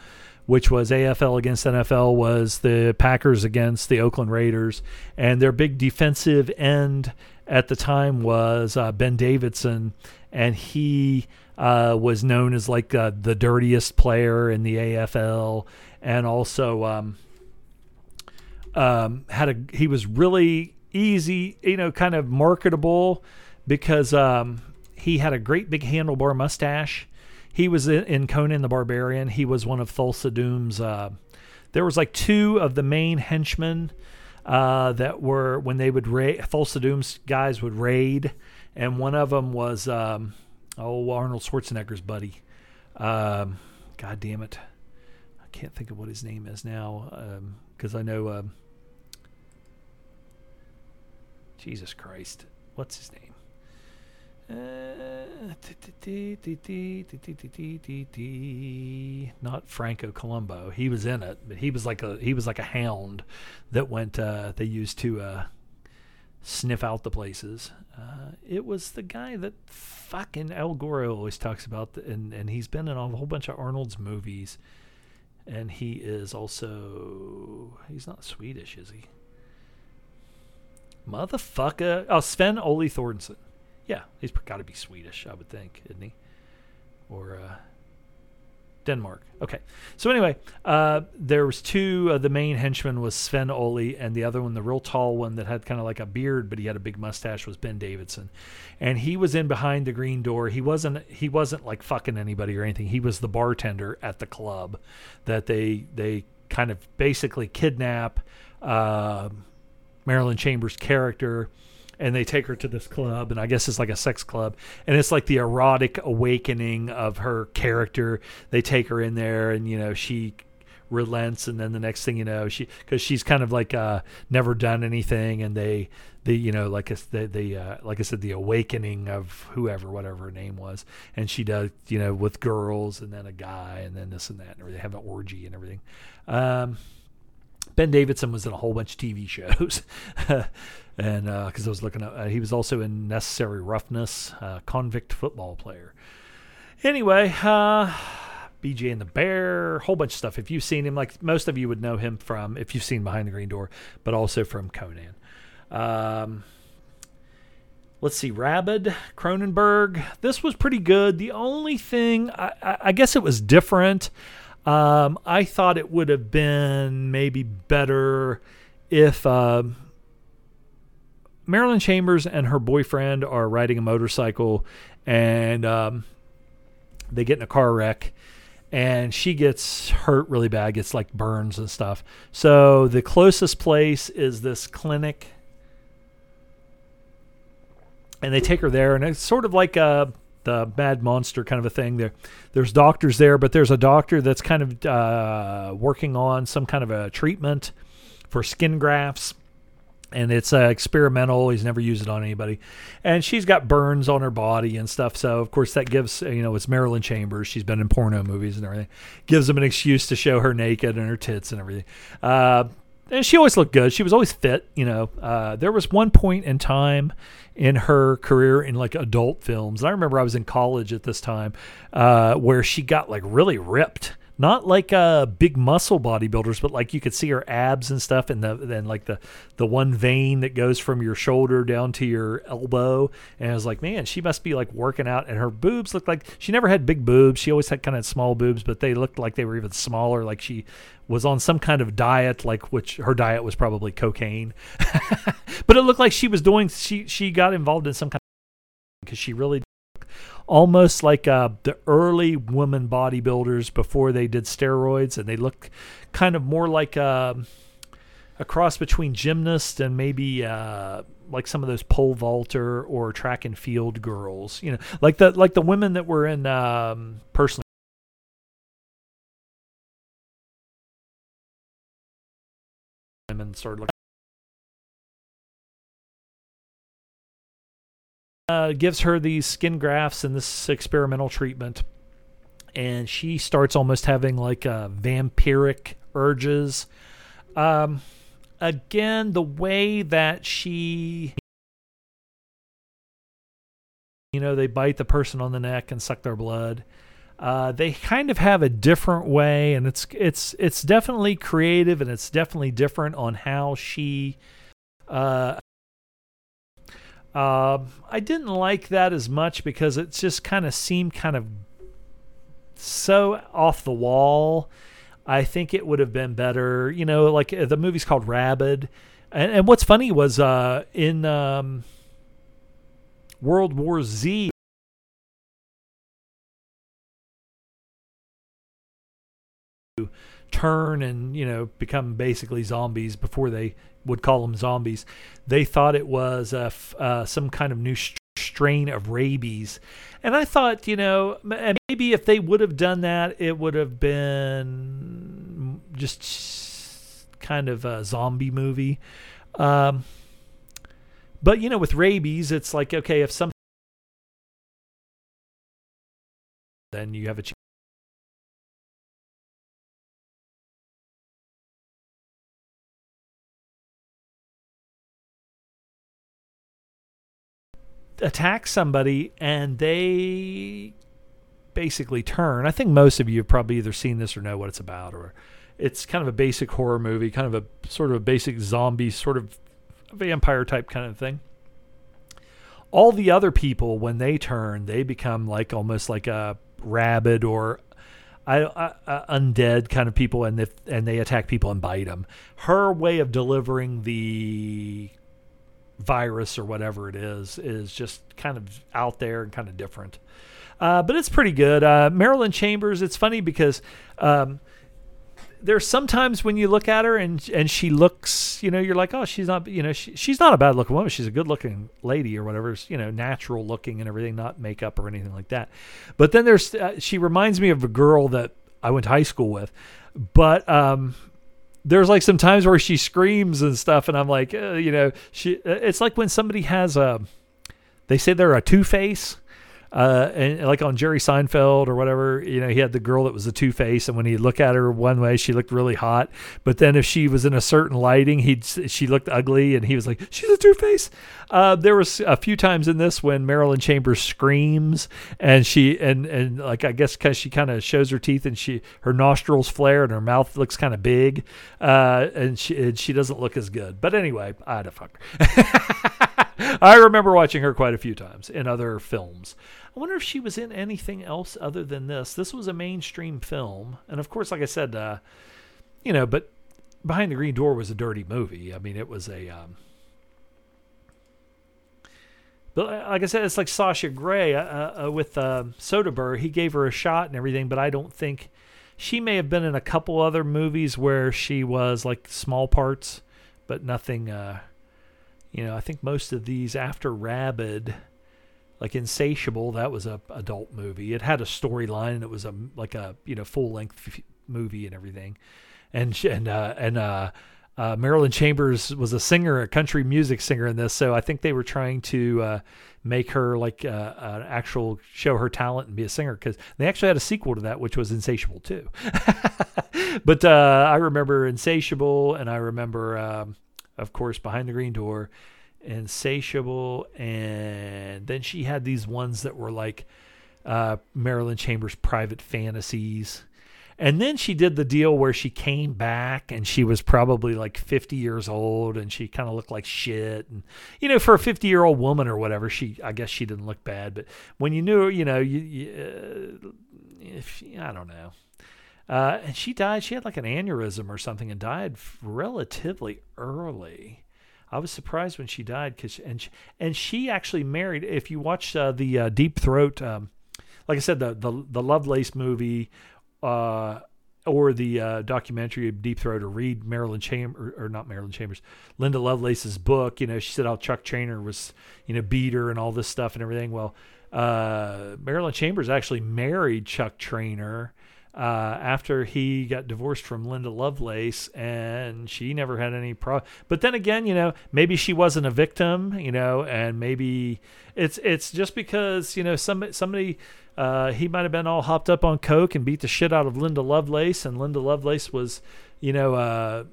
which was AFL against NFL, was the Packers against the Oakland Raiders, and their big defensive end at the time was uh, Ben Davidson, and he uh, was known as like uh, the dirtiest player in the AFL, and also um, um, had a he was really easy, you know, kind of marketable because um, he had a great big handlebar mustache. He was in, Conan the Barbarian. He was one of Thulsa Doom's. Uh, there was like two of the main henchmen uh, that were when they would raid. Thulsa Doom's guys would raid, and one of them was um, oh Arnold Schwarzenegger's buddy. Um, God damn it, I can't think of what his name is now because um, I know. Um, Jesus Christ, what's his name? Not Franco Columbu. He was in it, but he was like a he was like a hound that went. Uh, they used to uh, sniff out the places. Uh, it was the guy that fucking El Goro always talks about, the, and and he's been in a whole bunch of Arnold's movies, and he is also he's not Swedish, is he? Motherfucker! Oh, Sven Ole Thordarson. Yeah, he's got to be Swedish, I would think, isn't he? Or uh, Denmark. Okay. So anyway, uh, there was two. Uh, the main henchman was Sven Ole, and the other one, the real tall one that had kind of like a beard, but he had a big mustache, was Ben Davidson. And he was in behind the green door. He wasn't. He wasn't like fucking anybody or anything. He was the bartender at the club that they they kind of basically kidnap uh, Marilyn Chambers' character and they take her to this club and i guess it's like a sex club and it's like the erotic awakening of her character. They take her in there and you know she relents and then the next thing you know she because she's kind of like uh never done anything and they the you know like the the uh, like I said the awakening of whoever whatever her name was. And she does you know with girls and then a guy and then this and that and they have an orgy and everything. Um Ben Davidson was in a whole bunch of TV shows, and because uh, I was looking at, uh, he was also in Necessary Roughness, uh, convict football player. Anyway, uh, BJ and the Bear, whole bunch of stuff. If you've seen him, like most of you would know him from, if you've seen Behind the Green Door, but also from Conan. Um, let's see, Rabid, Cronenberg. This was pretty good. The only thing, I, I guess it was different. Um, I thought it would have been maybe better if uh, Marilyn Chambers and her boyfriend are riding a motorcycle and um, they get in a car wreck and she gets hurt really bad, gets like burns and stuff. So the closest place is this clinic. And they take her there, and it's sort of like a the mad monster kind of a thing. There, there's doctors there, but there's a doctor that's kind of uh, working on some kind of a treatment for skin grafts, and it's uh, experimental. He's never used it on anybody, and she's got burns on her body and stuff. So of course that gives you know it's Marilyn Chambers. She's been in porno movies and everything. Gives them an excuse to show her naked and her tits and everything. Uh, and she always looked good. She was always fit. You know, uh, there was one point in time in her career in like adult films. And I remember I was in college at this time uh, where she got like really ripped. Not like uh, big muscle bodybuilders, but like you could see her abs and stuff, and the then like the the one vein that goes from your shoulder down to your elbow. And I was like, man, she must be like working out. And her boobs looked like she never had big boobs. She always had kind of small boobs, but they looked like they were even smaller. Like she was on some kind of diet, like which her diet was probably cocaine. but it looked like she was doing. She she got involved in some kind because she really almost like uh, the early women bodybuilders before they did steroids, and they look kind of more like uh, a cross between gymnast and maybe uh, like some of those pole vaulter or track and field girls. You know, like the like the women that were in um, personally and started looking uh, gives her these skin grafts and this experimental treatment, and she starts almost having like uh, vampiric urges. Um, again, the way that she you know, they bite the person on the neck and suck their blood. Uh, they kind of have a different way, and it's it's it's definitely creative, and it's definitely different on how she. Uh, uh, I didn't like that as much because it just kind of seemed kind of so off the wall. I think it would have been better, you know, like uh, the movie's called Rabid, and, and what's funny was uh, in um, World War Z turn and you know become basically zombies before they would call them zombies they thought it was uh, uh, some kind of new st- strain of rabies and i thought you know maybe if they would have done that it would have been just kind of a zombie movie um, but you know, with rabies, it's like okay, if some then you have a chance. Attack somebody and they basically turn. I think most of you have probably either seen this or know what it's about, or it's kind of a basic horror movie, kind of a sort of a basic zombie sort of vampire type kind of thing. All the other people, when they turn, they become like almost like a rabid or I, I, undead kind of people, and if, and they attack people and bite them. Her way of delivering the virus or whatever it is is just kind of out there and kind of different. Uh, but it's pretty good. Uh, Marilyn Chambers. It's funny because um, there's sometimes when you look at her and and she looks, you know, you're like, oh, she's not, you know, she, she's not a bad looking woman. She's a good looking lady or whatever, you know, natural looking and everything, not makeup or anything like that. But then there's, uh, she reminds me of a girl that I went to high school with, but um, there's like some times where she screams and stuff, and I'm like, uh, you know, she. Uh, it's like when somebody has a, they say they're a two face uh, and like on Jerry Seinfeld or whatever, you know, he had the girl that was a Two Face, and when he look at her one way, she looked really hot. But then if she was in a certain lighting, he'd she looked ugly, and he was like, "She's a Two Face." Uh, there was a few times in this when Marilyn Chambers screams, and she and and like I guess because she kind of shows her teeth and she her nostrils flare and her mouth looks kind of big, uh, and she and she doesn't look as good. But anyway, I had to fuck. I remember watching her quite a few times in other films. I wonder if she was in anything else other than this. This was a mainstream film, and of course, like I said, uh, you know, but Behind the Green Door was a dirty movie. I mean, it was a. Um, but uh, like I said, it's like Sasha Grey uh, uh, uh with uh, Soderbergh. He gave her a shot and everything, but I don't think she may have been in a couple other movies where she was like small parts, but nothing. Uh, you know, I think most of these after Rabid, like Insatiable, that was a adult movie. It had a storyline and it was a like a you know full length f- movie and everything. And and uh, and uh, uh, Marilyn Chambers was a singer, a country music singer in this. So I think they were trying to uh, make her like uh, an actual show her talent and be a singer because they actually had a sequel to that, which was Insatiable too. but uh, I remember Insatiable, and I remember. Um, of course, Behind the Green Door, Insatiable, and then she had these ones that were like uh, Marilyn Chambers' private fantasies. And then she did the deal where she came back and she was probably like 50 years old and she kind of looked like shit. And, you know, for a 50 year old woman or whatever, she, I guess she didn't look bad. But when you knew, you know, you, you uh, if, I don't know. Uh, and she died. She had like an aneurysm or something and died relatively early. I was surprised when she died because and she, and she actually married. If you watch uh, the uh, Deep Throat, um, like I said, the the, the Lovelace movie, uh, or the uh, documentary of Deep Throat, or read Marilyn Chambers or, or, not Marilyn Chambers, Linda Lovelace's book. You know, she said how Chuck Traynor was you know beat her and all this stuff and everything. Well, uh, Marilyn Chambers actually married Chuck Traynor uh, after he got divorced from Linda Lovelace, and she never had any problem. But then again, you know, maybe she wasn't a victim, you know, and maybe it's it's just because you know some somebody uh, he might have been all hopped up on coke and beat the shit out of Linda Lovelace, and Linda Lovelace was, you know. Uh,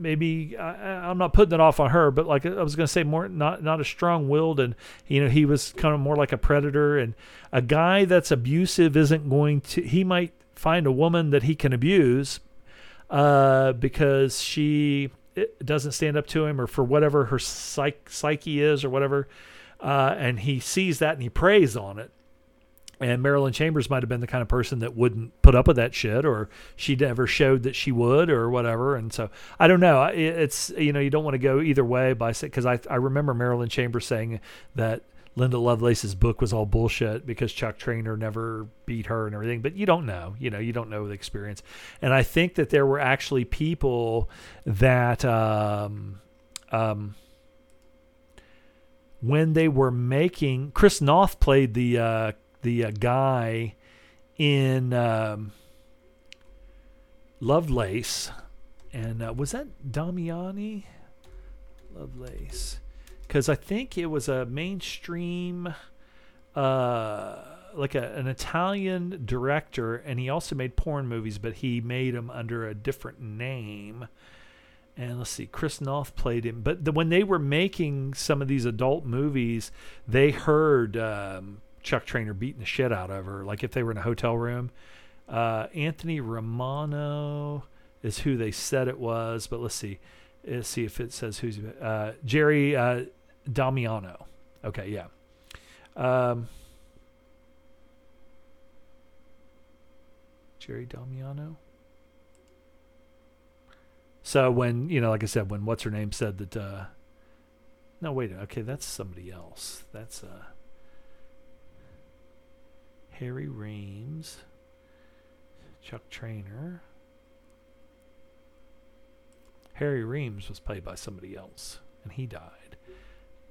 maybe I, am not putting it off on her, but like I was going to say, more not not as strong-willed, and you know he was kind of more like a predator. And a guy that's abusive isn't going to. He might find a woman that he can abuse uh, because she doesn't stand up to him, or for whatever her psych, psyche is, or whatever. Uh, and he sees that and he preys on it and Marilyn Chambers might have been the kind of person that wouldn't put up with that shit, or she never showed that she would, or whatever. And so I don't know. It's you know you don't want to go either way by because I I remember Marilyn Chambers saying that Linda Lovelace's book was all bullshit because Chuck Traynor never beat her and everything. But you don't know, you know, you don't know the experience. And I think that there were actually people that um, um, when they were making Chris Noth played the uh, the uh, guy in um, Lovelace, and uh, was that Damiani? Lovelace, because I think it was a mainstream, uh, like a, an Italian director, and he also made porn movies, but he made them under a different name. And let's see, Chris Noth played him. But the, when they were making some of these adult movies, they heard um, Chuck Traynor beating the shit out of her, like if they were in a hotel room. Uh, Anthony Romano is who they said it was, but let's see. Let's see if it says who's uh, Jerry uh, Damiano. Okay, yeah. Um, Jerry Damiano. So when you know, like I said, when what's her name said that. Uh, no, wait. Okay, that's somebody else. That's uh. Harry Reams, Chuck Traynor. Harry Reams was played by somebody else, and he died.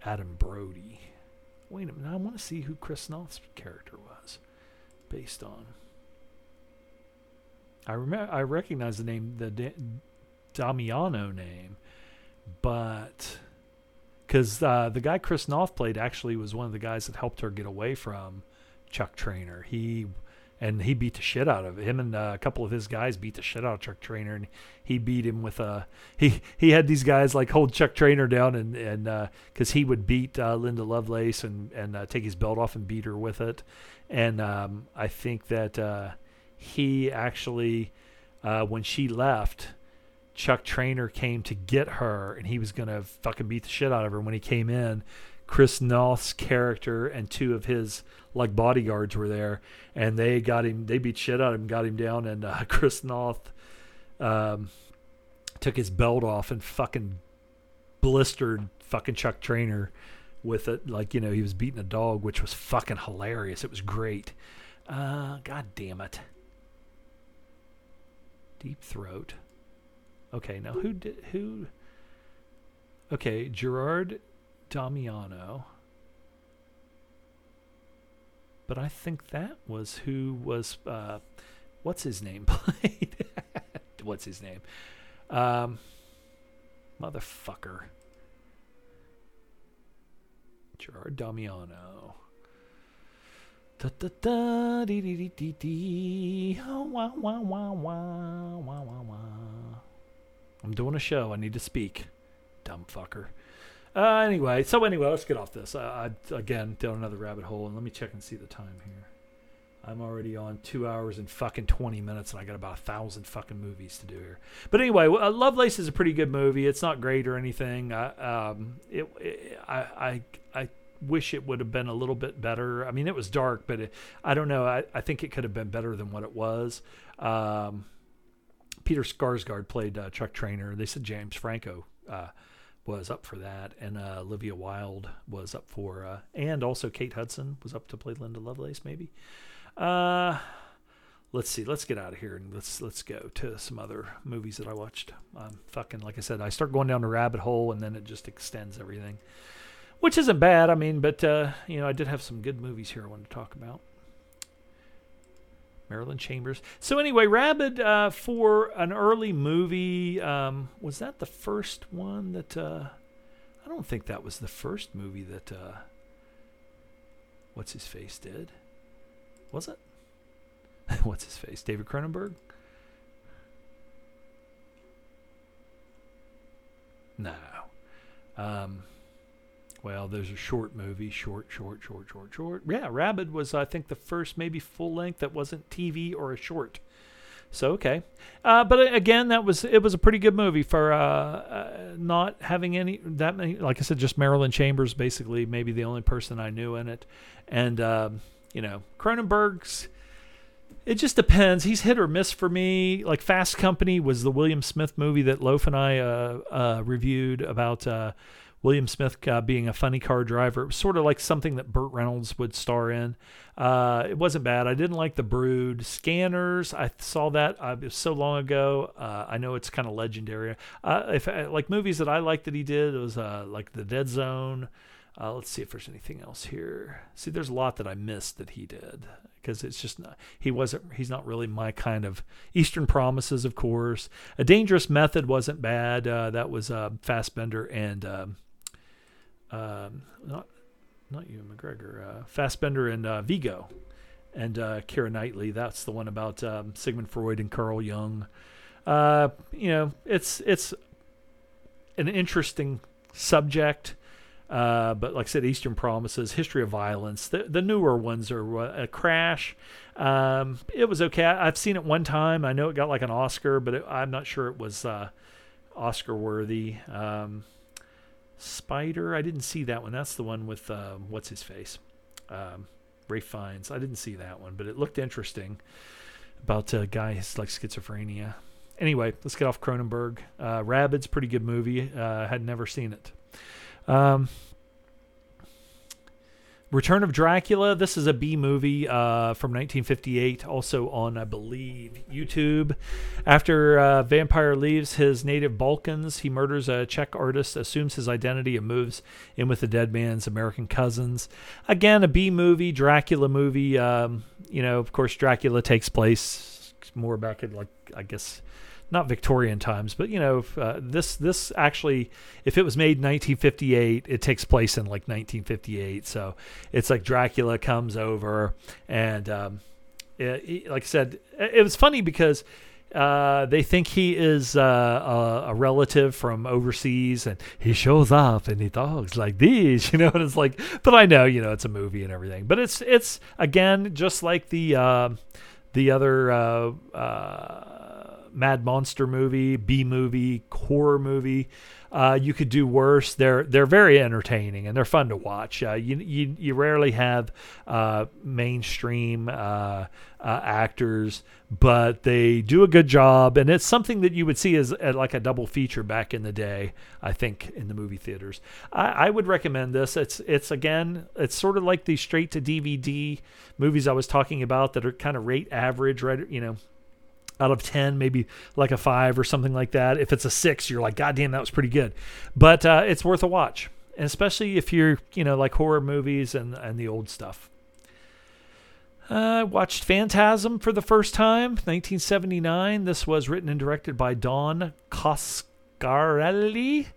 Adam Brody. Wait a minute, I want to see who Chris Noth's character was based on. I remember, I recognize the name, the Damiano name, but because uh, the guy Chris Noth played actually was one of the guys that helped her get away from Chuck Traynor. He and he beat the shit out of him and uh, a couple of his guys beat the shit out of Chuck Traynor and he beat him with a he he had these guys like hold Chuck Traynor down and and because uh, he would beat uh, Linda Lovelace and and uh, take his belt off and beat her with it and um, I think that uh, he actually uh, when she left Chuck Traynor came to get her and he was gonna fucking beat the shit out of her when he came in Chris Noth's character and two of his like bodyguards were there, and they got him. They beat shit out of him, got him down, and uh, Chris Noth um, took his belt off and fucking blistered fucking Chuck Traynor with it, like you know he was beating a dog, which was fucking hilarious. It was great. Uh, God damn it. Deep throat. Okay, now who did who? Okay, Gerard Damiano. But I think that was who was, uh, what's his name played? what's his name? Um, motherfucker. Gerard Damiano. Da da da dee dee dee dee dee. Oh, wah, wah, wah, wah, wah, wah, wah. I'm doing a show. I need to speak. Dumb fucker. Uh, anyway, so anyway, let's get off this. Uh, I again down another rabbit hole, and let me check and see the time here. I'm already on two hours and fucking 20 minutes, and I got about a thousand fucking movies to do here. But anyway, uh, Lovelace is a pretty good movie. It's not great or anything. I, um, it, it, I, I, I wish it would have been a little bit better. I mean, it was dark, but it, I don't know. I, I think it could have been better than what it was. Um, Peter Sarsgaard played uh, Chuck Traynor. They said James Franco uh, was up for that, and uh, Olivia Wilde was up for, uh, and also Kate Hudson was up to play Linda Lovelace, maybe. Uh, let's see. Let's get out of here and let's let's go to some other movies that I watched. I'm fucking like I said, I start going down the rabbit hole, and then it just extends everything, which isn't bad. I mean, but uh, you know, I did have some good movies here I wanted to talk about. Marilyn Chambers. So anyway, Rabid uh, for an early movie um, was that the first one that uh, I don't think that was the first movie that uh, what's his face did. Was it? what's his face? David Cronenberg? No. Um, well, there's a short movie, short, short, short, short, short. Yeah, Rabid was, I think, the first maybe full length that wasn't TV or a short. So okay, uh, but uh, again, that was it was a pretty good movie for uh, uh, not having any that many. Like I said, just Marilyn Chambers, basically, maybe the only person I knew in it, and um, you know, Cronenberg's. It just depends. He's hit or miss for me. Like Fast Company was the William Smith movie that Loaf and I uh, uh, reviewed about William Smith uh, being a funny car driver. It was sort of like something that Burt Reynolds would star in. Uh, it wasn't bad. I didn't like The Brood. Scanners, I saw that uh, so long ago. Uh, I know it's kind of legendary. Uh, if uh, like movies that I liked that he did, it was like The Dead Zone. let's see if there's anything else here. See, there's a lot that I missed that he did because it's just not, he wasn't he's not really my kind of Eastern Promises, of course. A Dangerous Method wasn't bad. that was Fassbender and um, um, not not you, McGregor, uh, Fassbender and uh, Viggo, and uh, Keira Knightley. That's the one about um, Sigmund Freud and Carl Jung. Uh, you know, it's it's an interesting subject. Uh, but like I said, Eastern Promises, History of Violence, the, the newer ones are a Crash. Um, it was okay. I, have seen it one time. I know it got like an Oscar, but it, I'm not sure it was uh, Oscar worthy. Um, Spider. I didn't see that one. That's the one with uh, what's his face, um, Ralph Fiennes. I didn't see that one, but it looked interesting about a guy who's like schizophrenia. Anyway, let's get off Cronenberg. Uh, Rabid's pretty good movie. Uh, had never seen it. Um, Return of Dracula. This is a B movie uh, from 1958, also on, I believe, YouTube. After uh, vampire leaves his native Balkans, he murders a Czech artist, assumes his identity, and moves in with the dead man's American cousins. Again, a B movie, Dracula movie. Um, you know, of course, Dracula takes place more back in like I guess not Victorian times, but you know, uh, this this actually, if it was made in 1958, it takes place in like 1958. So it's like Dracula comes over, and um, it, it, like I said, it was funny because. Uh, they think he is uh, a, a, relative from overseas, and he shows up and he talks like this, you know. And it's like, but I know, you know, it's a movie and everything. But it's it's again just like the uh, the other uh, uh, Mad Monster movie, B movie, horror movie. Uh, you could do worse. They're they're very entertaining and they're fun to watch. Uh, you, you you rarely have uh, mainstream uh, uh, actors, but they do a good job, and it's something that you would see as, as, like a double feature back in the day. I think in the movie theaters. I, I would recommend this. It's it's again, it's sort of like the straight to DVD movies I was talking about that are kind of rate average, right? You know, out of 10, maybe like a five or something like that. If it's a six, you're like, God damn, that was pretty good. But uh, it's worth a watch, and especially if you're, you know, like horror movies and, and the old stuff. I uh, watched Phantasm for the first time, 1979. This was written and directed by Don Coscarelli.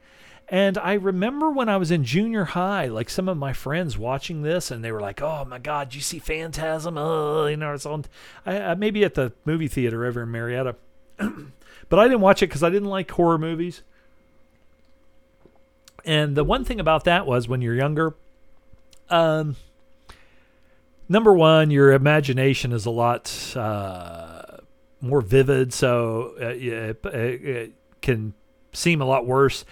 And I remember when I was in junior high, like some of my friends watching this, and they were like, "Oh my God, you see Phantasm?" Oh, you know, it's on I, maybe at the movie theater over in Marietta, but I didn't watch it because I didn't like horror movies. And the one thing about that was when you're younger, um, number one, your imagination is a lot uh, more vivid, so uh, it, it can seem a lot worse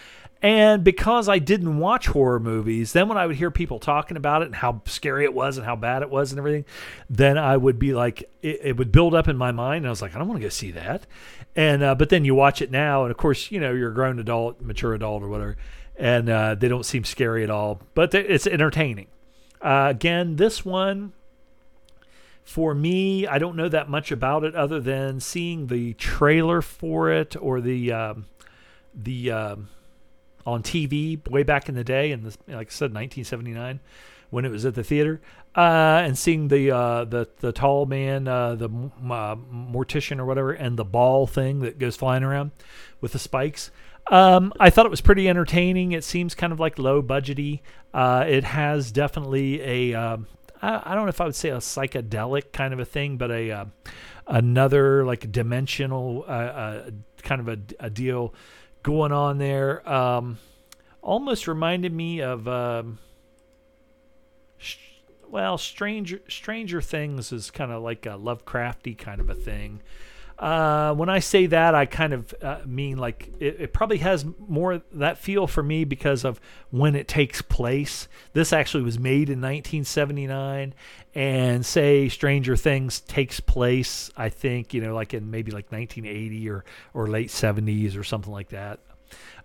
and because I didn't watch horror movies, then when I would hear people talking about it and how scary it was and how bad it was and everything, then I would be like, it, it would build up in my mind. And I was like, I don't want to go see that. And, uh, but then you watch it now, and of course, you know, you're a grown adult, mature adult or whatever, and uh, they don't seem scary at all, but it's entertaining. Uh, again, this one, for me, I don't know that much about it other than seeing the trailer for it or the, um, the, um, on TV way back in the day, and like I said, 1979, when it was at the theater, uh, and seeing the uh, the the tall man, uh, the uh, mortician or whatever, and the ball thing that goes flying around with the spikes. Um, I thought it was pretty entertaining. It seems kind of like low budgety. Uh, it has definitely a um, I, I don't know if I would say a psychedelic kind of a thing, but a uh, another like dimensional kind of a, a, deal going on there. Um, almost reminded me of um, sh- well, Stranger Stranger Things is kind of like a Lovecrafty kind of a thing. Uh, when I say that, I kind of uh, mean like it, it, probably has more that feel for me because of when it takes place. This actually was made in 1979, and say Stranger Things takes place, I think you know, like in maybe like 1980 or or late 70s or something like that.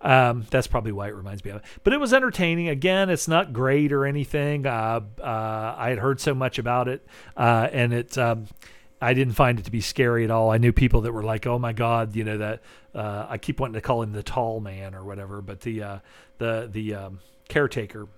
Um, that's probably why it reminds me of it. But it was entertaining. Again, it's not great or anything. Uh, uh, I had heard so much about it, uh, and it. Um, I didn't find it to be scary at all. I knew people that were like, "Oh my God," you know that. Uh, I keep wanting to call him the tall man or whatever, but the uh, the the um, caretaker.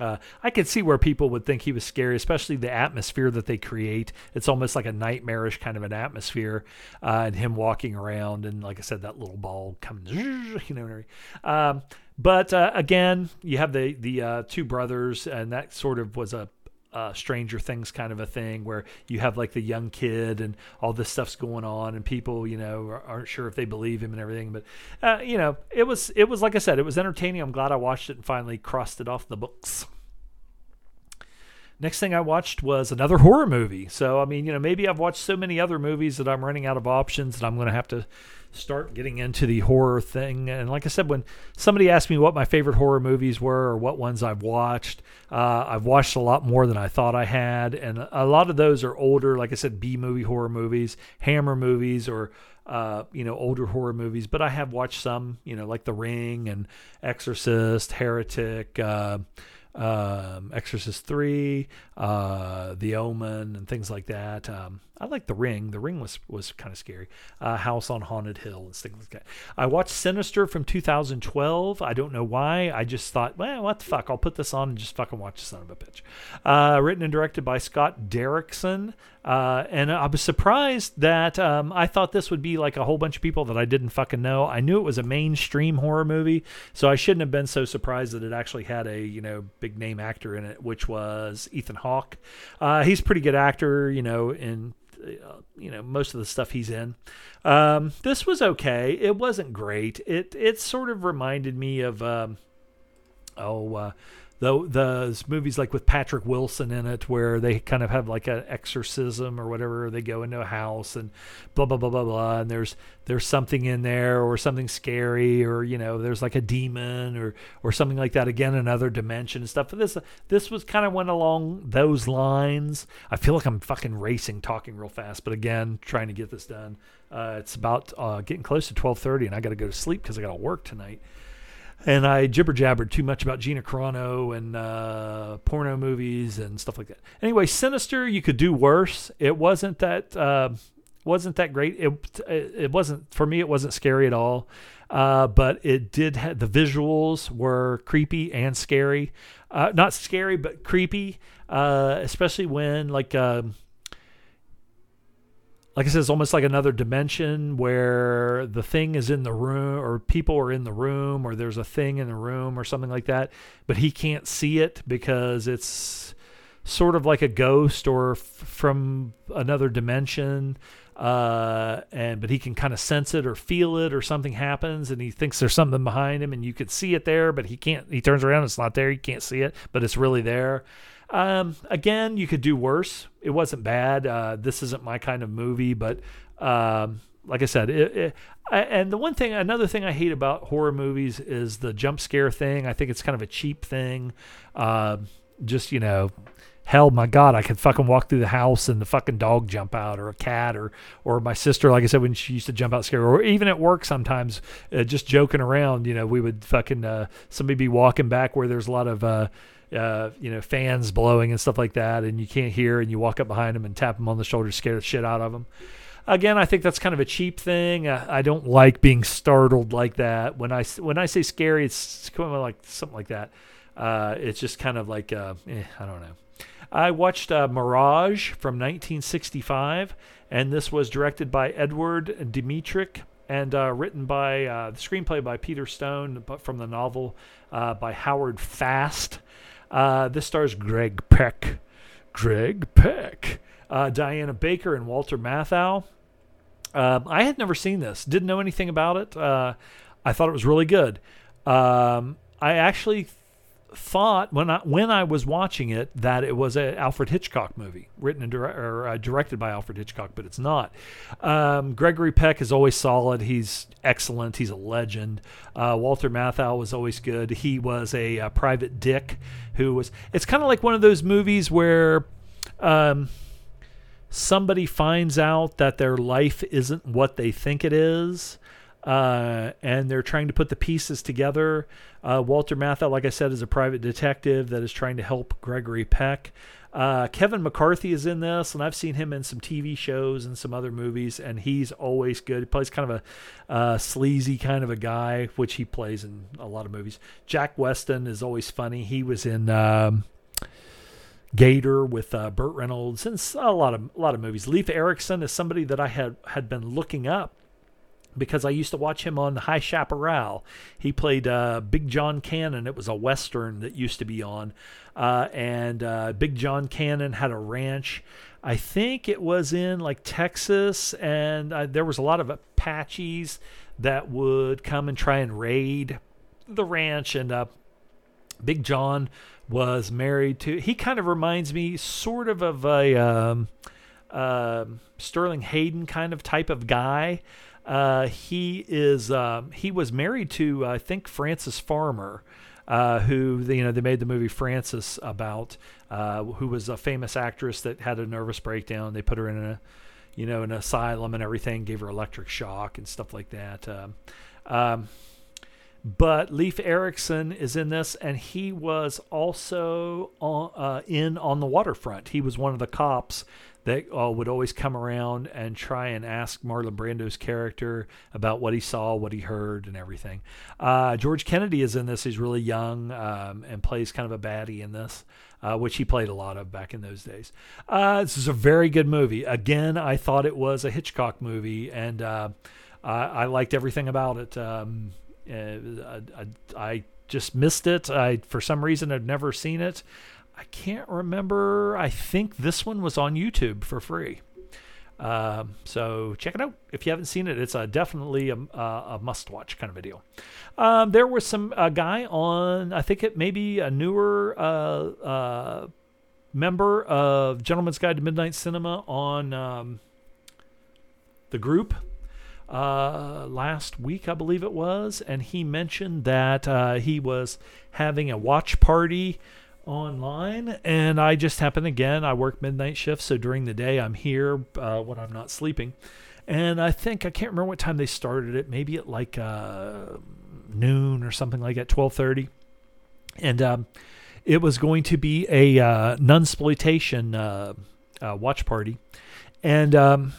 Uh, I could see where people would think he was scary, especially the atmosphere that they create. It's almost like a nightmarish kind of an atmosphere, uh, and him walking around, and like I said, that little ball coming, you know. Um, but uh, again, you have the the uh, two brothers, and that sort of was a uh, Stranger Things kind of a thing where you have like the young kid and all this stuff's going on and people you know aren't sure if they believe him and everything. But uh, you know it was it was like I said it was entertaining. I'm glad I watched it and finally crossed it off the books next thing I watched was another horror movie so I mean you know maybe I've watched so many other movies that I'm running out of options and I'm going to have to start getting into the horror thing. And like I said, when somebody asked me what my favorite horror movies were or what ones I've watched, uh, I've watched a lot more than I thought I had. And a lot of those are older, like I said, B movie horror movies, Hammer movies, or uh, you know, older horror movies, but I have watched some, you know, like The Ring and Exorcist, Heretic, uh, um, Exorcist 3, uh, The Omen, and things like that. Um, I like The Ring. The Ring was was kind of scary. Uh, House on Haunted Hill and things like that. I watched Sinister from 2012. I don't know why. I just thought, well, what the fuck? I'll put this on and just fucking watch the son of a bitch. Uh, written and directed by Scott Derrickson. Uh, and I was surprised that um, I thought this would be like a whole bunch of people that I didn't fucking know. I knew it was a mainstream horror movie, so I shouldn't have been so surprised that it actually had a you know big name actor in it, which was Ethan Hawke. Uh, he's a pretty good actor, you know, in you know most of the stuff he's in. Um, this was okay. It wasn't great. It it sort of reminded me of um, oh uh, the those movies like with Patrick Wilson in it, where they kind of have like an exorcism or whatever. They go into a house and blah blah blah blah blah, and there's there's something in there or something scary or you know there's like a demon or or something like that. Again, another dimension and stuff. But this this was kind of went along those lines. I feel like I'm fucking racing, talking real fast, but again, trying to get this done. Uh, it's about uh, getting close to 12:30, and I got to go to sleep because I got to work tonight and I jibber jabbered too much about Gina Carano and uh, porno movies and stuff like that. Anyway, Sinister, you could do worse. It wasn't that uh, wasn't that great. It it wasn't for me. It wasn't scary at all. Uh, but it did the visuals were creepy and scary. Uh, not scary, but creepy. Uh, especially when like um, like I said, it's almost like another dimension where the thing is in the room, or people are in the room, or there's a thing in the room, or something like that. But he can't see it because it's sort of like a ghost or f- from another dimension. Uh, and but he can kind of sense it or feel it, or something happens, and he thinks there's something behind him, and you could see it there, but he can't. He turns around, it's not there. he can't see it, but it's really there. Um, again, you could do worse. It wasn't bad. Uh, this isn't my kind of movie, but um, like I said, it, it, I, and the one thing, another thing I hate about horror movies is the jump scare thing. I think it's kind of a cheap thing. Uh, just you know, hell, my God, I could fucking walk through the house and the fucking dog jump out, or a cat, or or my sister, like I said, when she used to jump out scare, or even at work sometimes, uh, just joking around. You know, we would fucking uh, somebody be walking back where there's a lot of uh, you know, fans blowing and stuff like that, and you can't hear, and you walk up behind them and tap them on the shoulder, scare the shit out of them. Again, I think that's kind of a cheap thing. I don't like being startled like that. When I when I say scary, it's kind of like something like that. Uh, it's just kind of like uh, eh, I don't know. I watched uh, Mirage from 1965, and this was directed by Edward Dmytryk and uh, written by uh, the screenplay by Peter Stone, but from the novel uh, by Howard Fast. Uh, this stars Greg Peck, Greg Peck, uh, Diane Baker, and Walter Matthau. Um, I had never seen this, didn't know anything about it. Uh, I thought it was really good. Um, I actually thought when I when I was watching it that it was an Alfred Hitchcock movie, written and or, uh, directed by Alfred Hitchcock, but it's not. Um, Gregory Peck is always solid. He's excellent. He's a legend. Uh, Walter Matthau was always good. He was a, a private dick who was. It's kind of like one of those movies where. Um, somebody finds out that their life isn't what they think it is, uh, and they're trying to put the pieces together. Uh, Walter Matthau, like I said, is a private detective that is trying to help Gregory Peck. Uh, Kevin McCarthy is in this, and I've seen him in some TV shows and some other movies, and he's always good. He plays kind of a sleazy kind of a guy, which he plays in a lot of movies. Jack Weston is always funny. He was in um, Gator with uh, Burt Reynolds and a lot of a lot of movies. Leif Erickson is somebody that I had had been looking up because I used to watch him on High Chaparral. He played uh, Big John Cannon. It was a western that used to be on, uh, and uh, Big John Cannon had a ranch. I think it was in like Texas, and uh, there was a lot of Apaches that would come and try and raid the ranch. And uh, Big John was married to. He kind of reminds me, sort of, of a um, uh, Sterling Hayden kind of type of guy. Uh, he is um, he was married to I think Frances Farmer, uh, who you know they made the movie Frances about, uh, who was a famous actress that had a nervous breakdown. They put her in a you know an asylum and everything, gave her electric shock and stuff like that. Um, um, but Leif Erickson is in this, and he was also on, uh, in on the waterfront. He was one of the cops that uh, would always come around and try and ask Marlon Brando's character about what he saw, what he heard, and everything. Uh, George Kennedy is in this. He's really young um, and plays kind of a baddie in this. Uh, which he played a lot of back in those days. Uh, this is a very good movie. Again, I thought it was a Hitchcock movie, and uh, I, I, liked everything about it. Um, uh, I, I, just missed it. I, for some reason, I'd never seen it. I can't remember. I think this one was on YouTube for free. Um, so check it out if you haven't seen it. It's a, definitely a, a, must-watch kind of a deal. Um, there was some a guy on. I think it may be a newer uh, uh, member of Gentleman's Guide to Midnight Cinema on um, the group uh, last week, I believe it was, and he mentioned that uh, he was having a watch party online and i just happen again i work midnight shifts so during the day i'm here uh, when i'm not sleeping. And i think i can't remember what time they started it maybe at like uh, noon or something like that 12.30 and um, it was going to be a uh, nunsploitation uh, uh, watch party. And um,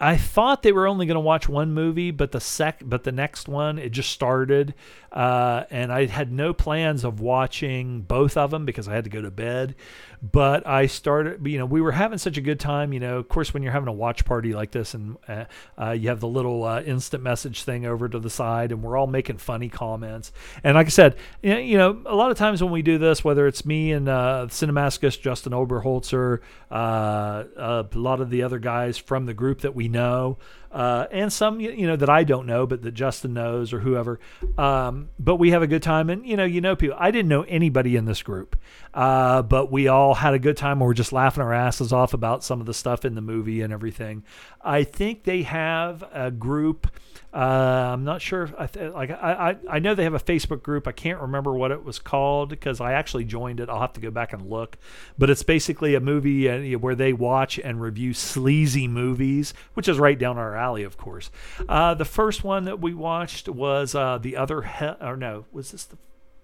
I thought they were only going to watch one movie, but the sec, but the next one it just started, uh, and I had no plans of watching both of them because I had to go to bed. But I started, you know, we were having such a good time. You know, of course, when you're having a watch party like this, and uh, uh, you have the little uh, instant message thing over to the side, and we're all making funny comments. And like I said, you know, a lot of times when we do this, whether it's me and uh, Cinemascus, Justin Oberholzer, a lot of the other guys from the group that we know, uh, and some you know that I don't know, but that Justin knows or whoever. Um, but we have a good time, and you know, you know, people. I didn't know anybody in this group, uh, but we all had a good time. We're just laughing our asses off about some of the stuff in the movie and everything. I think they have a group uh, I'm not sure. I th- like I, I I know they have a Facebook group. I can't remember what it was called because I actually joined it. I'll have to go back and look. But it's basically a movie uh, where they watch and review sleazy movies, which is right down our alley, of course. Uh, the first one that we watched was uh, the other he- or no, was this the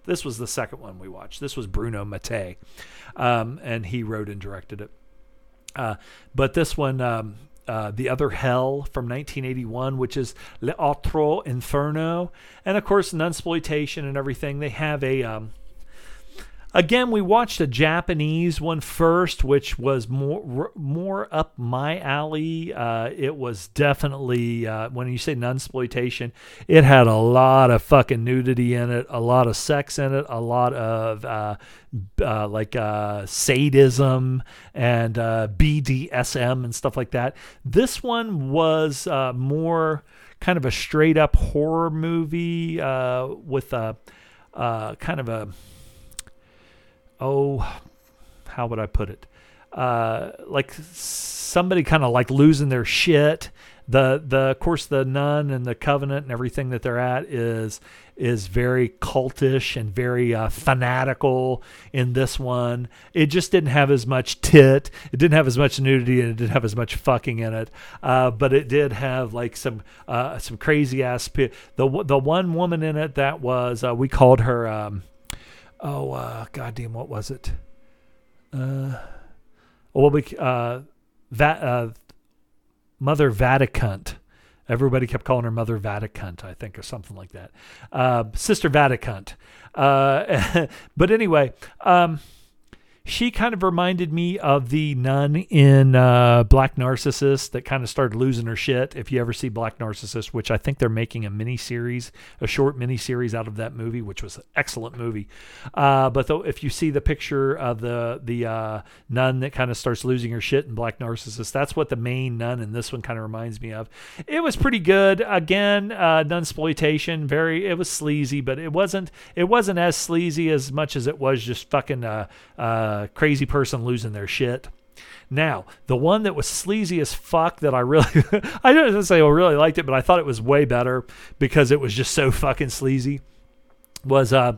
this was the second one we watched. This was Bruno Mattei, um, and he wrote and directed it. Uh, but this one, um, uh, the Other Hell from 1981, which is L'Altro Inferno, and of course, Nunsploitation and everything. They have a um, Again, we watched a Japanese one first, which was more more up my alley. Uh, it was definitely uh, when you say nunsploitation, it had a lot of fucking nudity in it, a lot of sex in it, a lot of uh, uh like uh, sadism and uh, BDSM and stuff like that. This one was more kind of a straight up horror movie with a kind of a oh, how would I put it? Uh, like somebody kind of like losing their shit. The the of course the nun and the covenant and everything that they're at is is very cultish and very uh, fanatical in this one. It just didn't have as much tit, it didn't have as much nudity, and it didn't have as much fucking in it. Uh, but it did have like some uh, some crazy ass. P- the the one woman in it that was uh, we called her. Um, oh uh, goddamn, what was it? Uh, well, we uh, that uh, Mother Vaticant. Everybody kept calling her Mother Vaticant, I think, or something like that. Uh, Sister Vaticant. Uh, but anyway, um, she kind of reminded me of the nun in uh, Black Narcissus that kind of started losing her shit. If you ever see Black Narcissus, which I think they're making a mini series, a short mini series out of that movie, which was an excellent movie. Uh, but if you see the picture of the the uh, nun that kind of starts losing her shit in Black Narcissus, that's what the main nun in this one kind of reminds me of. It was pretty good. Again, uh, nun exploitation. Very, it was sleazy, but it wasn't. It wasn't as sleazy as much as it was just fucking. Uh, uh, crazy person losing their shit. Now, the one that was sleazy as fuck that I really, I didn't say I really liked it, but I thought it was way better because it was just so fucking sleazy, was uh,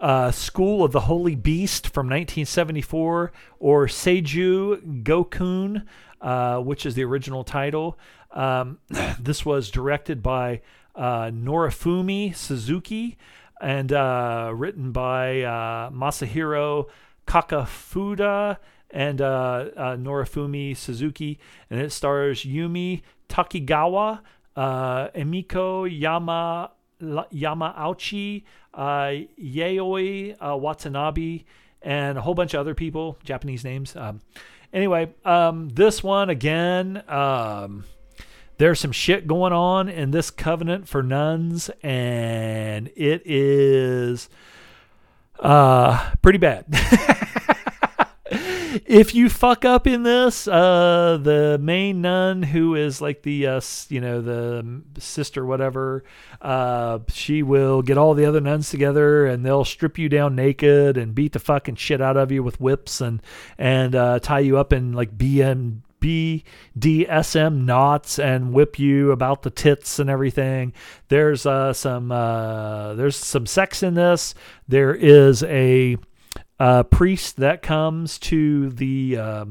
uh, School of the Holy Beast from 1974 or Seiju Gakuen, uh, which is the original title. Um, this was directed by uh, Norifumi Suzuki and uh, written by uh, Masahiro Kakefuda and uh, uh, Norifumi Suzuki, and it stars Yumi Takigawa, uh, Emiko Yama Yamauchi, Yayoi Watanabe, and a whole bunch of other people, Japanese names. Um, anyway, um, this one again. Um, there's some shit going on in this covenant for nuns, and it is uh, pretty bad. if you fuck up in this, uh, the main nun who is like the, uh, you know, the sister, whatever, uh, she will get all the other nuns together and they'll strip you down naked and beat the fucking shit out of you with whips and and uh, tie you up in like BM BDSM knots and whip you about the tits and everything. There's uh, some uh, there's some sex in this. There is a, a priest that comes to the uh,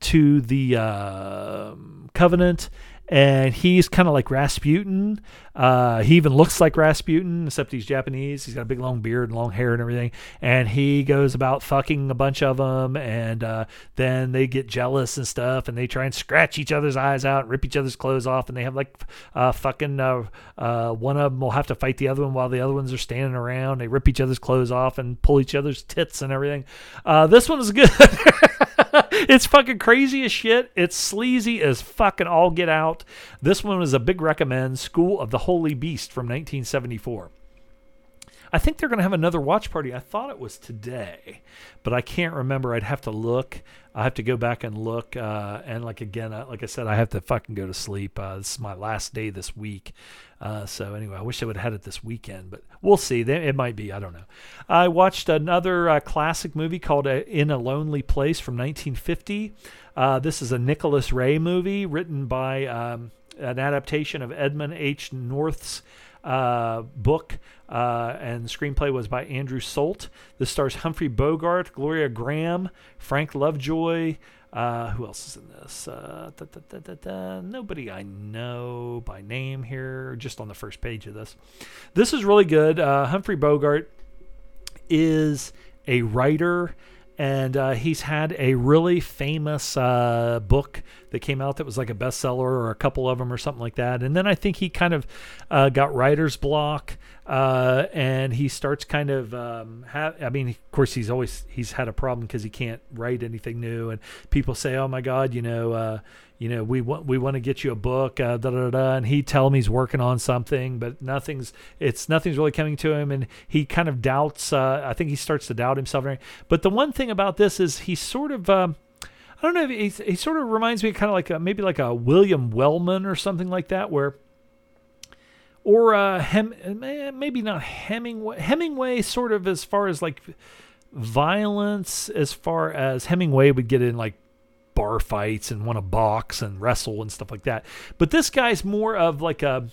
to the uh, covenant and he's kind of like Rasputin. Uh, he even looks like Rasputin, except he's Japanese. He's got a big long beard and long hair and everything. And he goes about fucking a bunch of them, and uh, then they get jealous and stuff, and they try and scratch each other's eyes out, rip each other's clothes off, and they have like uh, fucking uh, uh, one of them will have to fight the other one while the other ones are standing around. They rip each other's clothes off and pull each other's tits and everything. Uh, this one good. it's fucking crazy as shit. It's sleazy as fucking all get out. This one was a big recommend. School of the Holy Beast from 1974. I think they're going to have another watch party. I thought it was today, but I can't remember. I'd have to look. I have to go back and look. Uh, and like again, uh, like I said, I have to fucking go to sleep. Uh, this is my last day this week. Uh, so anyway, I wish I would have had it this weekend, but we'll see. It might be. I don't know. I watched another uh, classic movie called uh, In a Lonely Place from 1950. this is a Nicholas Ray movie written by um, an adaptation of Edmund H. North's uh, book, uh, and screenplay was by Andrew Solt. This stars Humphrey Bogart, Gloria Grahame, Frank Lovejoy. Uh, who else is in this? Uh, da, da, da, Nobody I know by name here, just on the first page of this. This is really good. Uh, Humphrey Bogart is a writer and uh, he's had a really famous uh, book that came out that was like a bestseller or a couple of them or something like that. And then I think he kind of uh, got writer's block, uh, and he starts kind of. Um, ha- I mean, of course, he's always he's had a problem because he can't write anything new, and people say, "Oh my God, you know." You know, we want we want to get you a book, uh, da da da, and he tell him he's working on something, but nothing's it's nothing's really coming to him, and he kind of doubts. Uh, I think he starts to doubt himself. But the one thing about this is he sort of. Um, I don't know. He, he sort of reminds me kind of like a, maybe like a William Wellman or something like that, where or uh, Hem, maybe not Hemingway. Hemingway, sort of as far as like violence, as far as Hemingway would get in like bar fights and want to box and wrestle and stuff like that. But this guy's more of like a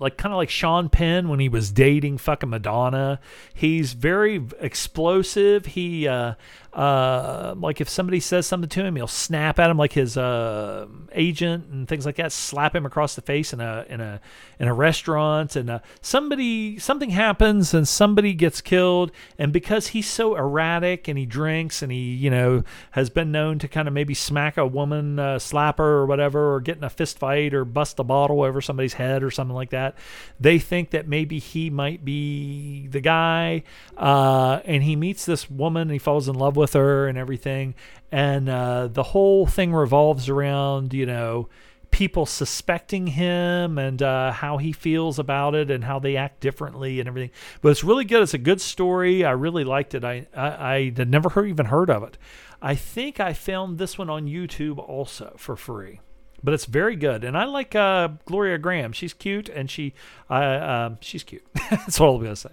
like kind of like Sean Penn when he was dating fucking Madonna. He's very explosive. He uh, uh, like if somebody says something to him, he'll snap at him like his uh, agent and things like that. Slap him across the face in a in a in a restaurant, and uh, somebody something happens and somebody gets killed, and because he's so erratic and he drinks and he you know has been known to kind of maybe smack a woman, uh, slap her or whatever, or get in a fist fight or bust a bottle over somebody's head or something like that. They think that maybe he might be the guy, uh, and he meets this woman and he falls in love with her and everything. And uh, the whole thing revolves around, you know, people suspecting him and uh, how he feels about it and how they act differently and everything. But it's really good. It's a good story. I really liked it. I, I, I had never heard, even heard of it. I think I found this one on YouTube also for free but it's very good. And I like uh, Gloria Grahame. She's cute, and she, uh, uh, she's cute. That's all I'm gonna say.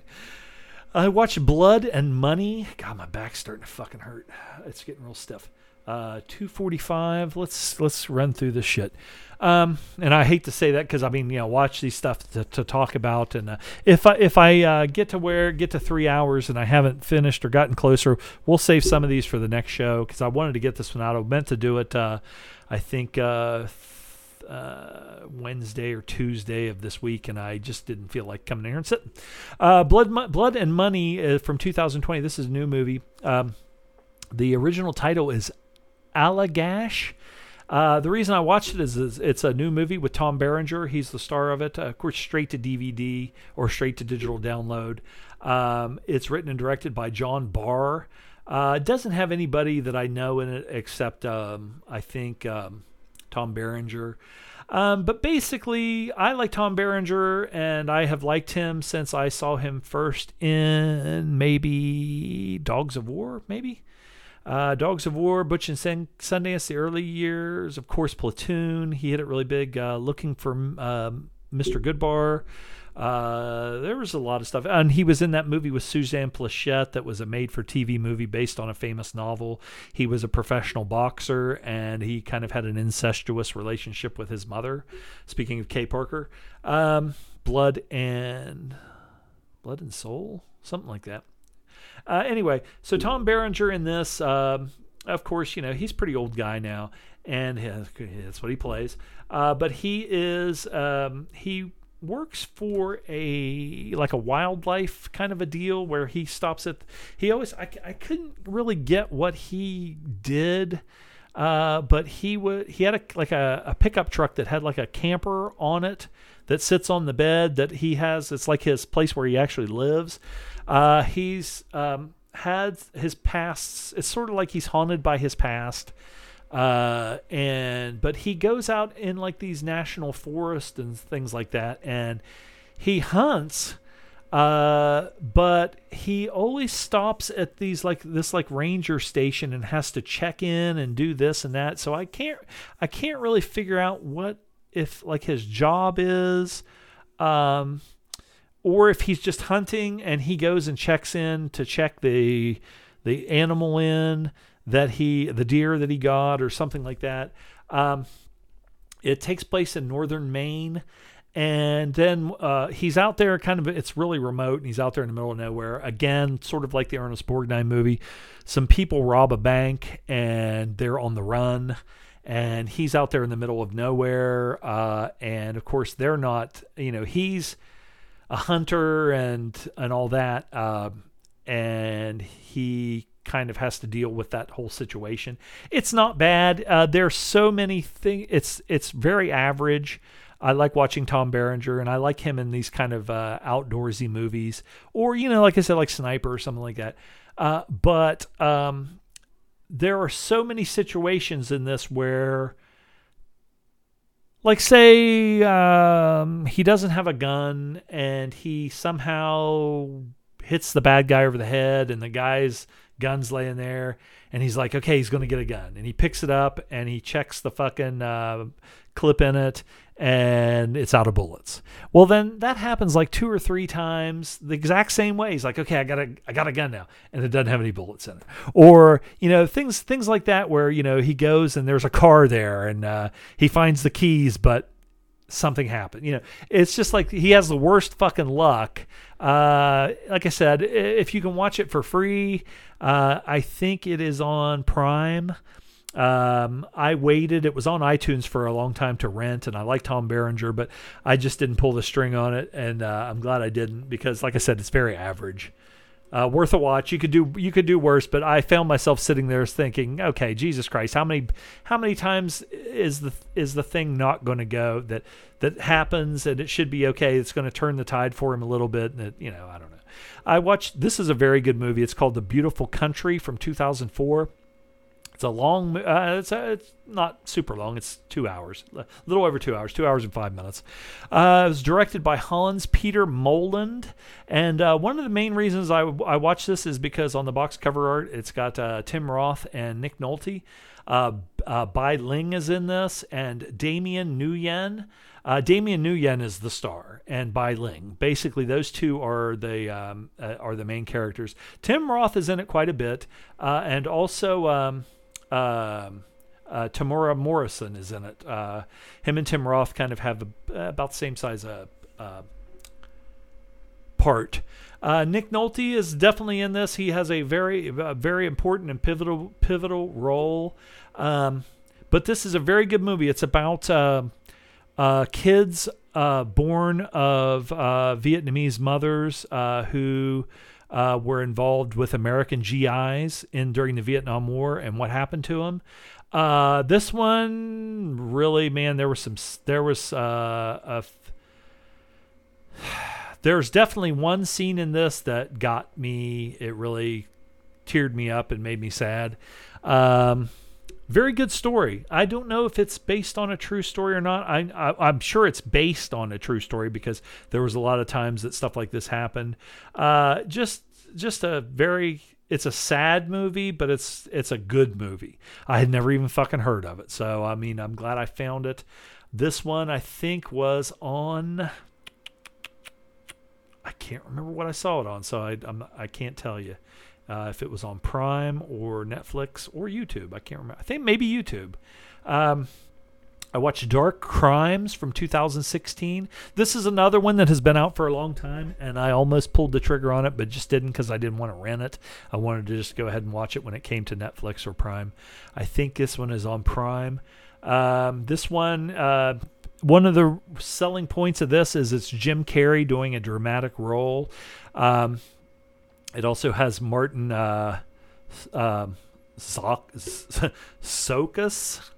I watched Blood and Money. God, my back's starting to fucking hurt. It's getting real stiff. Uh, 245. Let's let's run through this shit. Um, and I hate to say that because I mean, you know, watch these stuff to, to talk about. And uh, if I if I uh, get to where get to three hours and I haven't finished or gotten closer, we'll save some of these for the next show because I wanted to get this one out. I meant to do it. Uh, I think uh, Wednesday or Tuesday of this week, and I just didn't feel like coming here and sitting. Uh, Blood, Mo- Blood and Money uh, from 2020. This is a new movie. Um, the original title is Allagash. Uh, the reason I watched it is, is, it's a new movie with Tom Berenger. He's the star of it. Uh, of course, straight to DVD or straight to digital download. Um, it's written and directed by John Barr. Uh, doesn't have anybody that I know in it except um, I think um, Tom Berenger. Um, but basically, I like Tom Berenger, and I have liked him since I saw him first in maybe Dogs of War, maybe. Uh, Dogs of War, Butch and Sundance, the early years. Of course, Platoon. He hit it really big. Uh, looking for um, Mr. Goodbar. Uh, there was a lot of stuff, and he was in that movie with Suzanne Pleshette that was a made-for-TV movie based on a famous novel. He was a professional boxer, and he kind of had an incestuous relationship with his mother. Speaking of Kay Parker, um, Blood and Blood and Soul, something like that. Uh, anyway, so Tom Berenger in this, um, of course, you know he's pretty old guy now, and that's what he plays. Uh, but he is um, he works for a like a wildlife kind of a deal where he stops at he always I, I couldn't really get what he did uh, but he would he had a like a, a pickup truck that had like a camper on it that sits on the bed that he has. It's like his place where he actually lives. Uh, he's um, had his past it's sort of like he's haunted by his past uh, and but he goes out in like these national forests and things like that, and he hunts. Uh, but he always stops at these like this like ranger station and has to check in and do this and that. So I can't I can't really figure out what if like his job is. Um, or if he's just hunting and he goes and checks in to check the the animal in that he, the deer that he got, or something like that. Um, it takes place in northern Maine. And then uh, he's out there, kind of, it's really remote, and he's out there in the middle of nowhere. Again, sort of like the Ernest Borgnine movie. Some people rob a bank and they're on the run and he's out there in the middle of nowhere. Uh, and of course, they're not. You know, he's a hunter and and all that. Uh, and he kind of has to deal with that whole situation. It's not bad. Uh, there's so many things. It's it's very average. I like watching Tom Berenger, and I like him in these kind of uh, outdoorsy movies, or you know, like I said, like Sniper or something like that. Uh, but um, there are so many situations in this where like say um, he doesn't have a gun and he somehow hits the bad guy over the head and the guy's gun's laying there and he's like okay he's going to get a gun and he picks it up and he checks the fucking uh, clip in it and it's out of bullets. Well, then that happens like two or three times the exact same way. He's like, okay, I got a, I got a gun now, and it doesn't have any bullets in it. Or you know things, things like that where you know he goes and there's a car there and uh, he finds the keys, but something happened. You know, it's just like he has the worst fucking luck. Uh, like I said, if you can watch it for free, uh, I think it is on Prime. Um, I waited. It was on iTunes for a long time to rent, and I like Tom Berenger, but I just didn't pull the string on it, and uh, I'm glad I didn't because, like I said, it's very average. Uh, worth a watch. You could do you could do worse, but I found myself sitting there thinking, okay, Jesus Christ, how many how many times is the is the thing not going to go that that happens and it should be okay. It's going to turn the tide for him a little bit, and it, you know I don't know. I watched. This is a very good movie. It's called The Beautiful Country from 2004. It's a long. Uh, it's a, it's not super long. It's two hours, a little over two hours, two hours and five minutes. Uh, it was directed by Hans Peter Moland, and uh, one of the main reasons I I watched this is because on the box cover art it's got uh, Tim Roth and Nick Nolte. Uh, uh, Bai Ling is in this, and Damien Nguyen. Uh, Damien Nguyen is the star, and Bai Ling. Basically, those two are the um, uh, are the main characters. Tim Roth is in it quite a bit, uh, and also um, um, uh, Temuera Morrison is in it. Uh, him and Tim Roth kind of have a, about the same size uh, uh part. Uh, Nick Nolte is definitely in this. He has a very, very important and pivotal, pivotal role. Um, but this is a very good movie. It's about uh, kids born of Vietnamese mothers who uh, were involved with American GIs in during the Vietnam War and what happened to them. Uh, this one really, man, there was some, there was uh, a, there's definitely one scene in this that got me. It really teared me up and made me sad. Um, very good story. I don't know if it's based on a true story or not. I, I am sure it's based on a true story because there was a lot of times that stuff like this happened. Uh, just just a very it's a sad movie, but it's it's a good movie. I had never even fucking heard of it, so I mean, I'm glad I found it. This one I think was on. I can't remember what I saw it on, so I I'm, I can't tell you uh, if it was on Prime or Netflix or YouTube. I can't remember. I think maybe YouTube. Um, I watched Dark Crimes from 2016. This is another one that has been out for a long time, and I almost pulled the trigger on it, but just didn't because I didn't want to rent it. I wanted to just go ahead and watch it when it came to Netflix or Prime. I think this one is on Prime. Um, this one, uh, one of the selling points of this is it's Jim Carrey doing a dramatic role. Um, it also has Martin uh, uh, Csokas,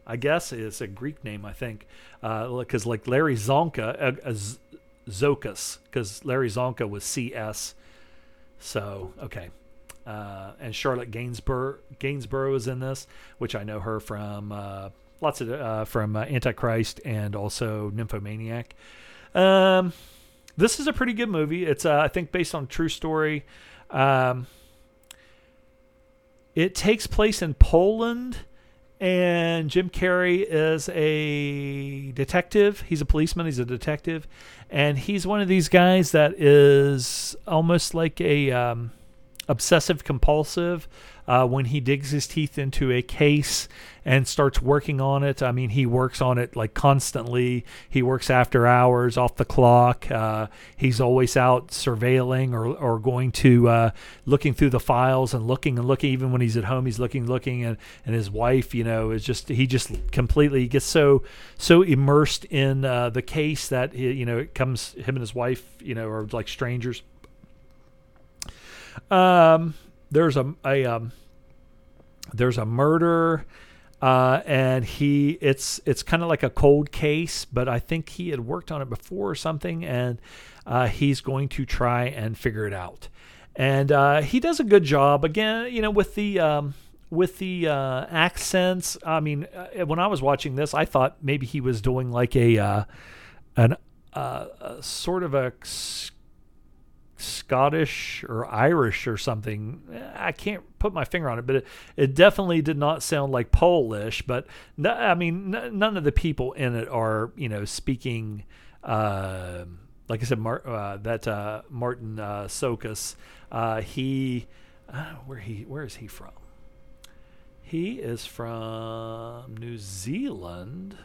I guess it's a Greek name, I think, because uh, like Larry Csonka, uh, uh Zokas, because Larry Csonka was CS. So okay, uh, and Charlotte Gainsbourg Gainsbourg is in this, which I know her from uh, lots of uh, from Antichrist and also Nymphomaniac. Um, this is a pretty good movie. It's I think based on true story. Um, it takes place in Poland, and Jim Carrey is a detective. He's a policeman, he's a detective, and he's one of these guys that is almost like a um, obsessive compulsive uh, when he digs his teeth into a case and starts working on it. I mean, he works on it like constantly. He works after hours, off the clock. Uh, he's always out surveilling or, or going to uh, looking through the files and looking and looking. Even when he's at home, he's looking, looking, and, and his wife, you know, is just he just completely gets so so immersed in uh, the case that he, you know it comes him and his wife, you know, are like strangers. Um, there's a a um, there's a murder uh, and he it's it's kind of like a cold case but i think he had worked on it before or something and uh, he's going to try and figure it out. And uh, he does a good job. Again you know with the um, with the uh, accents i mean uh, when i was watching this i thought maybe he was doing like a uh, an a sort of a Scottish or Irish or something. I can't put my finger on it, but it, it definitely did not sound like Polish. But no, I mean, n- none of the people in it are, you know, speaking. Uh, like I said, Mar- uh, that uh, Martin uh, Csokas, uh, he, uh, where he, where is he from? He is from New Zealand.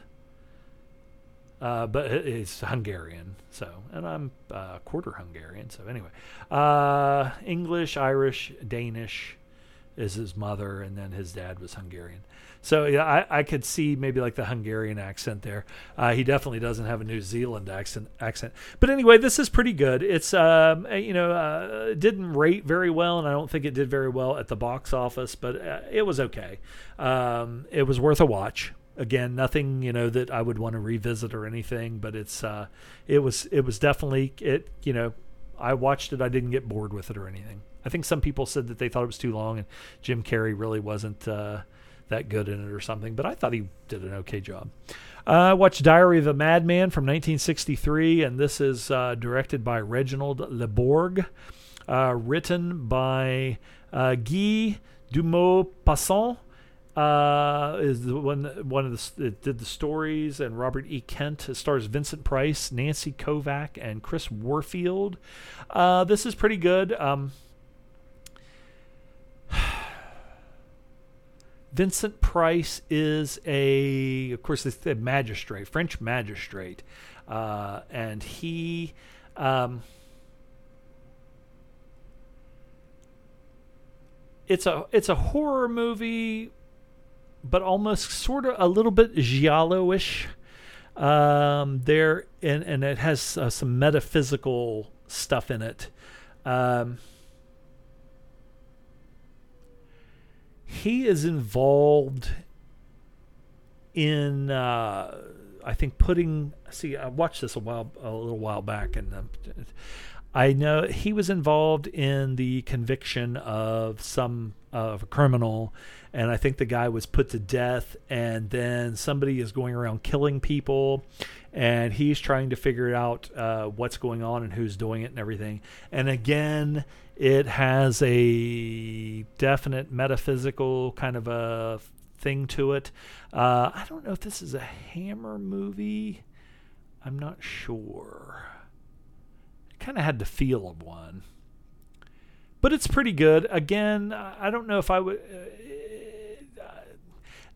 Uh, but it's Hungarian, so and I'm uh, quarter Hungarian. So anyway, uh, English, Irish, Danish is his mother, and then his dad was Hungarian. So yeah, I, I could see maybe like the Hungarian accent there. Uh, he definitely doesn't have a New Zealand accent. Accent, but anyway, this is pretty good. It's um, uh, you know uh, didn't rate very well, and I don't think it did very well at the box office, but it was okay. Um, it was worth a watch again nothing you know that i would want to revisit or anything but it's uh it was it was definitely it you know i watched it i didn't get bored with it or anything. I think some people said that they thought it was too long and jim carrey really wasn't uh that good in it or something but i thought he did an okay job. Uh, watched Diary of a Madman from 1963, and this is uh, directed by Reginald Le Borg, uh, written by uh, Guy de Maupassant, uh, is the one one of the did the stories and Robert E. Kent it stars Vincent Price, Nancy Kovack, and Chris Warfield. Uh, this is pretty good. Um, Vincent Price is a, of course, a magistrate, French magistrate, uh, and he. Um, it's a it's a horror movie but almost sort of a little bit giallo-ish. Um, there and and it has uh, some metaphysical stuff in it. Um, he is involved in uh, I think putting see I watched this a while a little while back and um, I know he was involved in the conviction of some of a criminal and I think the guy was put to death, and then somebody is going around killing people, and he's trying to figure out uh, what's going on and who's doing it and everything. And again, it has a definite metaphysical kind of a thing to it. Uh, I don't know if this is a Hammer movie. I'm not sure. Kind of had the feel of one but it's pretty good. Again, I don't know if I would. Uh,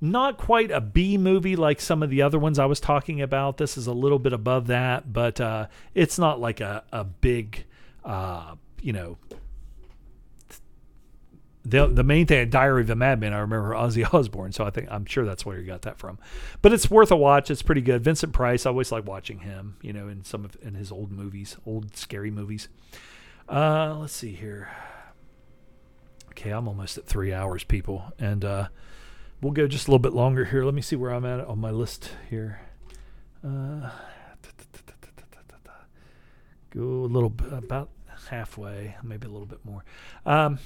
not quite a B movie like some of the other ones I was talking about. This is a little bit above that, but uh, it's not like a, a big, uh, you know, the the main thing, Diary of a Madman, I remember Ozzy Osbourne, so I think I'm sure that's where you got that from. But it's worth a watch. It's pretty good. Vincent Price, I always like watching him, you know, in some of in his old movies, old scary movies. Uh, let's see here. Okay, I'm almost at three hours, people, and uh, we'll go just a little bit longer here. Let me see where I'm at on my list here. Uh, go a little about halfway, maybe a little bit more. Um,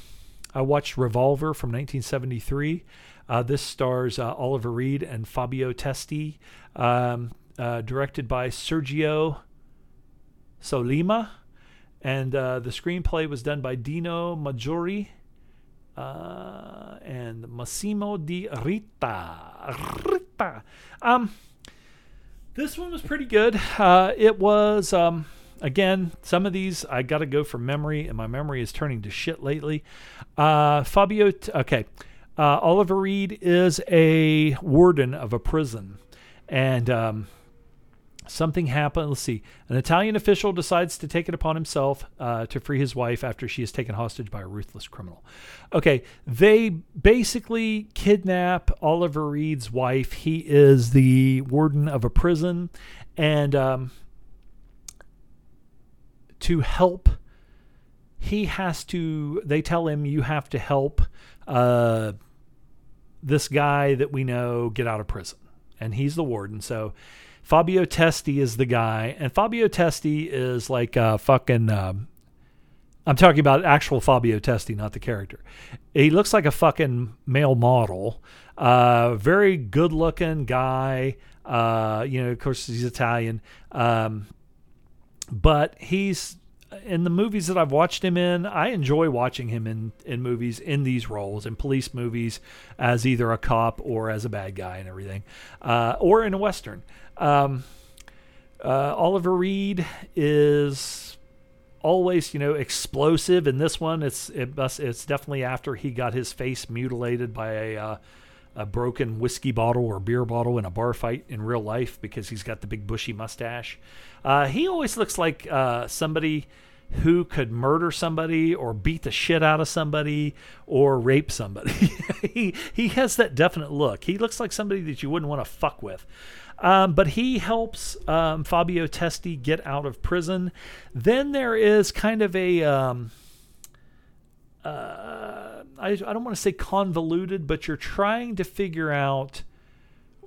I watched Revolver from 1973. Uh, this stars uh, Oliver Reed and Fabio Testi, um, uh, directed by Sergio Sollima, and uh, the screenplay was done by Dino Maggiore uh, and Massimo De Rita. Rita. Um, this one was pretty good. Uh, it was, um, again, some of these I got to go from memory, and my memory is turning to shit lately. Uh, Fabio, t- okay. Uh, Oliver Reed is a warden of a prison. And um, something happened. Let's see. An Italian official decides to take it upon himself uh, to free his wife after she is taken hostage by a ruthless criminal. Okay, they basically kidnap Oliver Reed's wife. He is the warden of a prison, and um, to help, he has to. They tell him you have to help. Uh, this guy that we know get out of prison, and he's the warden. So Fabio Testi is the guy, and Fabio Testi is like a fucking. Um, I'm talking about actual Fabio Testi, not the character. He looks like a fucking male model. Uh, very good looking guy. Uh, you know, of course, he's Italian. Um, but he's in the movies that I've watched him in, I enjoy watching him in, in movies in these roles, in police movies, as either a cop or as a bad guy and everything, uh, or in a Western. Um, uh, Oliver Reed is always, you know, explosive. In this one, it's it must, it's definitely after he got his face mutilated by a uh, a broken whiskey bottle or beer bottle in a bar fight in real life because he's got the big bushy mustache. Uh, he always looks like uh, somebody who could murder somebody or beat the shit out of somebody or rape somebody. he he has that definite look. He looks like somebody that you wouldn't want to fuck with. Um, but he helps um, Fabio Testi get out of prison. Then there is kind of a um, uh, I, I don't want to say convoluted, but you're trying to figure out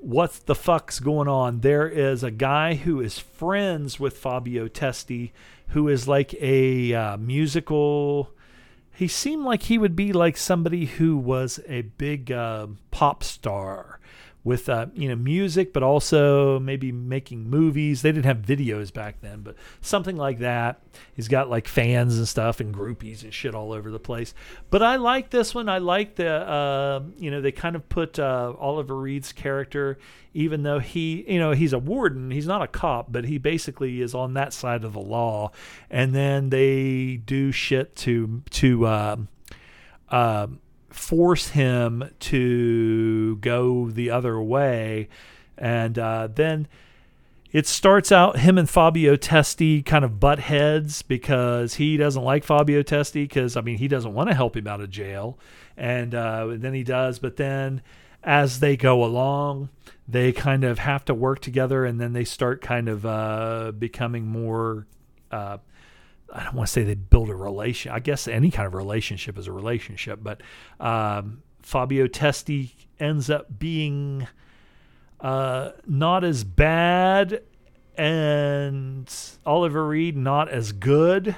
what the fuck's going on. There is a guy who is friends with Fabio Testi, who is like a uh, musical. He seemed like he would be like somebody who was a big uh, pop star with uh, you know music, but also maybe making movies. They didn't have videos back then, but something like that. He's got like fans and stuff and groupies and shit all over the place. But I like this one. I like the uh, you know they kind of put uh, Oliver Reed's character, even though he you know he's a warden, he's not a cop, but he basically is on that side of the law. And then they do shit to to. Um, force him to go the other way. And uh, then it starts out him and Fabio Testi kind of butt heads because he doesn't like Fabio Testi because I mean he doesn't want to help him out of jail, and, uh, then he does. But then as they go along, they kind of have to work together, and then they start kind of uh, becoming more. Uh, I don't want to say they build a relation. I guess any kind of relationship is a relationship, but um, Fabio Testi ends up being uh, not as bad, and Oliver Reed not as good.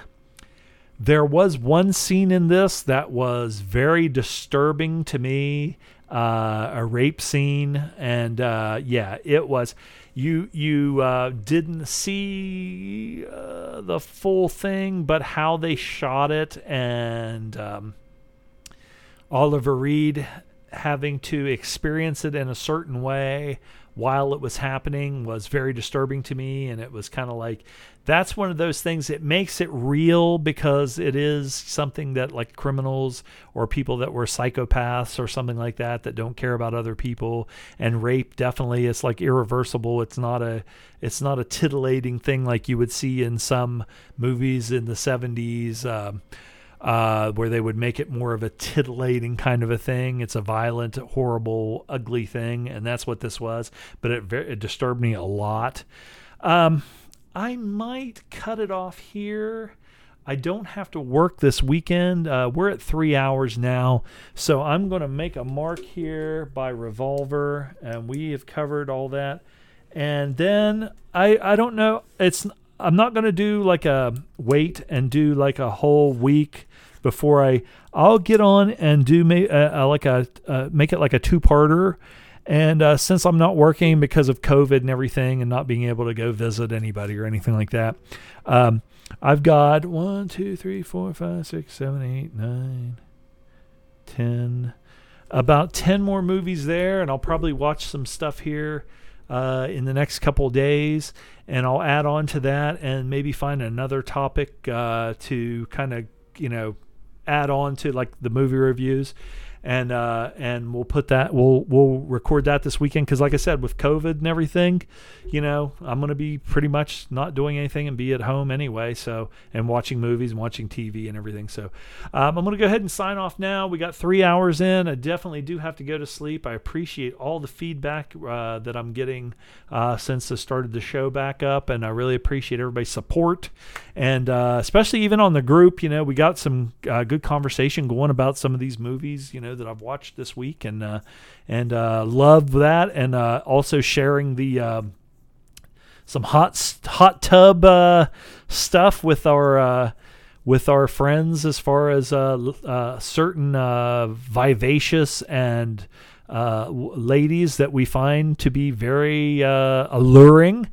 There was one scene in this that was very disturbing to me, uh, a rape scene, and uh, yeah, it was you you uh, didn't see uh, the full thing, but how they shot it and um, Oliver Reed having to experience it in a certain way while it was happening was very disturbing to me. And it was kind of like that's one of those things that makes it real because it is something that like criminals or people that were psychopaths or something like that that don't care about other people. And rape definitely it's like irreversible. It's not a it's not a titillating thing like you would see in some movies in the 70s um, uh, where they would make it more of a titillating kind of a thing. It's a violent, horrible, ugly thing, and that's what this was. But it, it disturbed me a lot. Um, I might cut it off here. I don't have to work this weekend. Uh, we're at three hours now, so I'm going to make a mark here by Revolver, and we have covered all that. And then I I don't know. It's I'm not going to do like a wait and do like a whole week before I I'll get on and do make uh, uh, like a uh, make it like a two parter and uh, since I'm not working because of COVID and everything and not being able to go visit anybody or anything like that, um, I've got one, two, three, four, five, six, seven, eight, nine, ten, about 10 more movies there. And I'll probably watch some stuff here uh, in the next couple days. And I'll add on to that and maybe find another topic uh, to kind of, you know, add on to like the movie reviews and uh, and we'll put that we'll we'll record that this weekend because like I said with COVID and everything, you know I'm gonna be pretty much not doing anything and be at home anyway. So and watching movies and watching TV and everything. So um, I'm gonna go ahead and sign off now. We got three hours in. I definitely do have to go to sleep. I appreciate all the feedback uh, that I'm getting uh, since I started the show back up, and I really appreciate everybody's support and uh, especially even on the group. You know we got some uh, good conversation going about some of these movies. You know that I've watched this week, and uh, and uh, love that, and uh, also sharing the uh, some hot hot tub uh, stuff with our uh, with our friends as far as uh, uh, certain uh, vivacious and ladies that we find to be very alluring.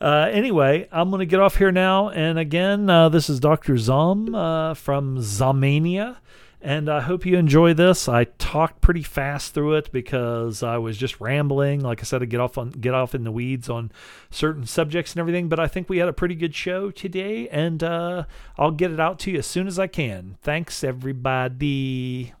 Anyway, I'm going to get off here now. And again, this is Dr. Zom from Zomania. And I hope you enjoy this. I talked pretty fast through it because I was just rambling. Like I said, to get off on get off in the weeds on certain subjects and everything. But I think we had a pretty good show today, and uh, I'll get it out to you as soon as I can. Thanks, everybody.